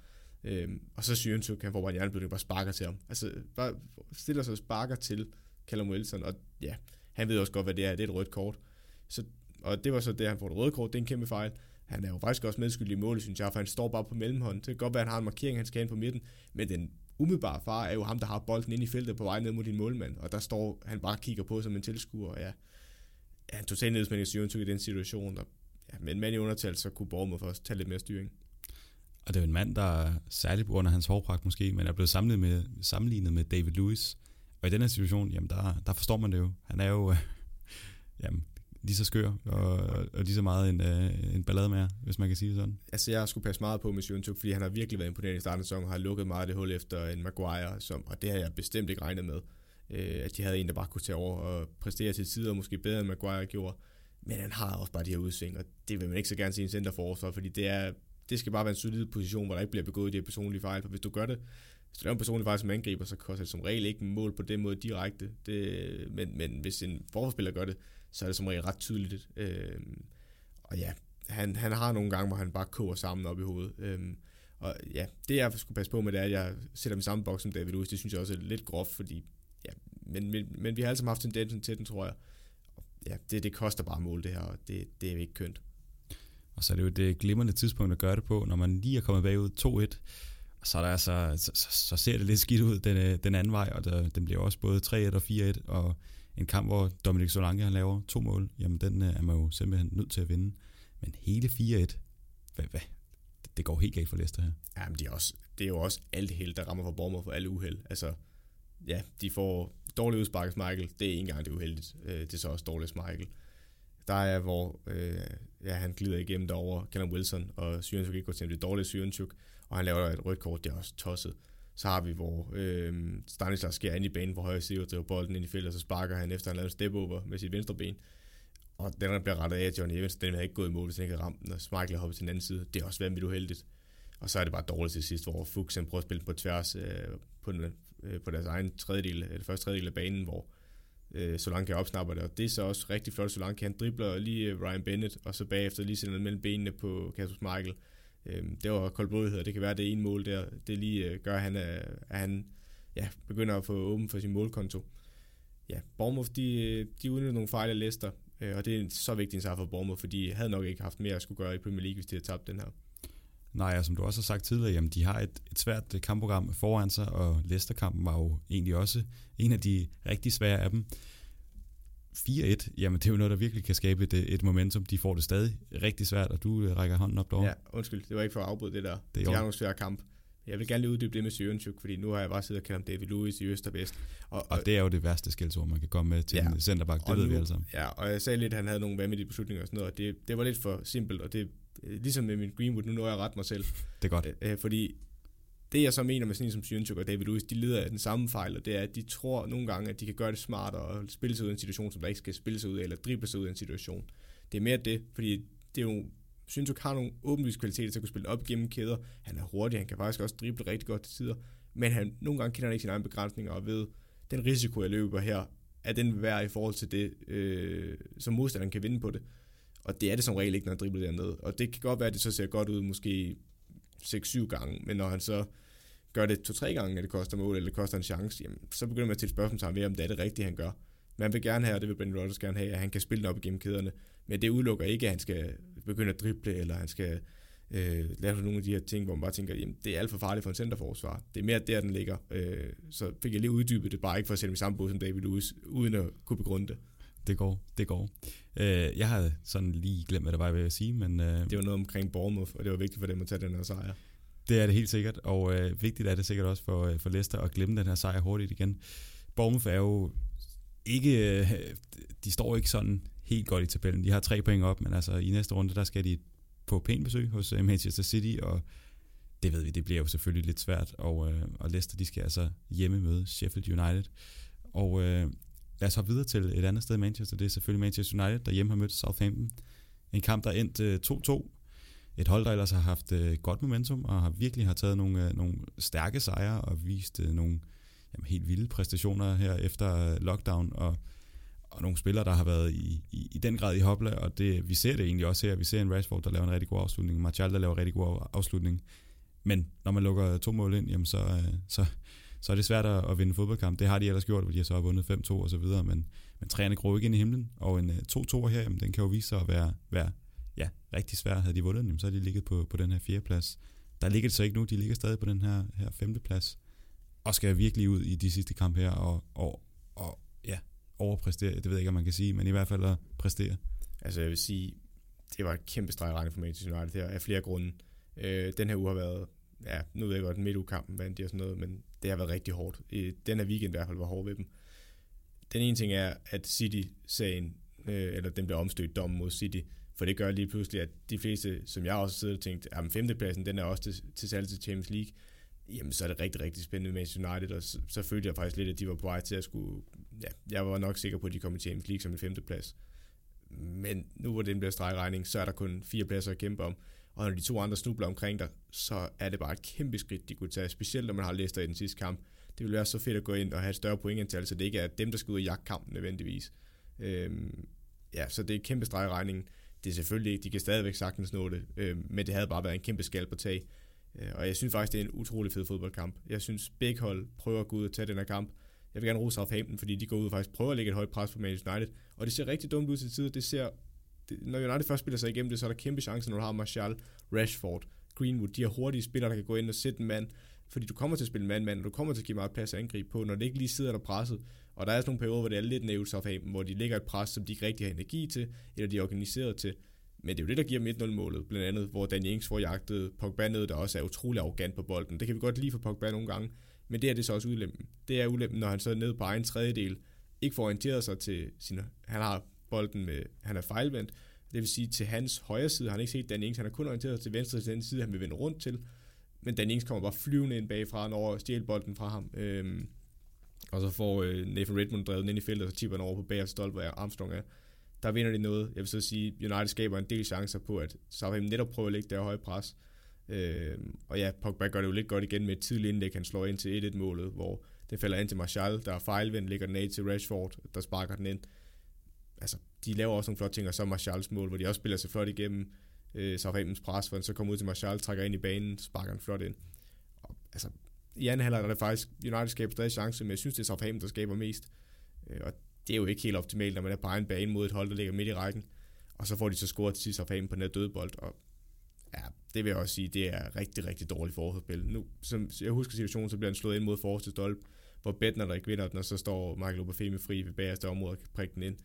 Øh, og så Sjøntug, han får bare en hjerneblødning, bare sparker til ham. Altså, bare stiller sig og sparker til Callum Wilson, og ja, han ved også godt, hvad det er, det er et rødt kort. Så, og det var så det, han får et rødt kort, det er en kæmpe fejl. Han er jo faktisk også medskyldig i målet, synes jeg, for han står bare på mellemhånden. Det kan godt være, at han har en markering, han skal ind på midten, men den umiddelbare far er jo ham, der har bolden ind i feltet på vej ned mod din målmand, og der står han bare kigger på som en tilskuer, og ja, ja en total nedsmænding i den situation, og, ja, men mand i undertal, så kunne Bournemouth også tage lidt mere styring. Og det er jo en mand, der særligt på grund af hans hårpragt måske, men er blevet sammenlignet med, sammenlignet med David Lewis. Og i den her situation, jamen der, der forstår man det jo. Han er jo, jamen, lige så skør og, og lige så meget en, øh, en ballade med hvis man kan sige det sådan. Altså jeg skulle passe meget på med Sjøntuk, fordi han har virkelig været imponerende i starten af sæsonen, og har lukket meget det hul efter en Maguire, som, og det har jeg bestemt ikke regnet med. øh, at de havde en, der bare kunne tage over og præstere til tider, måske bedre end Maguire gjorde. Men han har også bare de her udsving, og det vil man ikke så gerne se en centerforsvar, fordi det, er, det skal bare være en solid position, hvor der ikke bliver begået de her personlige fejl, for hvis du gør det, hvis du laver en personlig fejl som angriber, så koster det som regel ikke mål på den måde direkte. Det, men, men hvis en forsvarsspiller gør det, så er det som regel ret tydeligt. Øh, og ja, han, han har nogle gange, hvor han bare koger sammen op i hovedet. Øh, og ja, det jeg skulle passe på med, det er, at jeg sætter dem i samme boks som David Lewis. Det synes jeg også er lidt groft, fordi ja, men, men, men vi har altid haft tendensen til den, tror jeg. Ja, det, det koster bare mål, det her, og det, det er ikke kønt. Og så er det jo det glimrende tidspunkt at gøre det på, når man lige er kommet bagud 2-1, så, der er så, så, så ser det lidt skidt ud den, øh, den anden vej, og der, den bliver også både 3-1 og 4-1, og en kamp, hvor Dominic Solanke han laver to mål, jamen den øh, er man jo simpelthen nødt til at vinde. Men hele 4-1, hvad, hvad, det går helt galt for Leicester her. Jamen, de er også, det er jo også alt held, der rammer for Bournemouth for alle uheld. Altså, ja, de får dårligt udsparket Michael. Det er ikke engang det uheldigt. Øh, det er så også dårligt Michael. Der er, hvor øh, ja, han glider igennem derover Callum Wilson, og Syrenchuk ikke går til det dårlige Syrenchuk, og han laver et rødt kort, det er også tosset. Så har vi, hvor øh, Stanislas sker ind i banen på højre side og driver bolden ind i feltet, og så sparker han efter, han lavet en step over med sit venstre ben. Og den, der bliver rettet af Johnny Evans, den har ikke gået i mål, hvis han ikke havde ramt den, og Schmeichel hoppet til den anden side. Det er også vanvittigt uheldigt. Og så er det bare dårligt til sidst, hvor Fuchs han prøver at spille på tværs øh, på, den, øh, på deres egen tredjedel, eller første tredjedel af banen, hvor øh, Solanke opsnapper det, og det er så også rigtig flot, Solanke han dribler lige øh, Ryan Bennett, og så bagefter lige sender mellem benene på Kasper Michael. Øh, det var koldblodighed, det kan være, det ene mål der, det lige øh, gør, at han, øh, at han ja, begynder at få åben for sin målkonto. Ja, Bournemouth, de, øh, de udnytter nogle fejl af Leicester, øh, og det er så vigtigt en sejr for Bournemouth, fordi de havde nok ikke haft mere at skulle gøre i Premier League, hvis de havde tabt den her. Nej, og som du også har sagt tidligere, jamen de har et, et svært øh, kampprogram foran sig, og Leicester-kampen var jo egentlig også en af de rigtig svære af dem. 4-1, jamen det er jo noget, der virkelig kan skabe et, et momentum. De får det stadig rigtig svært, og du øh, rækker hånden op derovre. Ja, undskyld, det var ikke for at afbryde det der. Det er de nogle svære kamp. Jeg vil gerne lige uddybe det med Sørenchuk, fordi nu har jeg bare siddet og kaldt ham David Lewis i øst og vest. Og, og, og det er jo det værste skældsord, man kan komme med til ja, en centerback, det ved nu, vi alle sammen. Ja, og jeg sagde lidt, at han havde nogle vanvittige beslutninger og sådan noget, og det, det var lidt for simpelt, og det ligesom med min Greenwood, nu når jeg ret mig selv. Det er godt. Æ, fordi det jeg så mener med sådan en som Sjønchuk og David Lewis, de lider af den samme fejl, og det er, at de tror nogle gange, at de kan gøre det smartere og spille sig ud af en situation, som der ikke skal spille sig ud af, eller drible sig ud af en situation. Det er mere det, fordi det er jo Sjønchuk har nogle åbenlyse kvaliteter til at kunne spille op gennem kæder. Han er hurtig, han kan faktisk også drible rigtig godt til tider, men han, nogle gange kender han ikke sine egne begrænsninger og ved, den risiko, jeg løber her, er den værd i forhold til det, øh, som modstanderen kan vinde på det. Og det er det som regel ikke, når han dribler dernede. Og det kan godt være, at det så ser godt ud, måske 6-7 gange, men når han så gør det to-tre gange, at det koster mål, eller det koster en chance, jamen, så begynder man at stille spørgsmål ved, om det er det rigtige, han gør. Man vil gerne have, og det vil Brendan Rodgers gerne have, at han kan spille den op igennem kæderne, men det udelukker ikke, at han skal begynde at drible, eller han skal øh, lave nogle af de her ting, hvor man bare tænker, jamen, det er alt for farligt for en centerforsvar. Det er mere der, den ligger. Øh, så fik jeg lige uddybet det, bare ikke for at sætte mig samme båd som David Lewis, uden at kunne begrunde det. Det går, det går. Øh, jeg havde sådan lige glemt, hvad det var, jeg ville sige, men... Øh, det var noget omkring Bournemouth, og det var vigtigt for dem at tage den her sejr. Det er det helt sikkert, og øh, vigtigt er det sikkert også for, øh, for Leicester at glemme den her sejr hurtigt igen. Bournemouth er jo ikke... Øh, de står ikke sådan helt godt i tabellen. De har tre point op, men altså i næste runde, der skal de på pænt besøg hos øh, Manchester City, og det ved vi, det bliver jo selvfølgelig lidt svært, og, øh, og Leicester, de skal altså hjemme møde Sheffield United. Og øh, Lad os hoppe videre til et andet sted i Manchester. Det er selvfølgelig Manchester United, der hjemme har mødt Southampton. En kamp, der endte 2-2. Øh, et hold, der ellers har haft øh, godt momentum, og har virkelig har taget nogle, øh, nogle stærke sejre, og vist nogle jamen, helt vilde præstationer her efter lockdown, og, og nogle spillere, der har været i, i, i den grad i hopla, og det, vi ser det egentlig også her. Vi ser en Rashford, der laver en rigtig god afslutning, Martial, der laver en rigtig god afslutning. Men når man lukker to mål ind, jamen så, så, så er det svært at, at vinde fodboldkamp. Det har de ellers gjort, hvor de har så vundet 5-2 og så videre, men, men træerne gror ikke ind i himlen, og en øh, 2-2 her, jamen, den kan jo vise sig at være, være ja, rigtig svær. Havde de vundet den, så er de ligget på, på den her fjerde plads. Der ligger det så ikke nu, de ligger stadig på den her, her femte plads, og skal virkelig ud i de sidste kampe her, og, og, og ja, overpræstere, det ved jeg ikke, om man kan sige, men i hvert fald at præstere. Altså jeg vil sige, det var et kæmpe stregregning for Manchester United her, af flere grunde. Øh, den her uge har været ja, nu ved jeg godt, midtugkampen vandt de og sådan noget, men det har været rigtig hårdt. Den her weekend i hvert fald var hård ved dem. Den ene ting er, at City-sagen, øh, eller den blev omstødt dom mod City, for det gør lige pludselig, at de fleste, som jeg også sidder og tænkt, at femtepladsen, den er også til, til salg til Champions League. jamen så er det rigtig, rigtig spændende med United, og så, så følte jeg faktisk lidt, at de var på vej til at skulle, ja, jeg var nok sikker på, at de kom i Champions League som en femteplads. Men nu hvor den bliver stregregning, så er der kun fire pladser at kæmpe om, og når de to andre snubler omkring dig, så er det bare et kæmpe skridt, de kunne tage, specielt når man har Leicester i den sidste kamp. Det ville være så fedt at gå ind og have et større pointantal, så det ikke er dem, der skal ud og jagte kampen nødvendigvis. Øhm, ja, så det er et kæmpe stregregning. Det er selvfølgelig ikke, de kan stadigvæk sagtens nå det, øhm, men det havde bare været en kæmpe skal på tag. Øh, og jeg synes faktisk, det er en utrolig fed fodboldkamp. Jeg synes, begge hold prøver at gå ud og tage den her kamp. Jeg vil gerne rose Southampton, fordi de går ud og faktisk prøver at lægge et højt pres på Manchester United. Og det ser rigtig dumt ud til tider. Det ser, det, når United først spiller sig igennem det, så er der kæmpe chancer, når du har Martial, Rashford, Greenwood. De her hurtige spillere, der kan gå ind og sætte en mand. Fordi du kommer til at spille mand-mand, og du kommer til at give meget plads at angribe på, når det ikke lige sidder der presset. Og der er sådan nogle perioder, hvor det er lidt nævnt Southampton, hvor de lægger et pres, som de ikke rigtig har energi til, eller de er organiseret til. Men det er jo det, der giver 1-0-målet, blandt andet, hvor Danny Ings får jagtet Pogba ned, der også er utrolig arrogant på bolden. Det kan vi godt lide for Pogba nogle gange, men det er det så også ulempen. Det er ulempen, når han så er nede på egen tredjedel, ikke får orienteret sig til sin... Han har bolden med... Han er fejlvendt, det vil sige til hans højre side har han ikke set Dan Ings, han har kun orienteret sig til venstre til den side, han vil vende rundt til. Men Dan Ings kommer bare flyvende ind bagfra, når stjæler bolden fra ham. Øhm, og så får øh, Nathan Redmond drevet ind i feltet, og så tipper han over på bagerste stolpe, hvor Armstrong er der vinder de noget. Jeg vil så sige, United skaber en del chancer på, at Southampton netop prøver at lægge der høje pres. Øhm, og ja, Pogba gør det jo lidt godt igen med et tidligt indlæg, han slår ind til 1-1-målet, hvor det falder ind til Martial, der er fejlvendt, ligger den af til Rashford, der sparker den ind. Altså, de laver også nogle flotte ting, og så Martials mål, hvor de også spiller sig flot igennem øh, Southamptons pres, hvor han så kommer ud til Marshall, trækker ind i banen, sparker den flot ind. Og, altså, i anden halvleg er det faktisk, United skaber stadig chance, men jeg synes, det er Southampton, der skaber mest. Øh, og det er jo ikke helt optimalt, når man er på egen bane mod et hold, der ligger midt i rækken. Og så får de så scoret til sidst af på den her dødbold, og ja, det vil jeg også sige, det er rigtig, rigtig dårligt forholdsspil. Nu, som jeg husker situationen, så bliver han slået ind mod forreste stolpe, hvor Bettner der ikke vinder den, og så står Michael Obafemi fri ved bagerste område og kan prikke den ind.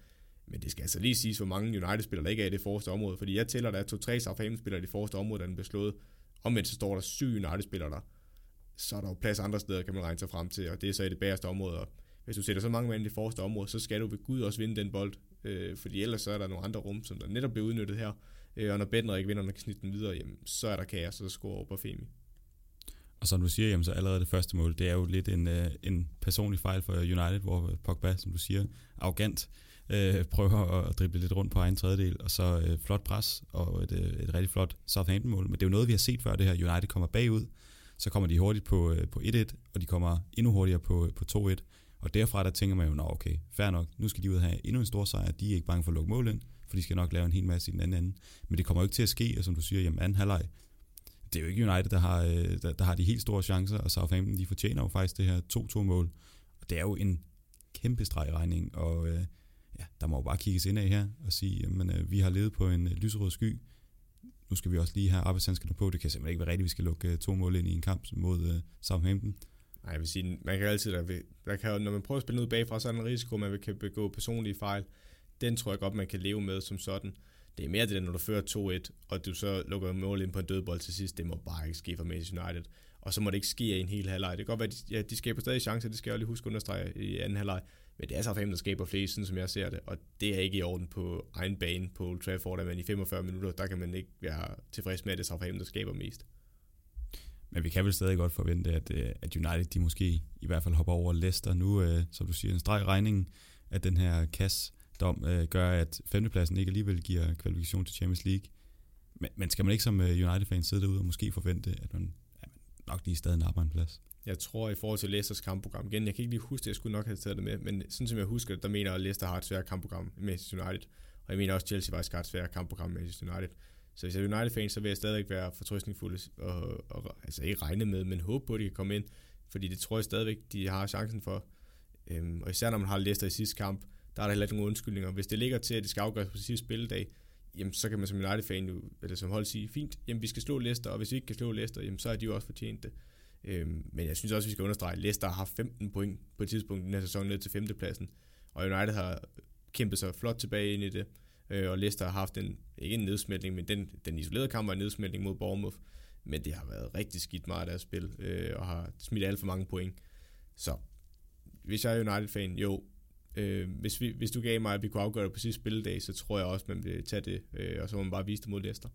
Men det skal altså lige siges, hvor mange United-spillere der ikke er i det forreste område, fordi jeg tæller, der er to-tre Southampton-spillere i det forreste område, der den bliver slået. Omvendt så står der syv United-spillere der. Så er der jo plads andre steder, kan man regne sig frem til, og det er så i det bagerste område, og hvis du sætter så mange mænd i det forreste område, så skal du ved Gud også vinde den bold, øh, fordi ellers så er der nogle andre rum, som der netop bliver udnyttet her, øh, og når Bedner ikke vinder, og kan snitte den videre, jamen, så er der kaos, og så scorer over Femi. Og som du siger, jamen, så allerede det første mål, det er jo lidt en, øh, en personlig fejl for United, hvor Pogba, som du siger, arrogant, øh, prøver at drible lidt rundt på egen tredjedel, og så øh, flot pres, og et, øh, et rigtig flot Southampton-mål. Men det er jo noget, vi har set før, det her United kommer bagud, så kommer de hurtigt på, øh, på 1-1, og de kommer endnu hurtigere på, på 2-1. Og derfra der tænker man jo, nå okay, fair nok, nu skal de ud og have endnu en stor sejr, de er ikke bange for at lukke mål ind, for de skal nok lave en hel masse i den anden ende. Men det kommer jo ikke til at ske, og som du siger, jamen anden halvleg, det er jo ikke United, der har, øh, der, der har de helt store chancer, og Southampton, de fortjener jo faktisk det her 2-2-mål. Og det er jo en kæmpe stregregning, og øh, ja, der må jo bare kigges ind af her og sige, jamen øh, vi har levet på en øh, lyserød sky, nu skal vi også lige have arbejdshandskerne på, det kan simpelthen ikke være rigtigt, vi skal lukke øh, to mål ind i en kamp mod øh, Southampton. Nej, jeg vil sige, man kan altid, der, der kan, når man prøver at spille ud bagfra, så er der en risiko, man kan begå personlige fejl. Den tror jeg godt, man kan leve med som sådan. Det er mere det, når du fører 2-1, og du så lukker mål ind på en dødbold til sidst, det må bare ikke ske for Manchester United. Og så må det ikke ske i en hel halvleg. Det kan godt være, at de, ja, de skaber stadig chancer, det skal jeg lige huske at understrege i anden halvleg. Men det er så fem, der skaber flest, sådan som jeg ser det. Og det er ikke i orden på egen bane på Old Trafford, at man i 45 minutter, der kan man ikke være tilfreds med, at det er Southampton, der skaber mest. Men vi kan vel stadig godt forvente, at, øh, at United de måske i hvert fald hopper over Leicester. Nu, øh, som du siger, en streg regning, at den her kasse dom øh, gør, at femtepladsen ikke alligevel giver kvalifikation til Champions League. Men, men skal man ikke som øh, United-fan sidde derude og måske forvente, at man ja, nok lige stadig napper en plads? Jeg tror i forhold til Leicesters kampprogram, igen, jeg kan ikke lige huske det, jeg skulle nok have taget det med, men sådan som jeg husker der mener jeg, at Leicester har et svært kampprogram med United. Og jeg mener også, at Chelsea faktisk har et svært kampprogram med United. Så hvis jeg er United-fan, så vil jeg stadigvæk være fortrystningsfuld og, og, altså ikke regne med, men håbe på, at de kan komme ind, fordi det tror jeg stadigvæk, de har chancen for. Øhm, og især når man har Leicester i sidste kamp, der er der heller ikke nogen undskyldninger. Hvis det ligger til, at det skal afgøres på sidste spilledag, jamen, så kan man som United-fan, jo, eller som hold sige, fint, jamen, vi skal slå Leicester, og hvis vi ikke kan slå Leicester, jamen, så er de jo også fortjent det. Øhm, men jeg synes også, vi skal understrege, at Leicester har 15 point på et tidspunkt i den her sæson ned til femtepladsen, og United har kæmpet sig flot tilbage ind i det øh, og Leicester har haft en, ikke en nedsmeltning, men den, den isolerede kamp var en nedsmeltning mod Bournemouth, men det har været rigtig skidt meget af deres spil, øh, og har smidt alt for mange point. Så hvis jeg er United-fan, jo, øh, hvis, vi, hvis du gav mig, at vi kunne afgøre det på sidste spilledag, så tror jeg også, man vil tage det, øh, og så må man bare vise det mod Leicester.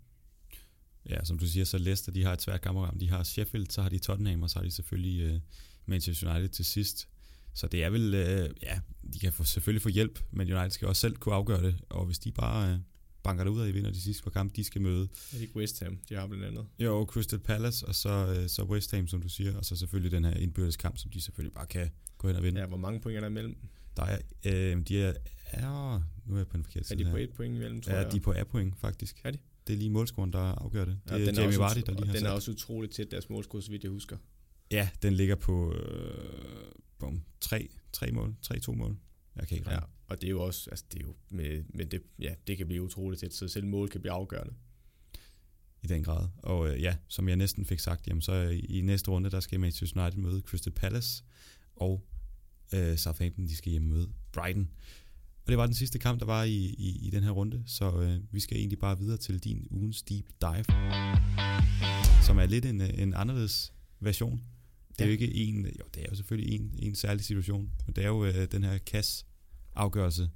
ja, som du siger, så Leicester, de har et svært kampprogram. De har Sheffield, så har de Tottenham, og så har de selvfølgelig øh, Manchester United til sidst. Så det er vel, øh, ja, de kan få, selvfølgelig få hjælp, men United skal også selv kunne afgøre det, og hvis de bare øh, banker det ud af, i vinder de sidste par kampe, de skal møde. Er det ikke West Ham, de har blandt andet? Jo, Crystal Palace, og så, øh, så West Ham, som du siger, og så selvfølgelig den her indbyrdes kamp, som de selvfølgelig bare kan gå hen og vinde. Ja, hvor mange point er der imellem? Der er, øh, de er, er, nu er jeg på en forkert Er side de på et point imellem, tror Ja, jeg? de er på A-point, faktisk. Er de? Det er lige målscoren, der afgør det. Det Ja, er den Jamie Vardy, der lige har Den sat. er også utroligt tæt, deres målskud, så vidt jeg husker. Ja, den ligger på øh, bum, tre, tre mål, tre-to mål. Jeg kan ikke Ja, regne. og det er jo også, altså det er jo, med, men det, ja, det kan blive utroligt tæt, så selv mål kan blive afgørende. i den grad. Og øh, ja, som jeg næsten fik sagt, jamen, så i, i næste runde, der skal Manchester United møde Crystal Palace, og øh, Southampton, de skal hjemme møde Brighton. Og det var den sidste kamp, der var i, i, i den her runde, så øh, vi skal egentlig bare videre til din ugens deep dive, som er lidt en, øh, en anderledes version. Det er jo Ja. ikke en, jo det er jo selvfølgelig en, en særlig situation, men det er jo øh, den her kasse afgørelse.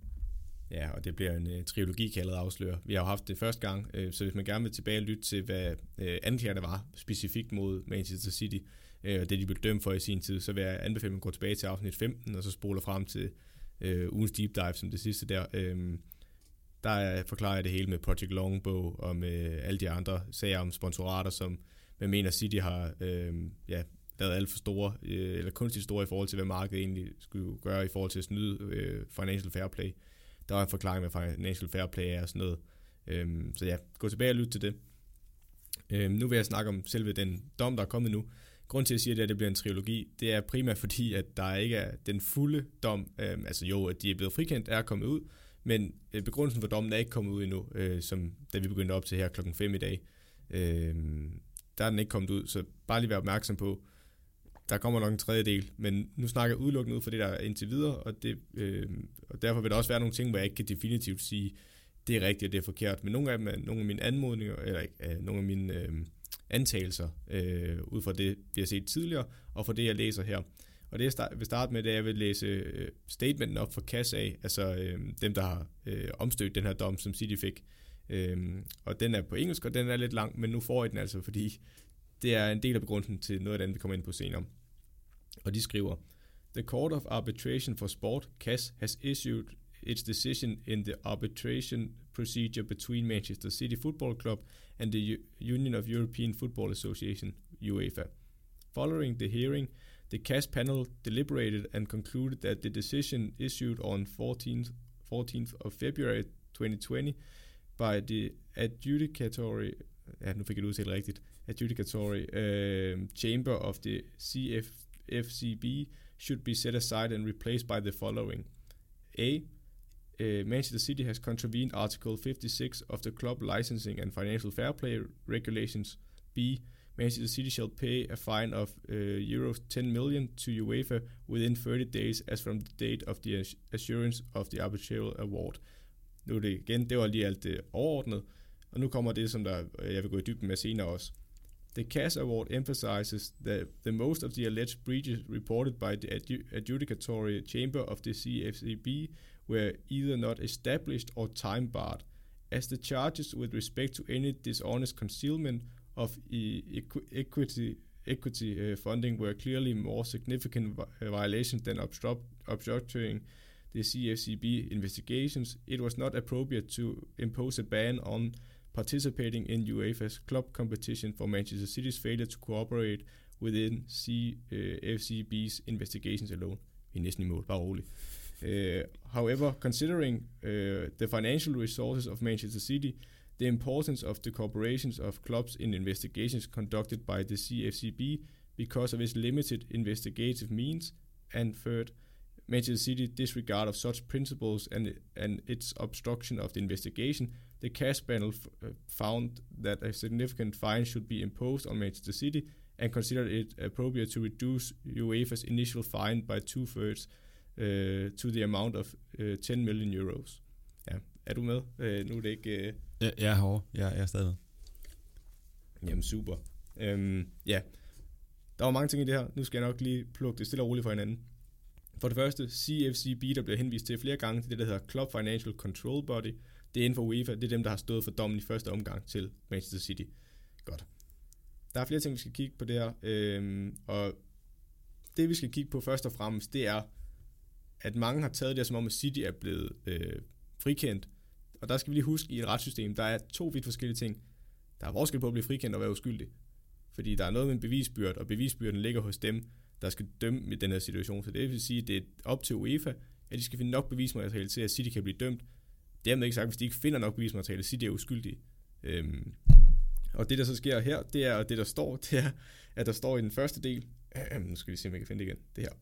Ja, og det bliver en uh, trilogi, kan jeg allerede afsløre. Vi har jo haft det første gang, uh, så hvis man gerne vil tilbage og lytte til, hvad uh, anklagerne var specifikt mod Manchester City, øh, det de blev dømt for i sin tid, så vil jeg anbefale, at man går tilbage til afsnit 15, og så spoler frem til øh, ugens deep dive som det sidste der. Øh, der forklarer jeg det hele med Project Longbow og med alle de andre sager om sponsorater, som man mener City har øh, ja, lavet alt for store, øh, eller kunstigt store i forhold til, hvad markedet egentlig skulle gøre i forhold til at snyde øh, financial fair play. Der var en forklaring med financial fair play er og sådan noget. Øh, så ja, gå tilbage og lyt til det. Øh, nu vil jeg snakke om selve den dom, der er kommet nu grund til, at jeg siger, det, at det bliver en trilogi, det er primært fordi, at der ikke er den fulde dom. Øh, altså jo, at de er blevet frikendt, er kommet ud, men øh, begrundelsen for dommen er ikke kommet ud endnu, øh, som da vi begyndte op til her klokken 5 i dag. Øh, der er den ikke kommet ud, så bare lige være opmærksom på, der kommer nok en tredje del, men nu snakker jeg udelukkende ud for det, der er indtil videre, og, det, øh, og derfor vil der også være nogle ting, hvor jeg ikke kan definitivt sige, det er rigtigt og det er forkert, men nogle af dem er nogle af mine anmodninger, eller øh, nogle af mine øh, antagelser, øh, ud fra det, vi har set tidligere, og fra det, jeg læser her. Og det, jeg start, vil starte med, det er, at jeg vil læse øh, statementen op for KAS af, altså øh, dem, der har øh, omstødt den her dom, som City fik. Øh, og den er på engelsk, og den er lidt lang, men nu får I den altså, fordi det er en del af begrundelsen til noget af det, vi kommer ind på senere. Og de skriver, The Court of Arbitration for Sport, CAS, has issued its decision in the arbitration procedure between Manchester City Football Club and the U- Union of European Football Association, UEFA. Following the hearing, the CAS panel deliberated and concluded that the decision issued on 14th, 14th of February 2020 by the adjudicatory, rigtigt, adjudicatory uh, chamber of the CFFCB should be set aside and replaced by the following. A. Uh, Manchester City has contravened Article 56 of the club licensing and financial fair play regulations. B. Manchester City shall pay a fine of uh, euros 10 million to UEFA within 30 days as from the date of the assurance of the arbitral award. Nu er det igen, det var lige alt det overordnet, og nu kommer det, som der, øh, jeg vil gå i dybden med senere også. The CAS Award emphasizes that the most of the alleged breaches reported by the adjudicatory chamber of the CFCB were either not established or time barred, as the charges with respect to any dishonest concealment of e- equi- equity equity uh, funding were clearly more significant vi- violations than obstruct- obstructing the CFCB investigations. It was not appropriate to impose a ban on participating in UEFA's club competition for Manchester City's failure to cooperate within CFCB's investigations alone. Vi er næsten i mål, bare roligt. Uh, however, considering uh, the financial resources of Manchester City, the importance of the corporations of clubs in investigations conducted by the CFCB because of its limited investigative means, and third, Manchester City disregard of such principles and and its obstruction of the investigation, the cash panel uh, found that a significant fine should be imposed on Manchester City and considered it appropriate to reduce UEFA's initial fine by two thirds uh, to the amount of uh, 10 million euros. Ja, er du med? Uh, nu er det ikke... Uh, Jeg, jeg er herovre. Jeg, jeg er stadig med. Jamen super. Øhm, ja, der var mange ting i det her. Nu skal jeg nok lige plukke det stille og roligt for hinanden. For det første, CFCB, der bliver henvist til flere gange, det er det, der hedder Club Financial Control Body. Det er inden for UEFA, det er dem, der har stået for dommen i første omgang til Manchester City. Godt. Der er flere ting, vi skal kigge på der, øhm, og det vi skal kigge på først og fremmest, det er, at mange har taget det som om, at City er blevet øh, frikendt, og der skal vi lige huske, i et retssystem, der er to vidt forskellige ting. Der er forskel på at blive frikendt og være uskyldig. Fordi der er noget med en bevisbyrd, og bevisbyrden ligger hos dem, der skal dømme i den her situation. Så det vil sige, at det er op til UEFA, at de skal finde nok bevismateriale til, at City kan blive dømt. Dermed ikke sagt, hvis de ikke finder nok bevismateriale, at City er uskyldige. Øhm, og det, der så sker her, det er, og det der står, det er, at der står i den første del, nu skal vi se, om jeg kan finde det igen, det her.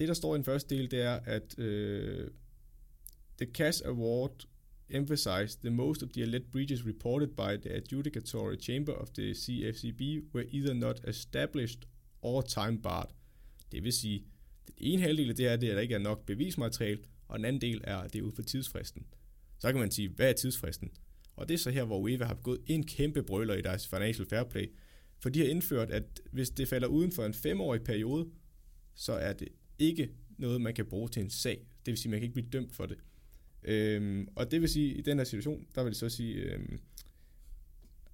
Det, der står i den første del, det er, at øh, the Cash Award emphasized the most of the alleged breaches reported by the adjudicatory chamber of the CFCB were either not established or time barred. Det vil sige, den ene halvdel af det er, at der ikke er nok bevismateriale, og den anden del er, at det er ud for tidsfristen. Så kan man sige, hvad er tidsfristen? Og det er så her, hvor UEFA har begået en kæmpe brøler i deres financial fair play, for de har indført, at hvis det falder uden for en femårig periode, så er det ikke noget, man kan bruge til en sag. Det vil sige, at man kan ikke blive dømt for det. Øhm, og det vil sige, at i den her situation, der vil det så sige, øhm,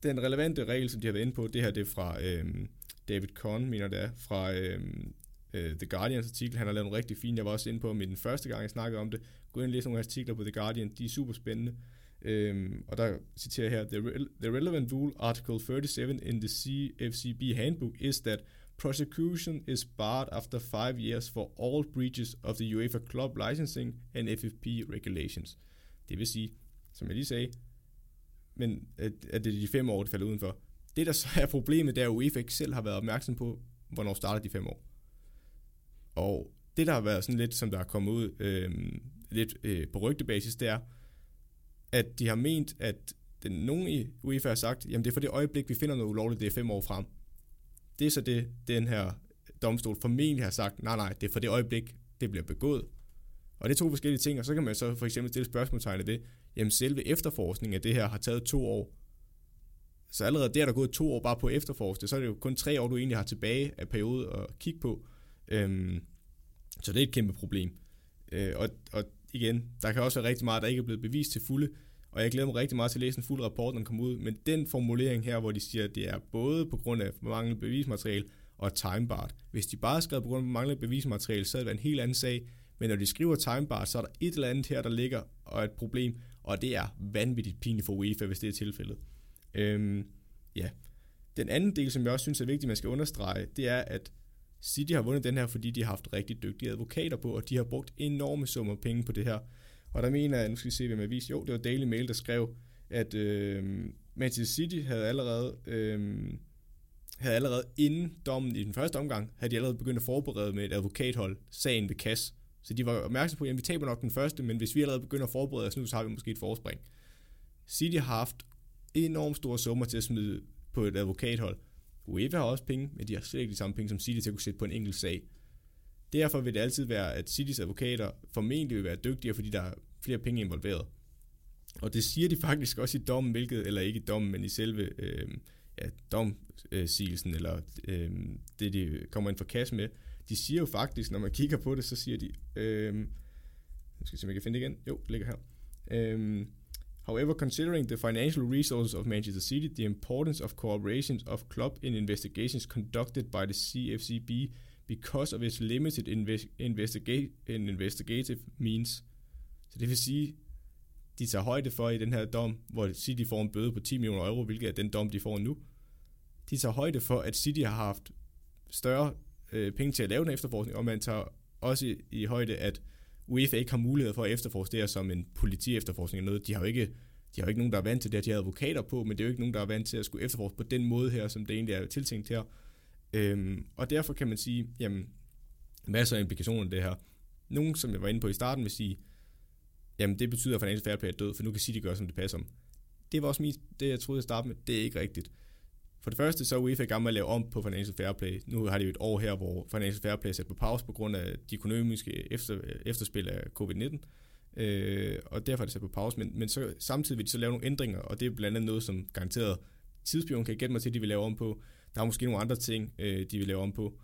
den relevante regel, som de har været inde på, det her det er fra øhm, David Kahn, mener det er, fra øhm, øh, The Guardians artikel. Han har lavet nogle rigtig fine, jeg var også inde på med den første gang, jeg snakkede om det. Gå ind og læs nogle artikler på The Guardian, de er super spændende. Øhm, og der citerer her, the, re- the relevant rule, article 37 in the CFCB handbook, is that prosecution is barred after five years for all breaches of the UEFA club licensing and FFP regulations. Det vil sige, som jeg lige sagde, men at, at det er de fem år, det falder udenfor. Det, der så er problemet, det er, at UEFA ikke selv har været opmærksom på, hvornår starter de fem år. Og det, der har været sådan lidt, som der er kommet ud øh, lidt øh, på rygtebasis, det er, at de har ment, at den, nogen i UEFA har sagt, jamen det er for det øjeblik, vi finder noget ulovligt, det er fem år frem. Det er så det, den her domstol formentlig har sagt, nej nej, det er for det øjeblik, det bliver begået. Og det er to forskellige ting, og så kan man så for eksempel stille spørgsmålstegn af det, jamen selve efterforskningen af det her har taget to år. Så allerede der er der gået to år bare på efterforskning, så er det jo kun tre år, du egentlig har tilbage af periode at kigge på. Øhm, så det er et kæmpe problem. Øh, og, og igen, der kan også være rigtig meget, der ikke er blevet bevist til fulde, og jeg glæder mig rigtig meget til at læse en fuld rapport, når den kommer ud, men den formulering her, hvor de siger, at det er både på grund af manglende bevismateriale og timebart. Hvis de bare skrev på grund af manglende bevismateriale, så havde det været en helt anden sag, men når de skriver timebart, så er der et eller andet her, der ligger og er et problem, og det er vanvittigt pinligt for UEFA, hvis det er tilfældet. Øhm, ja. Den anden del, som jeg også synes er vigtigt, man skal understrege, det er, at City har vundet den her, fordi de har haft rigtig dygtige advokater på, og de har brugt enorme summer penge på det her. Og der mener jeg, nu skal vi se, hvem jeg viser. Jo, det var Daily Mail, der skrev, at øh, Manchester City havde allerede, øh, havde allerede inden dommen i den første omgang, havde de allerede begyndt at forberede med et advokathold sagen ved Kass. Så de var opmærksomme på, at vi taber nok den første, men hvis vi allerede begynder at forberede os nu, så har vi måske et forspring. City har haft enormt store summer til at smide på et advokathold. UEFA har også penge, men de har slet ikke de samme penge som City til at kunne sætte på en enkelt sag. Derfor vil det altid være, at Citys advokater formentlig vil være dygtigere, fordi der er flere penge involveret. Og det siger de faktisk også i dommen, hvilket, eller ikke i dommen, men i selve øh, ja, domsigelsen, eller øh, det, de kommer ind for kasse med. De siger jo faktisk, når man kigger på det, så siger de, øh, nu skal jeg se, om jeg kan finde det igen. Jo, det ligger her. Øh, However, considering the financial resources of Manchester City, the importance of cooperation of club in investigations conducted by the CFCB because of its limited invest- investiga- investigative means. Så det vil sige, de tager højde for i den her dom, hvor City får en bøde på 10 millioner euro, hvilket er den dom, de får nu. De tager højde for, at City har haft større øh, penge til at lave den efterforskning, og man tager også i, i højde, at UEFA ikke har mulighed for at efterforske det her som en politi-efterforskning eller noget. De har jo ikke, de har jo ikke nogen, der er vant til det, de har advokater på, men det er jo ikke nogen, der er vant til at skulle efterforske på den måde her, som det egentlig er tiltænkt her. Øhm, og derfor kan man sige, jamen, masser af implikationer af det her. Nogen, som jeg var inde på i starten, vil sige, jamen det betyder, at Financial Fair Play er død, for nu kan City gøre, som det passer om. Det var også mest det, jeg troede at starte med. Det er ikke rigtigt. For det første, så er UEFA i gang med at lave om på Financial Fair Play. Nu har de jo et år her, hvor Financial Fair Play er sat på pause på grund af de økonomiske efter, efterspil af covid-19. Øh, og derfor er det sat på pause. Men, men så, samtidig vil de så lave nogle ændringer, og det er blandt andet noget, som garanteret tidsbjørn kan gætte mig til, at de vil lave om på. Der er måske nogle andre ting, øh, de vil lave om på.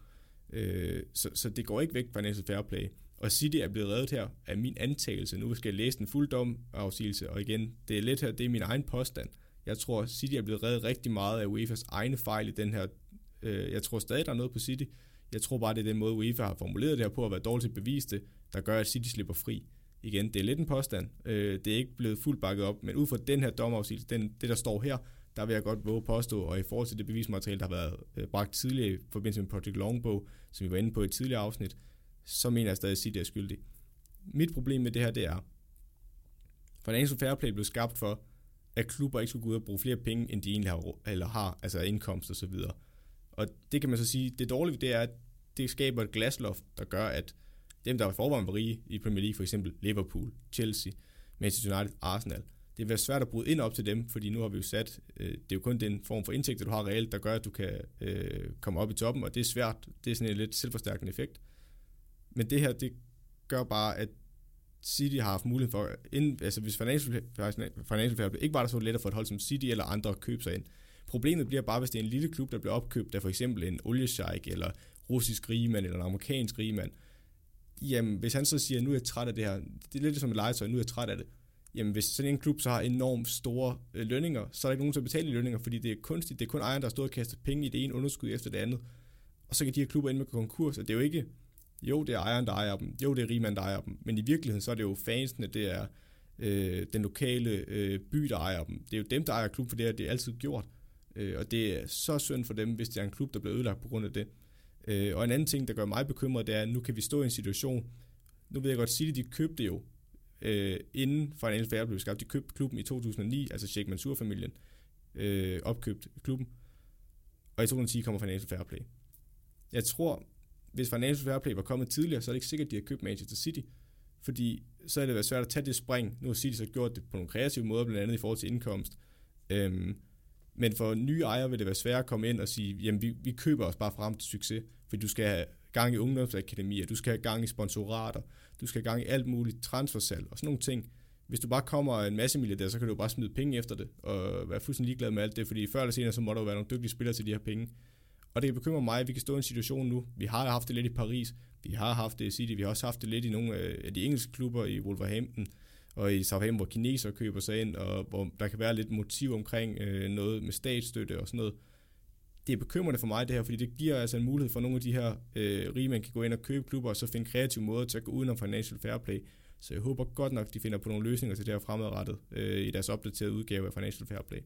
Øh, så, så det går ikke væk fra Financial Fair Play. Og City er blevet reddet her af min antagelse. Nu skal jeg læse den fuld dom afsigelse, og igen, det er lidt her, det er min egen påstand. Jeg tror, City er blevet reddet rigtig meget af UEFA's egne fejl i den her. Øh, jeg tror stadig, der er noget på City. Jeg tror bare, det er den måde, UEFA har formuleret det her på at være dårligt til at bevise det, der gør, at City slipper fri. Igen, det er lidt en påstand. Øh, det er ikke blevet fuldt bakket op, men ud fra den her domafsigelse, den, det der står her, der vil jeg godt våge påstå, og i forhold til det bevismateriale, der har været øh, bragt tidligere i forbindelse med Project Longbow, som vi var inde på i et tidligere afsnit, så mener jeg stadig, at City er skyldig. Mit problem med det her, det er, Financial Fair Play blev skabt for, at klubber ikke skulle gå ud og bruge flere penge, end de egentlig har, eller har altså indkomst og så videre. Og det kan man så sige, det dårlige det er, at det skaber et glasloft, der gør, at dem, der er forvejen var rige i Premier League, for eksempel Liverpool, Chelsea, Manchester United, Arsenal, det vil være svært at bryde ind op til dem, fordi nu har vi jo sat, øh, det er jo kun den form for indtægt, du har reelt, der gør, at du kan øh, komme op i toppen, og det er svært, det er sådan en lidt selvforstærkende effekt. Men det her, det gør bare, at City har haft mulighed for, inden, altså hvis Financial, Financial Fair ikke var der så let at få et hold som City eller andre at købe sig ind. Problemet bliver bare, hvis det er en lille klub, der bliver opkøbt af for eksempel en oliesheik, eller russisk rigemand, eller en amerikansk rigemand. Jamen, hvis han så siger, nu er jeg træt af det her, det er lidt som et legetøj, nu er jeg træt af det. Jamen, hvis sådan en klub så har enormt store øh, lønninger, så er der ikke nogen, der betaler lønninger, fordi det er kunstigt. Det er kun ejeren, der har stået og kastet penge i det ene underskud efter det andet. Og så kan de her klubber ende med konkurs, og det er jo ikke, jo, det er ejeren, der ejer dem. Jo, det er rigmanden, der ejer dem. Men i virkeligheden, så er det jo fansene, det er øh, den lokale øh, by, der ejer dem. Det er jo dem, der ejer klubben, for det har det er altid gjort. Øh, og det er så synd for dem, hvis det er en klub, der bliver ødelagt på grund af det. Øh, og en anden ting, der gør mig bekymret, det er, at nu kan vi stå i en situation, nu ved jeg godt, City de købte jo, øh, inden Financial Fair blev skabt, de købte klubben i 2009, altså Sheikh Mansour-familien øh, opkøbte klubben, og i 2010 kommer Financial Fair Play. Jeg tror, hvis Financial Fair Play var kommet tidligere, så er det ikke sikkert, at de har købt Manchester City, fordi så er det været svært at tage det spring. Nu har City så gjort det på nogle kreative måder, blandt andet i forhold til indkomst. Øhm, men for nye ejere vil det være svært at komme ind og sige, jamen vi, vi køber os bare frem til succes, fordi du skal have gang i ungdomsakademier, du skal have gang i sponsorater, du skal have gang i alt muligt transfersalg og sådan nogle ting. Hvis du bare kommer en masse milliardær, så kan du bare smide penge efter det, og være fuldstændig ligeglad med alt det, fordi før eller senere, så må der jo være nogle dygtige spillere til de her penge. Og det kan bekymre mig, at vi kan stå i en situation nu. Vi har haft det lidt i Paris, vi har haft det i City, vi har også haft det lidt i nogle øh, af de engelske klubber i Wolverhampton, og i Southampton, hvor kineser køber sig ind, og hvor der kan være lidt motiv omkring øh, noget med statsstøtte og sådan noget. Det er bekymrende for mig det her, fordi det giver altså en mulighed for nogle af de her øh, rige, man kan gå ind og købe klubber, og så finde kreative måder til at gå udenom financial fair play. Så jeg håber godt nok, de finder på nogle løsninger til det her fremadrettet øh, i deres opdaterede udgave af Financial Fair Play.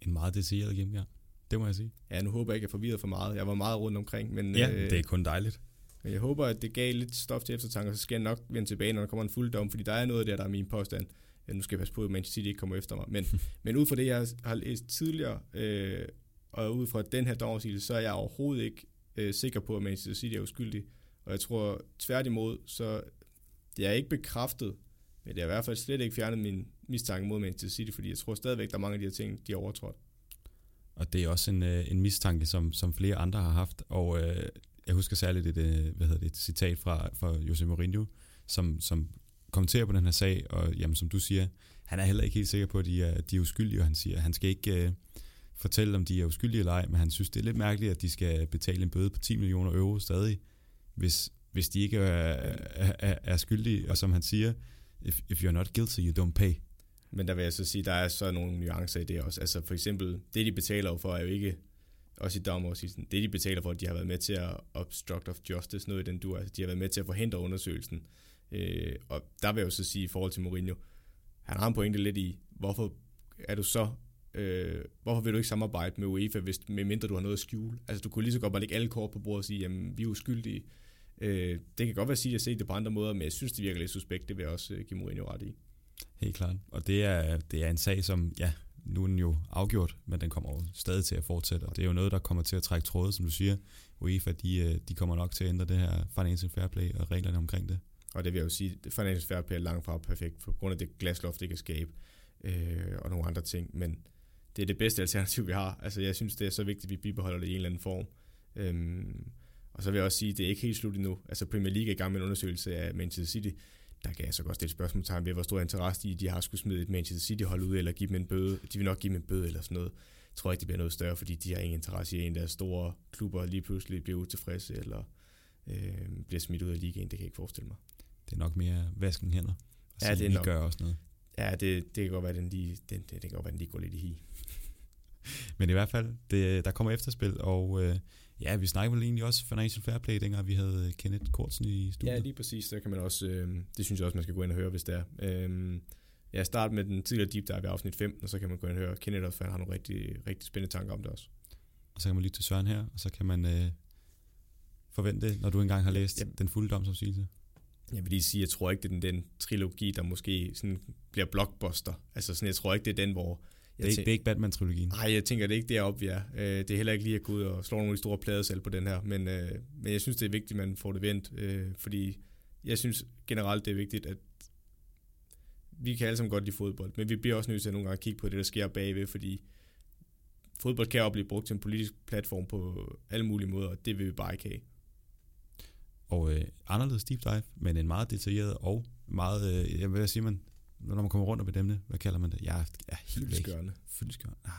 En meget detaljeret gennemgang, det må jeg sige. Ja, nu håber jeg ikke, at jeg forvirret for meget. Jeg var meget rundt omkring, men... Ja, øh, det er kun dejligt. Men jeg håber, at det gav lidt stof til eftertanke, og så skal jeg nok vende tilbage, når der kommer en fuld dom, fordi der er noget der, der er min påstand. Ja, nu skal jeg passe på, at Manchester City ikke kommer efter mig. Men, men ud fra det, jeg har læst tidligere, øh, og ud fra den her dommersigelse, så er jeg overhovedet ikke øh, sikker på, at Manchester City er uskyldig. Og jeg tror tværtimod, så det er ikke bekræftet, men det er i hvert fald slet ikke fjernet min mistanke mod Manchester City, fordi jeg tror stadigvæk, der er mange af de her ting, de har overtrådt. Og det er også en, øh, en mistanke, som, som flere andre har haft, og øh, jeg husker særligt et, øh, hvad hedder det, et citat fra, fra Jose Mourinho, som, som kommenterer på den her sag, og jamen, som du siger, han er heller ikke helt sikker på, at de er, de er uskyldige, og han siger, at han skal ikke øh, fortælle, om de er uskyldige eller ej, men han synes, det er lidt mærkeligt, at de skal betale en bøde på 10 millioner euro stadig, hvis, hvis de ikke er, er, er skyldige, og som han siger, if, if you're not guilty, you don't pay. Men der vil jeg så sige, der er så nogle nuancer i det også. Altså for eksempel, det de betaler for er jo ikke, også i dommeroversigelsen, det de betaler for, at de har været med til at obstruct of justice, noget i den du, altså de har været med til at forhindre undersøgelsen. Øh, og der vil jeg jo så sige i forhold til Mourinho, han har en pointe lidt i, hvorfor er du så øh, hvorfor vil du ikke samarbejde med UEFA, hvis, med mindre du har noget at skjule? Altså, du kunne lige så godt bare lægge alle kort på bordet og sige, jamen, vi er uskyldige. Øh, det kan godt være at sige, at jeg ser det på andre måder, men jeg synes, det virker lidt suspekt. Det vil jeg også øh, give Mourinho ret i. Helt klart. Og det er, det er en sag, som, ja, nu er den jo afgjort, men den kommer jo stadig til at fortsætte, og det er jo noget, der kommer til at trække tråde, som du siger. UEFA, de, øh, de kommer nok til at ændre det her financial fair play og reglerne omkring det. Og det vil jeg jo sige, at financial fair play er langt fra perfekt, på grund af det glasloft, det kan skabe, øh, og nogle andre ting, men det er det bedste alternativ, vi har. Altså, jeg synes, det er så vigtigt, at vi bibeholder det i en eller anden form. Øhm, og så vil jeg også sige, at det er ikke helt slut endnu. Altså, Premier League er i gang med en undersøgelse af Manchester City. Der kan jeg så godt stille spørgsmålstegn ved, hvor stor interesse de, de har skulle smide et Manchester City-hold ud, eller give dem en bøde. De vil nok give dem en bøde eller sådan noget. Jeg tror ikke, det bliver noget større, fordi de har ingen interesse i, at en af deres store klubber lige pludselig bliver utilfredse, eller øh, bliver smidt ud af ligaen. Det kan jeg ikke forestille mig. Det er nok mere vasken hænder. Ja, det er nok. gør også noget. Ja, det, det kan godt være, den lige, den, det, det kan godt være, den lige går lidt i hi. Men i hvert fald, det, der kommer efterspil, og øh, ja, vi snakker vel egentlig også Financial Fair Play, dengang vi havde Kenneth Kortsen i studiet. Ja, lige præcis. Så kan man også, øh, det synes jeg også, man skal gå ind og høre, hvis det er. Øh, ja, start med den tidligere deep dive i afsnit 15, og så kan man gå ind og høre Kenneth også, for han har nogle rigtig, rigtig spændende tanker om det også. Og så kan man lytte til Søren her, og så kan man øh, forvente, når du engang har læst ja. den fulde domsopsigelse. Jeg vil lige sige, jeg tror ikke, det er den, den trilogi, der måske sådan bliver blockbuster. Altså sådan, jeg tror ikke, det er den, hvor... Det er, ikke, det er ikke Batman-trilogien. Nej, jeg tænker, det er ikke deroppe, vi er. Øh, det er heller ikke lige at gå ud og slå nogle af de store plader selv på den her. Men, øh, men jeg synes, det er vigtigt, at man får det vendt. Øh, fordi jeg synes generelt, det er vigtigt, at vi kan alle sammen godt lide fodbold, men vi bliver også nødt til at nogle gange kigge på det, der sker bagved, fordi fodbold kan også blive brugt til en politisk platform på alle mulige måder, og det vil vi bare ikke have. Og øh, anderledes deep dive, men en meget detaljeret og meget, øh, jeg vil sige man, når man kommer rundt om et emne, hvad kalder man det? Jeg er helt Fyldskørende. Fyldskørende. Ah.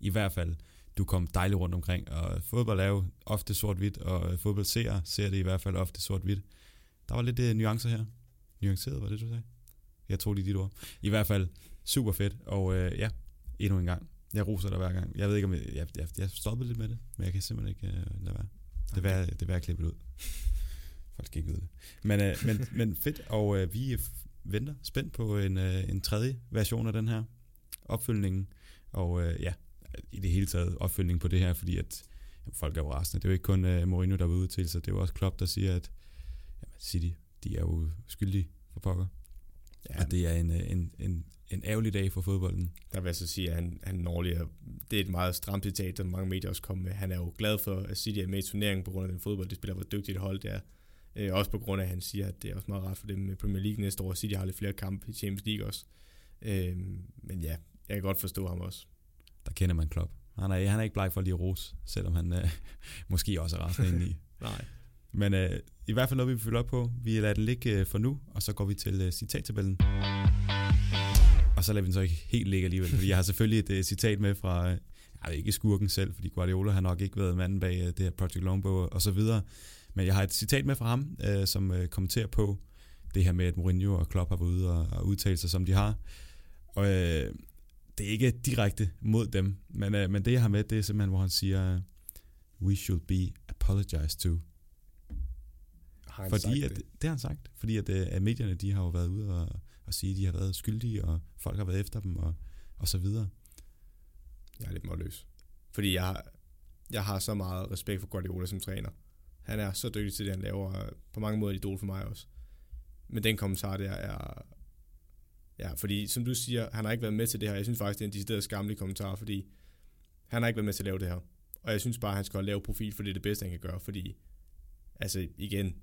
I hvert fald, du kom dejligt rundt omkring, og fodbold er jo ofte sort-hvidt, og fodbold ser, ser det i hvert fald ofte sort-hvidt. Der var lidt uh, nuancer her. Nuanceret, var det, du sagde? Jeg tror lige dit ord. I hvert fald super fedt, og uh, ja, endnu en gang. Jeg roser dig hver gang. Jeg ved ikke, om jeg, jeg, jeg, jeg stoppede lidt med det, men jeg kan simpelthen ikke uh, lade være. Det er okay. det værd at klippe det ud. Folk skal ikke vide det. Men, uh, men, men fedt, og uh, vi venter spændt på en, uh, en tredje version af den her opfølgningen. Og uh, ja, i det hele taget opfølgning på det her, fordi at jamen, folk er jo rasende. Det er jo ikke kun uh, Mourinho, der er ude til, så det er jo også Klopp, der siger, at jamen, City, de er jo skyldige for pokker. Ja. Og det er en, en, en, en ærgerlig dag for fodbolden. Der vil jeg så sige, at han, han Norge, det er et meget stramt citat, der mange medier også kommer med. Han er jo glad for, at City er med i turneringen på grund af den fodbold, de spiller, hvor dygtigt hold det er. Øh, også på grund af, at han siger, at det er også meget rart for dem med Premier League næste år. City har lidt flere kampe i Champions League også. Øh, men ja, jeg kan godt forstå ham også. Der kender man Klopp. Han er, han er ikke bleg for at lige ros, selvom han øh, måske også er rasende i. Nej. Men øh, i hvert fald noget, vi vil følge op på. Vi lader den ligge øh, for nu, og så går vi til øh, citattabellen. Og så lader vi den så ikke helt ligge alligevel, fordi jeg har selvfølgelig et øh, citat med fra, øh, jeg ved ikke skurken selv, fordi Guardiola har nok ikke været manden bag øh, det her Project Longbow og så videre. Men jeg har et citat med fra ham, øh, som øh, kommenterer på det her med, at Mourinho og Klopp har været ude og, og udtalt sig, som de har. Og øh, det er ikke direkte mod dem, men, øh, men det jeg har med, det er simpelthen, hvor han siger, we should be apologized to. Har han fordi sagt at, det? det har han sagt, fordi at, øh, at medierne de har jo været ude og, og sige, at de har været skyldige, og folk har været efter dem, og, og så videre. Jeg er lidt målløs. Fordi jeg, jeg har så meget respekt for Guardiola som træner. Han er så dygtig til det, han laver. På mange måder et idol for mig også. Men den kommentar der er... Ja, fordi som du siger, han har ikke været med til det her. Jeg synes faktisk, det er en decideret skamlig kommentar, fordi han har ikke været med til at lave det her. Og jeg synes bare, han skal lave profil, for det er det bedste, han kan gøre. Fordi, altså igen,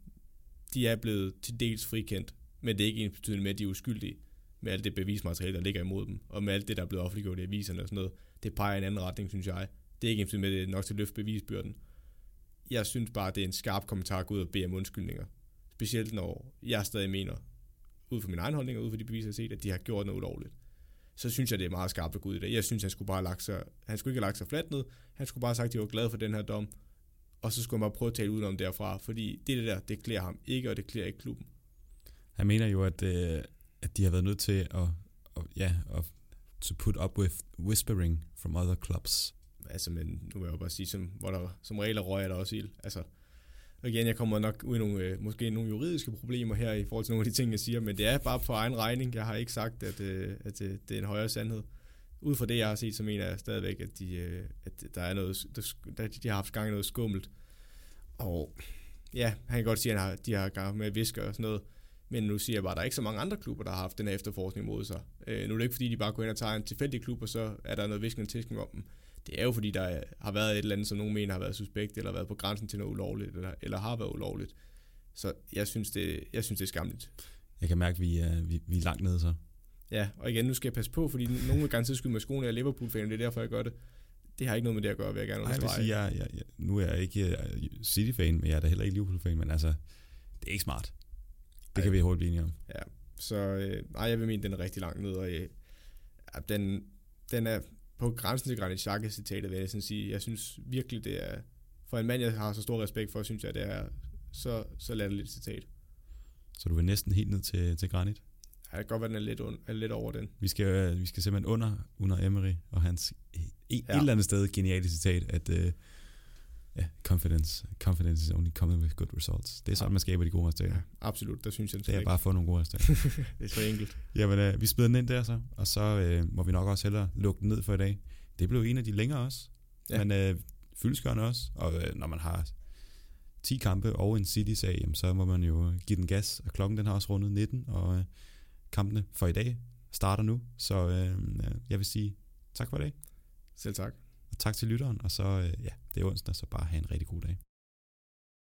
de er blevet til dels frikendt, men det er ikke ens betydende med, at de er uskyldige med alt det bevismateriale, der ligger imod dem, og med alt det, der er blevet offentliggjort i aviserne og sådan noget. Det peger i en anden retning, synes jeg. Det er ikke ens med, at det er nok til at løfte bevisbyrden. Jeg synes bare, det er en skarp kommentar at gå ud og bede om undskyldninger. Specielt når jeg stadig mener, ud fra min egen holdning og ud fra de beviser, jeg har set, at de har gjort noget ulovligt. Så synes jeg, det er meget skarpt at gå ud i det. Jeg synes, han skulle bare have lagt sig, han skulle ikke have lagt sig fladt ned. Han skulle bare have sagt, at de var glade for den her dom. Og så skulle han bare prøve at tale udenom derfra, fordi det, det der, det klæder ham ikke, og det klæder ikke klubben. Han mener jo, at, øh, at de har været nødt til at, at, ja, at to put up with whispering from other clubs. Altså, men nu vil jeg jo bare sige, som, hvor der som regel er røg, er der også ild. Altså, og igen, jeg kommer nok ud i nogle, øh, måske nogle juridiske problemer her i forhold til nogle af de ting, jeg siger, men det er bare på egen regning. Jeg har ikke sagt, at, øh, at øh, det er en højere sandhed. Ud fra det, jeg har set, så mener jeg stadigvæk, at de, øh, at der er noget, der, de har haft gang i noget skummelt. Og ja, han kan godt sige, at han har, de har gang med at viske og sådan noget. Men nu siger jeg bare, at der er ikke så mange andre klubber, der har haft den her efterforskning mod sig. Øh, nu er det ikke, fordi de bare går ind og tager en tilfældig klub, og så er der noget viskende tilskning om dem. Det er jo, fordi der har været et eller andet, som nogen mener har været suspekt, eller været på grænsen til noget ulovligt, eller, eller har været ulovligt. Så jeg synes, det, jeg synes, det er skamligt. Jeg kan mærke, at vi er, vi, vi er langt nede så. Ja, og igen, nu skal jeg passe på, fordi nogen vil garanteret skyde med skoene af Liverpool-fan, det er derfor, jeg gør det. Det har ikke noget med det at gøre, vil jeg gerne Ej, jeg vil understrege. sige, jeg, jeg, jeg, nu er jeg ikke øh, City-fan, men jeg er da heller ikke Liverpool-fan, men altså, det er ikke smart. Det Ej. kan vi hurtigt blive enige om. Ja, så øh, nej, jeg vil mene, den er rigtig langt ned, og øh, den, den er på grænsen til Granit Xhaka citatet, vil jeg sådan sige. Jeg synes virkelig, det er, for en mand, jeg har så stor respekt for, synes jeg, det er så, så latterligt citat. Så du er næsten helt ned til, til Granit. Ja, det kan godt være, den er lidt, un, er lidt over den. Vi skal, øh, vi skal simpelthen under, under Emery og hans et, Ja. et eller andet sted geniale citat, at uh, ja, confidence, confidence is only coming with good results. Det er sådan, Ja. man skaber de gode resultater. Ja, absolut, der synes jeg Det er ikke. bare at få nogle gode resultater. det er så enkelt. Jamen, øh, vi smider den ind der så, og så øh, må vi nok også hellere lukke den ned for i dag. Det blev en af de længere også, Ja. men øh, fyldskørende også, og øh, når man har 10 kampe og en City-sag, jamen, så må man jo give den gas, og klokken den har også rundet 19, og øh, kampene for i dag starter nu, så øh, øh, jeg vil sige tak for i dag, Selv tak og tak til lytteren, og så, øh, ja, det er onsdag, så bare have en rigtig god dag.